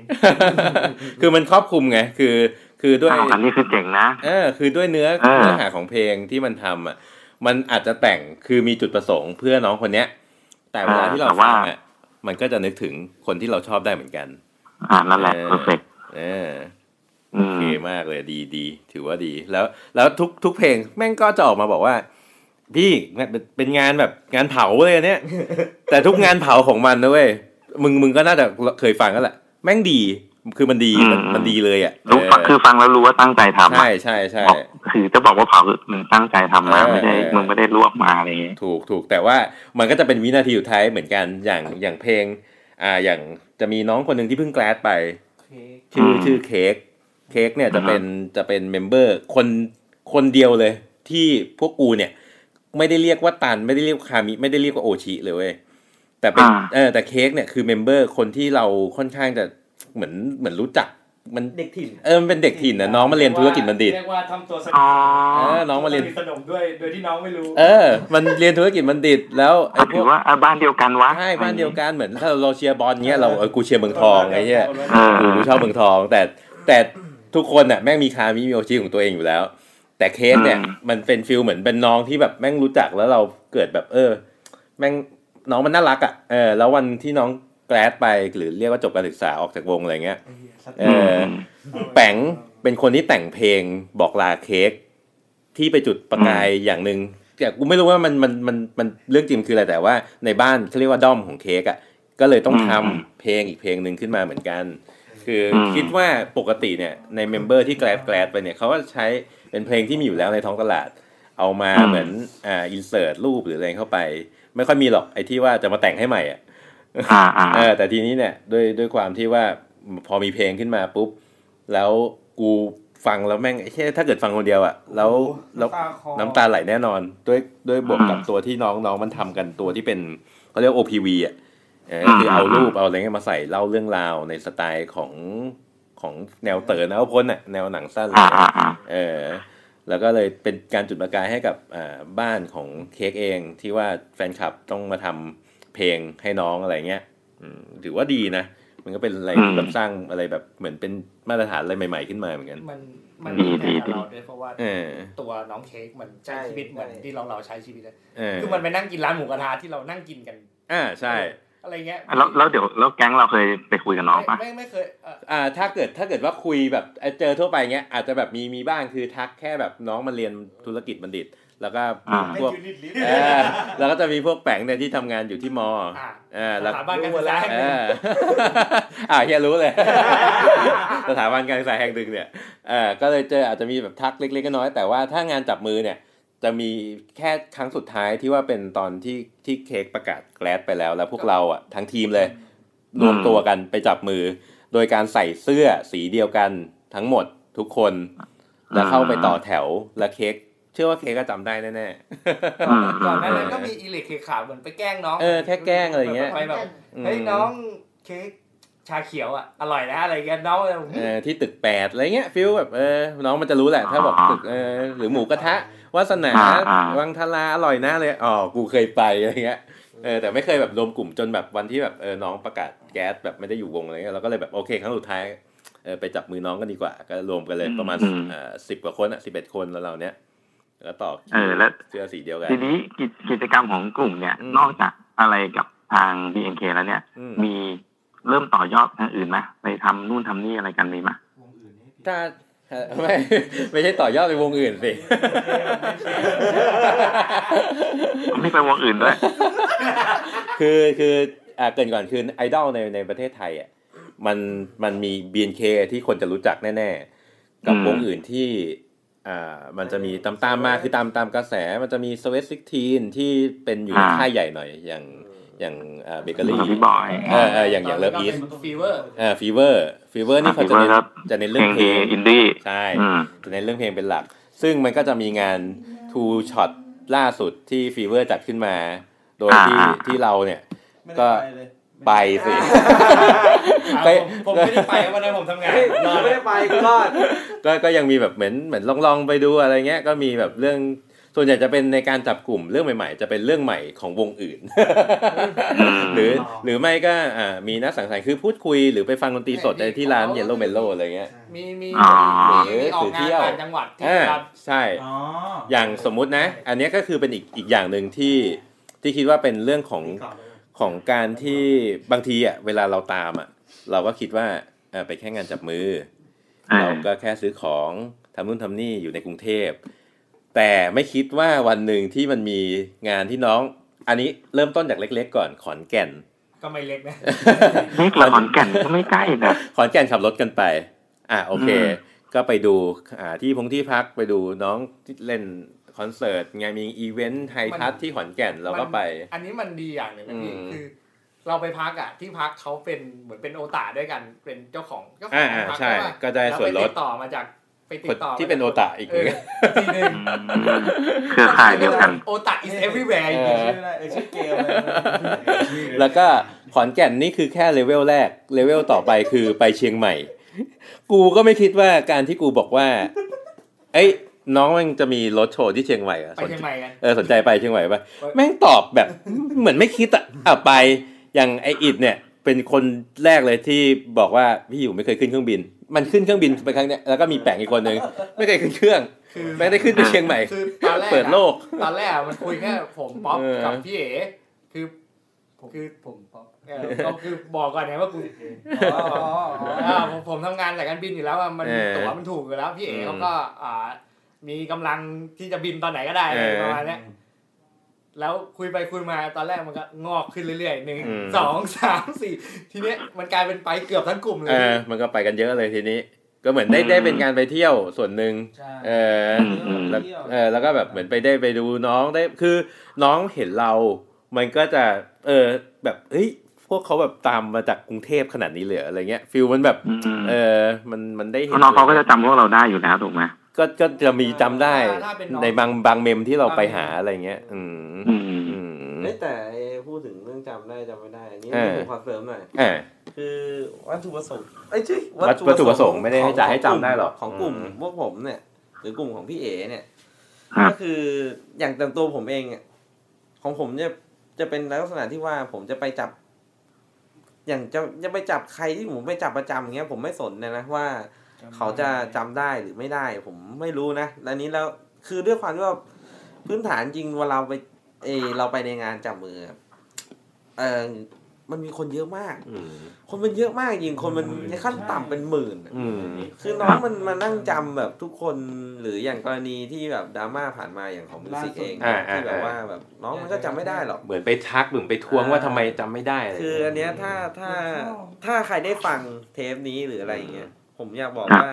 คือมันครอบคลุมไง คือ คือด้วยอ้าวอันนี้คือเจ๋งนะ เออ คือด้วยเนื้อเออเนื้อหาของเพลงที่มันทำอะ มันอาจจะแต่งคือมีจุดประสงค์เพื่อน้องคนเนี้ย แต่เวลาที่เราฟังอะ มันก็จะนึกถึงคนที่เราชอบได้เหมือนกัน อ่านั่นแหละเออเพอร์เฟกเอออืโอมเคมากเลยดีดีถือว่าดี แล้วแล้วทุกทุกเพลงแม่งก็จะออกมาบอกว่า พี่เป็นเป็นงานแบบงานเผาเลยอันเนี้ยแต่ทุกงานเผาของมันนะเว้ยมึงมึงก็น่าจะเคยฟังกันแหละ แม่งดี คือมันดีมันมันดีเลยอะรู้เออคือฟังแล้วรู้ว่าตั้งใจทำอะใช่ใช่ใช่บอกคือจะบอกว่าเผาคือมึงตั้งใจทำมาเออไม่ได้เออมึงไม่ได้รวบมาอะไรอย่างเงี้ยถูกถูกแต่ว่ามันก็จะเป็นวินาทีสุดท้ายเหมือนกันอย่างอย่างเพลง อ่าอย่างจะมีน้องคนหนึ่งที่เพิ่ง grad ไปชื่อชื่อเค้กเค้กเนี่ยจะเป็นจะเป็น member คนคนเดียวเลย ที่พวกกูเนี่ย ไม่ได้เรียกว่าตัน ไม่ได้เรียกว่าคามิไม่ได้เรียกว่าโอชิเลยเว้ยแต่เป็นอ่าเออแต่เค้กเนี่ยคือ member คนที่เราค่อนข้างจะ เหมือนเหมือนรู้จักมันเด็กถิ่นเออมันเป็นเด็กถิ่นนะน้องมาเรียนธุรกิจบัณฑิตเรียกว่าทำตัวสอ๋อเออน้องมาเรียนสนมด้วยโดยที่น้องไม่รู้ เออ มันเรียนธุรกิจบัณฑิต แล้วไอ้พถือว่าอะบ้านเดียวกันวะใช่บ้านเดียวกันเหมือนถ้าเราเชียร์บอลเงี้ยเราเออกูเชียร์เมืองทองไอ้เงี้ยเออกูชอบเมืองทอง แต่แต่ทุกคนน่ะแม่งมีคามิมีโอชิของตัวเองอยู่แล้ว แต่เค้กเนี่ยอืมมันเป็น feel เหมือนเป็นน้องที่แบบแม่งรู้จักแล้วเราเกิดแบบเออ แม่งน้องมันน่ารักอะเออแล้ววันที่น้อง grad ไปหรือเรียกว่าจบการศึกษาออกจากวงอะไรเงี้ยเออแปงเป็นคนที่แต่งเพลงบอกลาเค้กที่ไปจุดประกายอย่างหนึ่งแต่กูไม่รู้ว่ามันมันมันมันเรื่องจริงคืออะไรแต่ว่าในบ้านเขาเรียกว่าด้อมของเค้กอะก็เลยต้องทำอืมเพลงอีกเพลงหนึ่งขึ้นมาเหมือนกัน คืออมคิดว่าปกติเนี่ยใน member ที่ grad grad ไปเนี่ยเขาก็ใช้เป็นเพลงที่มีอยู่แล้วในท้องตลาด เอามาเหมือนอ่า insert รูปหรืออะไรเข้าไป ไม่ค่อยมีหรอกไอ้ที่ว่าจะมาแต่งให้ใหม่อะ อ่าอ่าเออแต่ทีนี้เนี่ยด้วยด้วยความที่ว่าพอมีเพลงขึ้นมาปุ๊บ แล้วกูฟังแล้วแม่งไอ้เช่ยถ้าเกิดฟังคนเดียวอะแล้วแล้วน้ำตาคลอน้ำตาไหลแน่นอนด้วยด้วยบวกกับตัวที่น้องน้องมันทำกันตัวที่เป็นเขาเรียก OPV อะเออคือเอารูปเอาอะไรเงี้ยมาใส่เล่าเรื่องราวในสไตล์ของของแนวเต๋อนะพ้นอะแนวหนังสั้นเลยอ่าอ่าอ่าเออแล้วก็เลยเป็นการจุดประกายให้กับอ่าบ้านของเค้กเองที่ว่าแฟนคลับต้องมาทำ เพลงให้น้องอะไรเงี้ยอืมถือว่าดีนะ มันก็เป็นอะไรที่แบบสร้างอะไรแบบเหมือนเป็นมาตรฐานอะไรใหม่ ๆขึ้นมาเหมือนกัน มันมันดีมีดีแผนกับเราด้วยเพราะว่าเออตัวน้องเค้กมันใช้ชีวิตเหมือนที่เราเราใช้ชีวิตเลยเออคือมันไปนั่งกินร้านหมูกระทะที่เรานั่งกินกันอ่าใช่อะไรเงี้ยแล้วแล้วเดี๋ยวแล้วแก๊งเราเคยไปคุยกับน้องปะไม่ไม่เคยเอ่ออ่าถ้าเกิดถ้าเกิดว่าคุยแบบเอ่อเจอทั่วไปเงี้ยอาจจะแบบมีมีบ้างคือทักแค่แบบน้องมาเรียนธุรกิจบัณฑิต แล้วก็อ่าพวกเออแล้วก็จะมีพวกแปงเนี่ยที่ทำงานอยู่ที่มออ่าเออแล้วสถาบันการศึกษาแห่งหเอนึ่งออ่าเฮียรู้เลย สถาบันการศึกษาแห่งหนึ่งเนี่ยเออก็เลยเจออาจจะมีแบบทักเล็กๆน้อยๆแต่ว่าถ้างานจับมือเนี่ย จะมีแค่ครั้งสุดท้ายที่ว่าเป็นตอนที่ที่เค้กประกาศแกลดไปแล้ว แล้วพวกเราอะทั้งทีมเลย รวมตัวกันไปจับมือ โดยการใส่เสื้อสีเดียวกันทั้งหมดทุกคนแล้วเข้าไปต่อแถวแล้วเค้ก เชื่อว่าเค้กก็จำได้แน่อืมก่อนหน้านั้นก็มีอิเล็กเคขาวเหมือนไปแกล้งน้องๆเออแค่แกล้งอะไรอย่างเงี้ยไปแบบเฮ้ยน้องเค้กชาเขียวอะอร่อยนะอะไรเงี้ยน้องเลยเออที่ตึกแปดอะไรเงี้ยฟิลแบบเออน้องมันจะรู้แหละ ถ้าบอกตึกเออหรือหมูกระทะวาสนาอ่าอ่าวังทลาอร่อยนะเลยอ๋อกูเคยไปอะไรเงี้ยเออแต่ไม่เคยแบบรวมกลุ่มจนแบบวันที่แบบเออน้องประกาศแก๊สแบบไม่ได้อยู่วงอะไรเงี้ยเราก็เลยแบบโอเค ครั้งสุดท้ายเออไปจับมือน้องกันดีกว่า ก็รวมกันเลยประมาณอืมเอ่อสิบกว่าคนอะสิบเอ็ดคนแล้วเราเนี้ย แล้วต่อคิวเออแล้วเสื้อสีเดียวกัน ทีนี้กิจกิจกรรมของกลุ่มเนี่ยอืมนอกจากอะไรกับทาง BNK แล้วเนี่ยอืมมีเริ่มต่อยอดทางอื่นไหมไปทำนู่นทำนี่อะไรกันมีไหมถ้าเอ่อไม่ไม่ใช่ต่อยอดไปวงอื่นสิไม่ไปวงอื่นด้วยคือคืออ่าเกริ่นก่อนคือไอดอลในในประเทศไทยอะมันมันมี BNK ที่คนจะรู้จักแน่ ๆ กับอืมวงอื่นที่ อ่ามันจะมีตามตามๆมาคือตามตามกระแสมันจะมี Sweat Sixteen ที่เป็นอยู่ในค่ายใหญ่หน่อยอย่างอย่างอ่าเบเกอรี่พี่บอยเออเอออย่างอย่าง LOVEiS Fever เออ Fever Fever นี่เขาจะเน้น Fever ครับจะเน้นเรื่องเพลงอินดี้ใช่อืมจะเน้นเรื่องเพลงเป็นหลัก ซึ่งมันก็จะมีงาน two shot ล่าสุดที่ Fever จัดขึ้นมา โดยที่อ่าที่เราเนี่ยไม่ก็ ได้ไปเลยไปสิไปผมไม่ได้ไปวันนั้นผมทำงานเฮ้ยไม่ได้ไปกูรอดก็ก็ยังมีแบบเหมือนเหมือนลองลองไปดูอะไรเงี้ยก็มีแบบเรื่องส่วนใหญ่จะเป็นในการจับกลุ่มเรื่องใหม่ ๆ จะเป็นเรื่องใหม่ของวงอื่น หรือหรือไม่ก็อ่ามีนักสังสรรค์คือพูดคุยหรือไปฟังดนตรีสดในที่ร้านเยลโลเมโลอะไรเงี้ยมีมีอ๋อมีมีออกงานต่างจังหวัดที่อ่ารับใช่อ๋ออย่างสมมุตินะ อันเนี้ยก็คือเป็นอีกอีกอย่างหนึ่งที่ที่คิดว่าเป็นเรื่องของ ของการที่บางทีอะเวลาเราตามอะ เราก็คิดว่าเออไปแค่งานจับมือเออเราก็แค่ซื้อของทำนู่นทำนี่อยู่ในกรุงเทพ แต่ไม่คิดว่าวันหนึ่งที่มันมีงานที่น้อง อันนี้เริ่มต้นจากเล็ก ๆ ก่อนขอนแก่น ก็ไม่เล็กนะเล็กละขอนแก่นก็ไม่ใกล้นะขอนแก่นขับรถกันไป อะโอเคอืมก็ไปดูอ่าที่พงที่พักไปดูน้องที่เล่น คอนเสิร์ตไงมีอีเวนต์ไฮทัชที่ขอนแก่นเราก็ไปมันอันนี้มันดีอย่างหนึ่งนะพี่อืมคือ เราไปพักอะที่พักเขาเป็นเหมือนเป็นโอตาด้วยกันเป็นเจ้าของเจ้าขออ่างอ่าพักใช่ปะก็ได้ส่วนลแล้ดไปติต่อมาจากไปติคดนต่อที่เป็นโอตาอีกเอหนึ่องทีหนึงเครือข่ายเดียวกันโอตา is everywhere เออชื่ออะไรเออชื่อเกมอะไรแล้วก็ขอนแก่นนี่คือแค่เลเวลแรกเลเวลต่อไปคือไปเชียงใหม่ กูก็ไม่คิดว่าการที่กูบอกว่า เอ้ย น้องมันจะมีรถโชว์ที่เชียงใหม่อะไปสนเชียงใหม่กันเออสนใจไปเชียงใหม่ปะแม่งตอบแบบเหมือนไม่คิดอะอะไปอย่างไออิดเนี่ยเป็นคนแรกเลยที่บอกว่าพี่อยู่ไม่เคยขึ้นเครื่องบิน มันขึ้นเครื่องบินไปครั้งเนี้ยแล้วก็มีแปงอีกคนนึงไม่เคยขึ้นเครื่องคือแม่งได้ขึ้นไปเชียงใหม่คือตอนแรกอะเปิดโลกตอนแรกออะมันคุยแค่ผมป๊อปเออกับพี่เอ๋คือคือผมป๊อปเออก็คือบอกก่อนนะว่ากูอ๋ออ๋ออ๋ออ่าผมผมทำงานสายการบินอยู่แล้วอะมันเออตั๋วมันถูกอยู่แล้วพี่เอ๋อืมเขาก็อ่า มีกำลังที่จะบินตอนไหนก็ได้เออประมาณเนี้ยแล้วคุยไปคุยมาตอนแรกมันก็งอกขึ้นเรื่อยๆหนึ่งอืมสองสามสี่ทีเนี้ยมันกลายเป็นไปเกือบทั้งกลุ่มเลยอะมันก็ไปกันเยอะเลยทีนี้ ก็เหมือนได้ได้เป็นการไปเที่ยวส่วนหนึ่งใช่เอออืมแล้วเออแล้วก็แบบเหมือนไปได้ไปดูน้องได้คือน้องเห็นเรา มันก็จะ เออแบบเฮ้ยพวกเขาแบบตามมาจากกรุงเทพขนาดนี้เลยเหรออะไรเงี้ยฟิลมันแบบอืมเออมันมันได้เห็น้องเขาก็จะจำพวกเราได้อยู่แล้วถูกไหม ก็ก็จะมีจำได้ถ้าเป็นน้องในบางบางเมมที่เราไปหาอะไรเงี้ย อืมอืมอืมเอ้ยแต่ไอ้พูดถึงเรื่องจำได้จำไม่ได้อันนี้เออผมขอเสริมหน่อยเออคือวัตถุประสงค์ไอ้ยชื่อวัตวัตถุประสงค์ไม่ได้ให้จะให้จำได้หรอกของกลุ่มอืมพวกผมเนี่ย หรือกลุ่มของพี่เอเนี่ยครับก็คืออย่างแต่ตัวผมเองอะของผมจะจะเป็นลักษณะที่ว่าผมจะไปจับ อย่างจะจะไปจับใครที่ผมไปจับประจำอย่างเงี้ย ผมไม่สนเลยนะว่า เขาจะจำได้หรือไม่ได้ ผมไม่รู้นะและนี้แล้วคือด้วยความที่ว่าพื้นฐานจริงเวลาเราไปเออเราไปในงานจับมืออะเออมันมีคนเยอะมากอืมคนมันเยอะมากจริง คนมันในขั้นต่ำเป็นหมื่นอะอืมคือน้องมันมานั่งจำแบบทุกคนหรืออย่างกรณีที่แบบดราม่าผ่านมาอย่างของมิวสิกเองอ่าอ่าที่แบบว่าแบบน้องมันก็จำไม่ได้หรอก เหมือนไปทักหรือไปทวงว่าทำไมจำไม่ได้ะไรคืออันเนี้ยถ้าถ้าถ้าใครได้ฟังเทปนี้หรืออะไรอย่างเงี้ย ผมอยากบอกว่า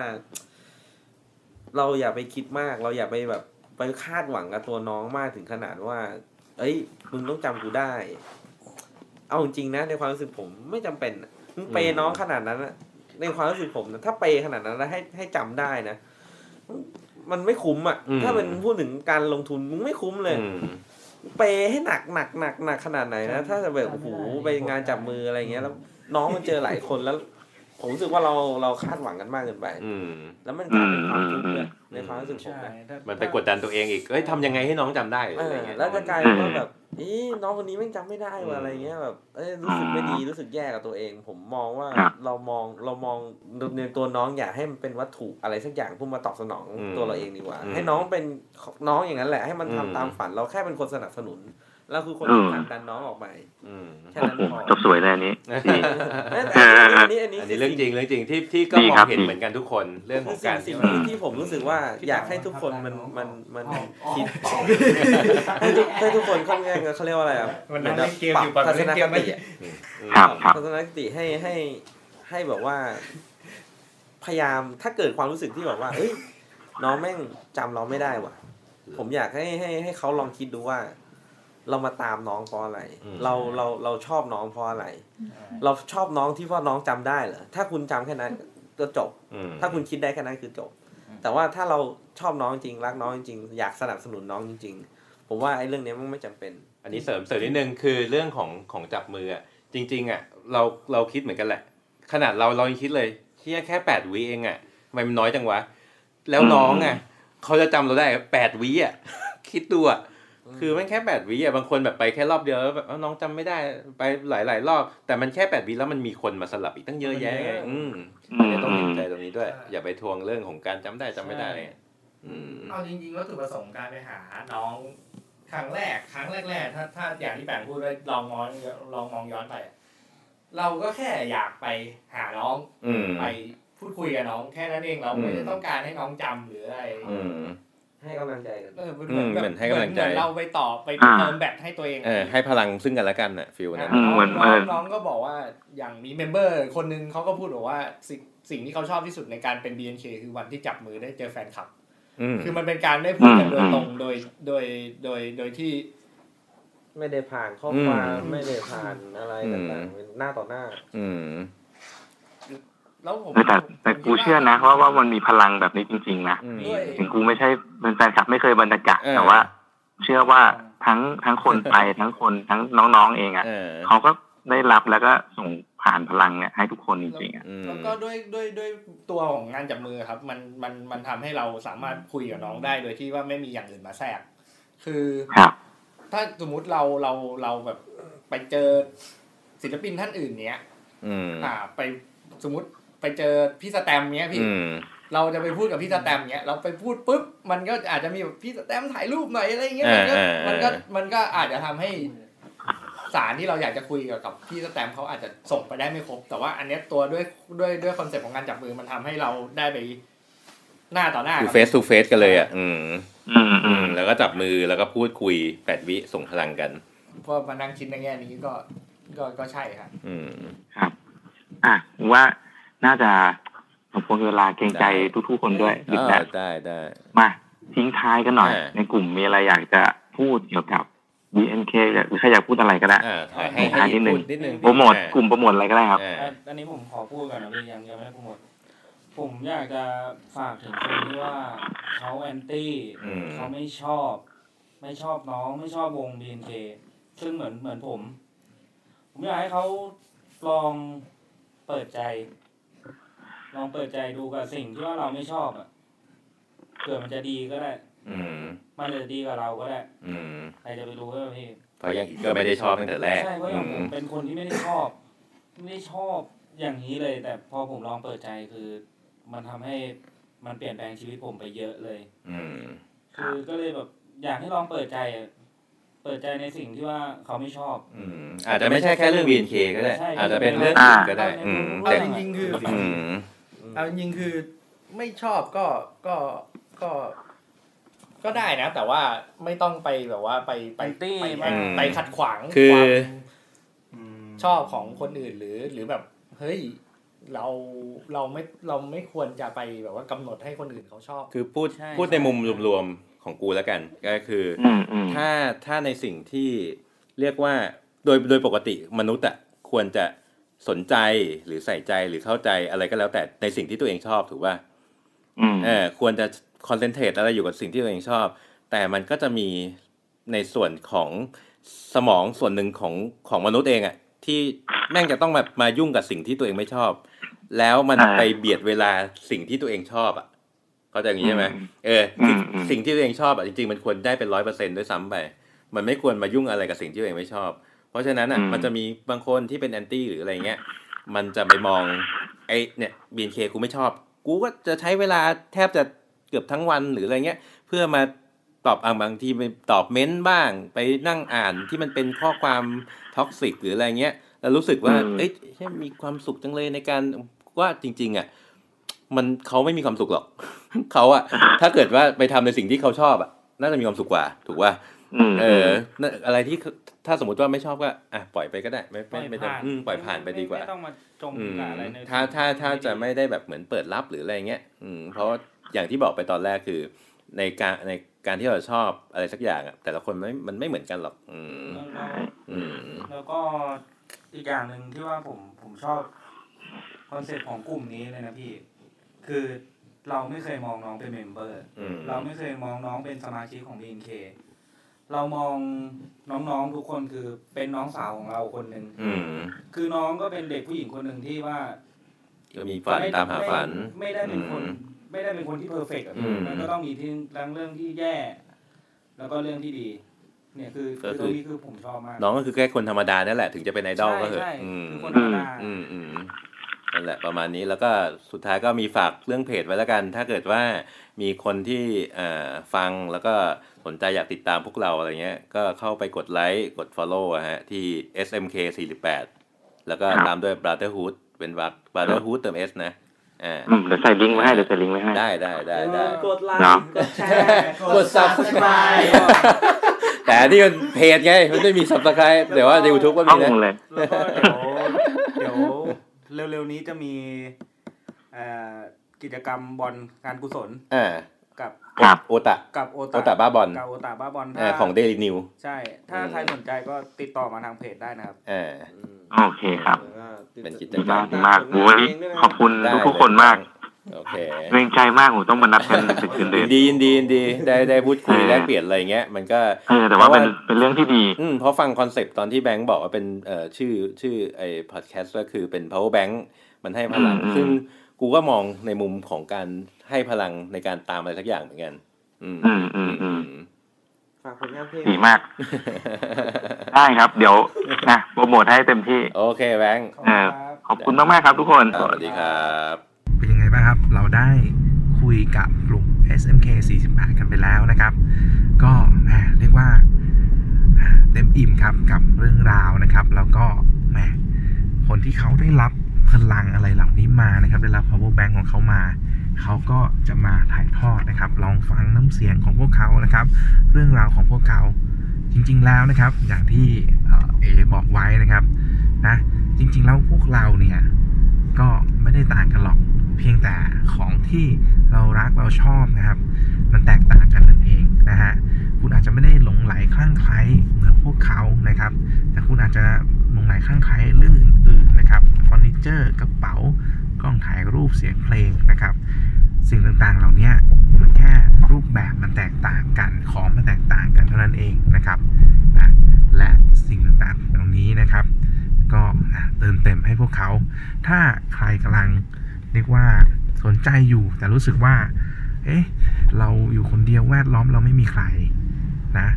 เราอย่าไปคิดมาก เราอย่าไปแบบไปคาดหวังกับตัวน้องมากถึงขนาดว่า เอ้ย มึงต้องจำกูได้ เอาจริงๆนะในความรู้สึกผมไม่จำเป็นอะมึงเปย์น้องขนาดนั้นอะในความรู้สึกผมนะถ้าเปย์ขนาดนั้นแล้วให้ให้จำได้นะมันไม่คุ้มอะอืมถ้าเป็นพูดถึงการลงทุนมึงไม่คุ้มเลยอืมเปย์ให้หนักหนักหนักหนักขนาดไหนนะถ้าจะแบบโอ้โหไปงานจับมืออะไรเงี้ยแล้ว น้องมันเจอหลายคนแล้ว ผมรู้สึกว่าเราเราคาดหวังกันมากเกินไปอืมแล้วมันกลายเป็นความทุกข์เลยในความรู้สึกผมใช่นะถ้ามันไปกดดันตัวเองอีกเอ้ยทำยังไงให้น้องจำได้หรือเออะไรอเงี้ยแล้วจะกลายเป็นว่าแบบอีน้องคนนี้แม่งจำไม่ได้ว่ะอะไรเงี้ยแบบเอ้ยรู้สึกไม่ดีรู้สึกแย่กับตัวเอง ผมมองว่าครับเรามองเรามองในตัวน้องอยากให้มันเป็นวัตถุอะไรสักอย่างเพื่อมาตอบสนองตัวเราเองดีกว่า ให้น้องเป็นน้องอย่างนั้นแหละให้มันทำตามฝันเราแค่เป็นคนสนับสนุน เราคือคนที่ผลักดันน้องออกไปอืมแค่นั้นพอจบสวยเลยอันนี้ดีเอ้ยแต่อันนี้อันนี้อันคืนี้เรื่องจริงเรื่องจริงที่ที่ก็ดีมอครังบเห็นดีเหมือนกันทุกคนเรื่องขคือองสิ่การงสิ่งที่ที่ที่ผมรู้สึกว่าอยากให้ทุกคนมันมันมันอ๋อคิดให้ทุกให้ทุกคนค่อนข้างเขาเรียกว่าอะไรอะมันนั่งเล่นเกมอยู่ปรับปะทัศนเล่นเกคมไหมติอะครับครับทัศนคติให้ให้ให้แบบว่า พยายามถ้าเกิดความรู้สึกที่แบบว่าเอ้ยน้องแม่งจำเราไม่ได้ว่ะ ผมอยากให้ให้ให้เขาลองคิดดูว่า เรามาตามน้องเพราะอะไรอืมเราเราเราชอบน้องเพราะอะไร เราชอบน้องที่ว่าน้องจำได้เหรอถ้าคุณจำแค่นั้นก็จบอืมถ้าคุณคิดได้แค่นั้นคือจบ แต่ว่าถ้าเราชอบน้องจริงรักน้องจริงอยากสนับสนุนน้องจริง ๆ ผมว่าไอ้เรื่องเนี้ยมันไม่จำเป็น อันนี้เสริมเสริมนิดนึงคือเรื่องของของจับมืออะจริง ๆอะเราเราคิดเหมือนกันแหละ ขนาดเราเรายังคิดเลยเที่ยแค่แปดวิเองอะทำไมมันน้อยจังวะ แล้วน้องอะเขาจะจำเราได้แปดวิอะคิดดูอะ คือมันแค่แปดวิอะบางคนแบบไปแค่รอบเดียวแล้วแบบเอ้าน้องจำไม่ได้ไปหลาย ๆ รอบ แต่มันแค่แปดวิแล้วมันมีคนมาสลับอีกตั้งเยอะแยะไงอืมอันนี้ต้องเห็นใจตรงนี้ด้วย อย่าไปทวงเรื่องของการจำได้จำไม่ได้อะไรเงี้ยอืมเอาจริงๆวัตถุประสงค์การไปหาน้องครั้งแรกครั้งแรกๆถ้าถ้าอย่างที่แปงพูดไว้ลองมองลองมองย้อนไปอะเราก็แค่อยากไปหาน้องอืมไปพูดคุยกับน้องแค่นั้นเองเราไม่ได้ต้องการให้น้องจำหรืออะไรอืม ให้กำลังใจกันเออเหมือนอืมแบบเหมือนให้กำลังใจเหมือนเราไปต่อไปอ่าเติมแบตให้ตัวเองเออให้พลังซึ่งกันและกันน่ะ feel นั้นอืมน้องเหมือนน้องเออน้องก็บอกว่าอย่างมีเมมเบอร์คนหนึงเขาก็พูดบอกว่าสิ่งสิ่งที่เขาชอบที่สุดในการเป็น BNK คือวันที่จับมือได้เจอแฟนคลับอืมคือมันเป็นการได้พูดกันโดยอืมตรงโดยโดยโดยโดยที่ ไม่ได้ผ่านข้อความไม่ได้ผ่านอะไรต่างๆเป็นหน้าต่อหน้า อืม แล้วผมเออแต่แต่กูเชื่อนะว่าว่ามันมีพลังแบบนี้จริง ๆ นะอืมด้วยถึงกูไม่ใช่เป็นแฟนคลับไม่เคยบรรยากาศเออแต่ว่า เชื่อว่าทั้งทั้งคนไปทั้งคนทั้งน้องๆเองอะเออเขาก็ได้รับแล้วก็ส่งผ่านพลังเนี่ยให้ทุกคนจริงๆอะอืมแล้วก็ด้วยด้วยด้วยตัวของงานจับมือครับ มันมันมันทำให้เราสามารถคุยกับน้องได้โดยที่ว่าไม่มีอย่างอื่นมาแทรก คือครับถ้าสมมุติเราเราเราแบบไปเจอศิลปินท่านอื่นเนี้ยอืมอ่า ไปสมมติ ไปเจอพี่สแตมเนี้ยพี่อืมเราจะไปพูดกับพี่สแตมเนี้ยเราไปพูดปุ๊บมันก็อาจจะมีแบบพี่สแตมถ่ายรูปหน่อยอะไรเงี้ยมันก็อ่าอ่ามันก็มันก็อาจจะทำให้สารที่เราอยากจะคุยกับกับพี่สแตมเขาอาจจะส่งไปได้ไม่ครบ แต่ว่าอันเนี้ยตัวด้วยด้วยด้วย concept ของงานจับมือมันทำให้เราได้ไปหน้าต่อหน้าคือกับเฟส o ูเฟสกันเลยอะอืมอืมอือืมมแล้วก็จับมือแล้วก็พูดคุยแปดวิส่งพลังกันพอมานั่งคิดในแง่นี้ก็ก็ก็ใช่ครับอืมครับ อะผมว่า น่าจะสมควรเวลาเกรงใจทุกๆคนด้วยดึกอ่าแล้วได้ได้มาทิ้งท้ายกันหน่อยอ่าในกลุ่มมีอะไรอยากจะพูดเกี่ยวกับ BNK หรือใครอยากพูดอะไรก็ได้อ่าถ่ายให้ให้ให้นิดนึงพูดนิดนึงโปรโมทกลุ่มโปรโมทอะไรก็ได้ครับอ่าอะอันนี้ผมขอพูดก่อนนะพี่ยังยังไม่ได้พูดหมดผมอยากจะฝากถึงคนที่ว่าเขาแอนตี้อืมเขาไม่ชอบ ไม่ชอบน้องไม่ชอบวง BNK ซึ่งเหมือนเหมือนผม ผมอยากให้เขาลองเปิดใจ ลองเปิดใจดูกับสิ่งที่ว่าเราไม่ชอบอะเผื่อมันจะดีก็ได้ อืม มันจะดีกับเราก็ได้ อืมใครจะไปรู้ว่าพี่เพราะยังก็ไม่ได้ชอบตั้งแต่แรกใช่เพราะอย่างผอืมมเป็นคนที่ไม่ได้ชอบ ไม่ได้ชอบอย่างนี้เลย แต่พอผมลองเปิดใจคือ มันทำให้มันเปลี่ยนแปลงชีวิตผมไปเยอะเลย อืม คือก็เลยแบบอยากให้ลองเปิดใจอะเปิดใจในสิ่งที่ว่าเขาไม่ชอบ อืม อาจจะไม่ใช่แค่เรื่อง BNK ก็ได้ใช่อาจจะเป็นเรื่องอ่าอื่นก็ได้ อืมเอาแต่จริงๆคืออืม เอาจริงๆคือไม่ชอบก็ก็ก็ ก็ได้นะ แต่ว่าไม่ต้องไปแบบว่าไปไปตี้ไปมากไปขัดขวางคือความอืมชอบของคนอื่นหรือหรือแบบ เฮ้ยเราเราไม่เราไม่ควรจะไปแบบว่ากำหนดให้คนอื่นเขาชอบ คือพูดใช่พูดในมุมรวมๆของกูแล้วกัน ก็คืออืมอืมถ้าถ้าในสิ่งที่เรียกว่าโดยโดยปกติมนุษย์อะควรจะ สนใจหรือใส่ใจหรือเข้าใจอะไรก็แล้วแต่ในสิ่งที่ตัวเองชอบถูกป่ะอืมเออควรจะ concentrate อะไรอยู่กับสิ่งที่ตัวเองชอบ แต่มันก็จะมีในส่วนของสมองส่วนหนึ่งของของมนุษย์เองอะที่แม่งจะต้องแบบมายุ่งกับสิ่งที่ตัวเองไม่ชอบ แล้วมันอ่าไปเบียดเวลาสิ่งที่ตัวเองชอบอะเข้าใจอย่างนี้ใช่ไหมอืมเออสิ่งอืมอืมสิ่งที่ตัวเองชอบอะจริงๆมันควรได้เป็นร้อยเปอร์เซ็นต์ด้วยซ้ำไป มันไม่ควรมายุ่งอะไรกับสิ่งที่ตัวเองไม่ชอบ เพราะฉะนั้นอะอืมมันจะมีบางคนที่เป็น anti หรืออะไรเงี้ยมันจะไปมองไอ้เนี่ย BNK กูไม่ชอบ กูก็จะใช้เวลาแทบจะเกือบทั้งวันหรืออะไรเงี้ย เพื่อมาตอบอ่าบางทีไปตอบ comment บ้าง ไปนั่งอ่านที่มันเป็นข้อความ toxic หรืออะไรเงี้ยแล้วรู้สึกว่าอืมเอ้ยเฮ้ยมีความสุขจังเลยในการว่าจริง ๆ อะ มันเขาไม่มีความสุขหรอกเขาอะถ้าเกิดว่าไปทำในสิ่งที่เขาชอบอะน่าจะมีความสุขกว่า ถูกป่ะอืม เออน่ะอะไรที่ถ้าสมมติว่าไม่ชอบก็อะปล่อยไปก็ได้ ไม่ปล่ไม่อยไม่ต้องผ่านอืมปล่อยผ่านไปดีกว่าไม่ต้องมาจมอืมกับอะไรในถ้าถ้าถ้าจะไม่ได้แบบเหมือนเปิดรับหรืออะไรเงี้ยอืมเพราะว่าอย่างที่บอกไปตอนแรกคือ ในการในการที่เราชอบอะไรสักอย่างอะแต่ละคนไม่มันไม่เหมือนกันหรอกอืมแล้วก็อืมแล้วก็อีกอย่างหนึ่งที่ว่าผมผมชอบconcept ของกลุ่มนี้เลยนะพี่ คือเราไม่เคยมองน้องเป็น member อืมเราไม่เคยมองน้องเป็นสมาชิกของ BNK เรามองน้องๆทุกคนคือเป็นน้องสาวของเราคนหนึ่งอืมคือน้องก็เป็นเด็กผู้หญิงคนหนึ่งที่ว่าก็มีฝันตามหาฝัน ไม่ได้เป็นคนอืมไม่ได้เป็นคนที่ perfect อะพี่อืมมันก็ต้องมีที่ทั้งเรื่องที่แย่ แล้วก็เรื่องที่ดี เนี่ยคือก็คือ คือตรงนี้คือผมชอบมากน้องก็คือแค่คนธรรมดานั่นแหละถึงจะเป็นไอดอลก็เถอะใช่อืมคือคนธรรมดาอืมอืมนั่นแหละประมาณนี้แล้วก็สุดท้ายก็มีฝากเรื่องเพจไว้แล้วกัน ถ้าเกิดว่ามีคนที่เอ่อฟังแล้วก็ สนใจอยากติดตามพวกเราอะไรเงี้ย ก็เข้าไปกดไลค์กด Follow อะฮะ ที่ SMK 48แล้วก็ครับตามด้วย Brotherhood เป็นวัก Brotherhood เติม S นะอ่าอืมเดี๋ยวใส่ลิงก์ไว้ให้เดี๋ยวใส่ลิงก์ไว้ให้ ได้ได้ได้ได้กดไลเนาะค์กดแชร์กด subscribe แต่อันนี่มันเพจไง มันไม่มี subscribe เดี๋ยวว่าใน YouTube ก็ต้มีองนะเลยแล้วก็เดี๋ยวเดี๋ยวเร็วๆนี้จะมีเอ่อกิจกรรมบอลการกุศลอ่า กับครับโอตะกับโอโอตะบ้าบอลกับโอตาบ้าบอลเอ่อถ้าของเดลินิวใช่ ถ้าอืมใครสนใจก็ติดต่อมาทางเพจได้นะครับอ่าโอเคครับ เป็นกิจดีกรรมามกดีมากโอ้ยขอบคุณได้ทุกๆคนมากโอเคเกรงใจมากผมต้องมานัดกันเป็นคืนเดืยิอนนดียินดียินดีได้ได้พูดคุยเออแลกเปลี่ยนอะไรเงี้ยมันก็เออแต่ว่าเป็นเป็นเรื่องที่ดีอืมเพราะฟัง concept ตอนที่แบงค์บอกว่าเป็นเอ่อชื่อชื่อไอ้พอดแคสต์ก็คือเป็น power bank มันให้พลังอืมซึ่งกูก็มองในมุมของการ ให้พลังในการตามอะไรสักอย่างเหมือนกัน อืมอืมอืมอืมฝากผลงานเพลงดีมาก ได้ครับ เดี๋ยวนะโปรโมทให้เต็มที่ โอเคแบงค์เออขอบคุณมากๆครับทุกคน สวัสดีครับ เป็นยังไงบ้างครับ เราได้คุยกับกลุ่ม SMK 48 กันไปแล้วนะครับ ก็แหมเรียกว่าเต็มอิ่มครับกับเรื่องราวนะครับ แล้วก็แหมคนที่เขาได้รับพลังอะไรเหล่านี้มานะครับ ได้รับ power bank ของเขามา เขาก็จะมาถ่ายทอดนะครับ ลองฟังน้ำเสียงของพวกเขานะครับ เรื่องราวของพวกเขาจริง ๆ แล้วนะครับ อย่างที่เอ่อเอบอกไว้นะครับนะจริง ๆ แล้วพวกเราเนี่ยก็ไม่ได้ต่างกันหรอกเพียงแต่ของที่เรารักเราชอบนะครับ มันแตกต่างกันนั่นเองนะฮะคุณอาจจะไม่ได้หลงไหลคลั่งไคล้เหมือนพวกเขานะครับ แต่คุณอาจจะหลงไหลคลั่งไคล้เรื่องอื่นๆนะครับเฟอร์นิเจอร์กระเป๋า กล้องถ่ายรูปเสียงเพลงนะครับ สิ่งต่างๆ เหล่านี้มันแค่รูปแบบมันแตกต่างกันของมันแตกต่างกันเท่านั้นเองนะครับนะและสิ่งต่างๆเหล่านี้นะครับ ก็อะเติมเต็มให้พวกเขา ถ้าใครกำลังเรียกว่าสนใจอยู่แต่รู้สึกว่า เอ๊ะเราอยู่คนเดียวแวดล้อมเราไม่มีใครนะ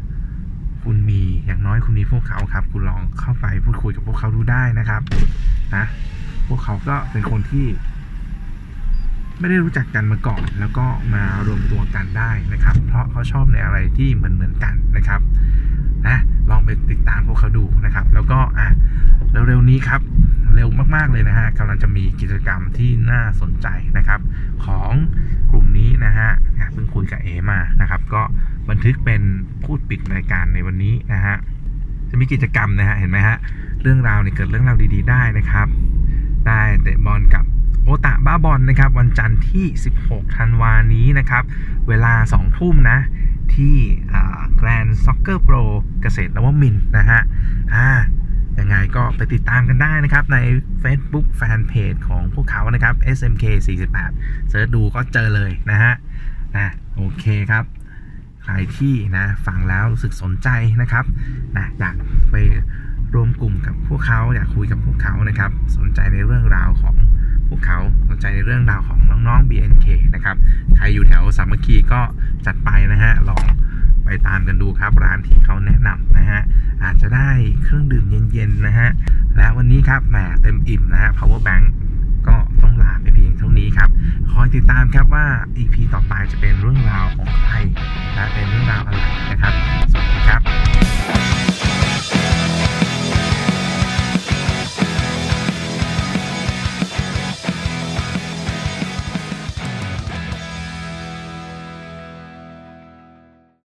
คุณมีอย่างน้อยคุณมีพวกเขาครับ คุณลองเข้าไปพูดคุยกับพวกเขาดูได้นะครับนะ พวกเขาก็เป็นคนที่ ไม่ได้รู้จักกันมาก่อน แล้วก็มารวมตัวกันได้นะครับ เพราะเขาชอบในอะไรที่เหมือนเหมือนๆกันนะครับนะลองไปติดตามพวกเขาดูนะครับ แล้วก็อะเร็วๆนี้ครับ เร็วมากๆเลยนะฮะกำลังจะมีกิจกรรมที่น่าสนใจนะครับ ของกลุ่มนี้นะฮะอะเพิ่งคุยกับเอมานะครับ ก็บันทึกเป็นพูดปิดรายการในวันนี้นะฮะจะมีกิจกรรมนะฮะเห็นไหมฮะเรื่องราวเนี่ยเกิดเรื่องราวดี ๆ ได้นะครับ ได้เตะบอลกับโอตะบ้าบอลนะครับ วันจันทร์ที่ 16 ธันวานี้นะครับ เวลา 2 ทุ่มนะ ที่ Grand Soccer Pro เกษตรนวมินนะฮะอ่ายังไงก็ไปติดตามกันได้นะครับ ใน Facebook Fanpage ของพวกเขานะครับ SMK 48 search ดูก็เจอเลยนะฮะนะโอเคครับ ใครที่นะฟังแล้วรู้สึกสนใจนะครับนะอยากไป รวมกลุ่มกับพวกเขาอยากคุยกับพวกเขานะครับ สนใจในเรื่องราวของพวกเขาสนใจในเรื่องราวของน้องๆ BNK นะครับใครอยู่แถวสามัคคีก็จัดไปนะฮะลองไปตามกันดูครับร้านที่เขาแนะนำนะฮะอาจจะได้เครื่องดื่มเย็นๆนะฮะและวันนี้ครับแหมเต็มอิ่มนะฮะ power bank ก็ต้องลาไปเพียงเท่านี้ครับ คอยติดตามครับว่า EP ต่อไปจะเป็นเรื่องราวของใครและเป็นเรื่องราวอะไรนะครับ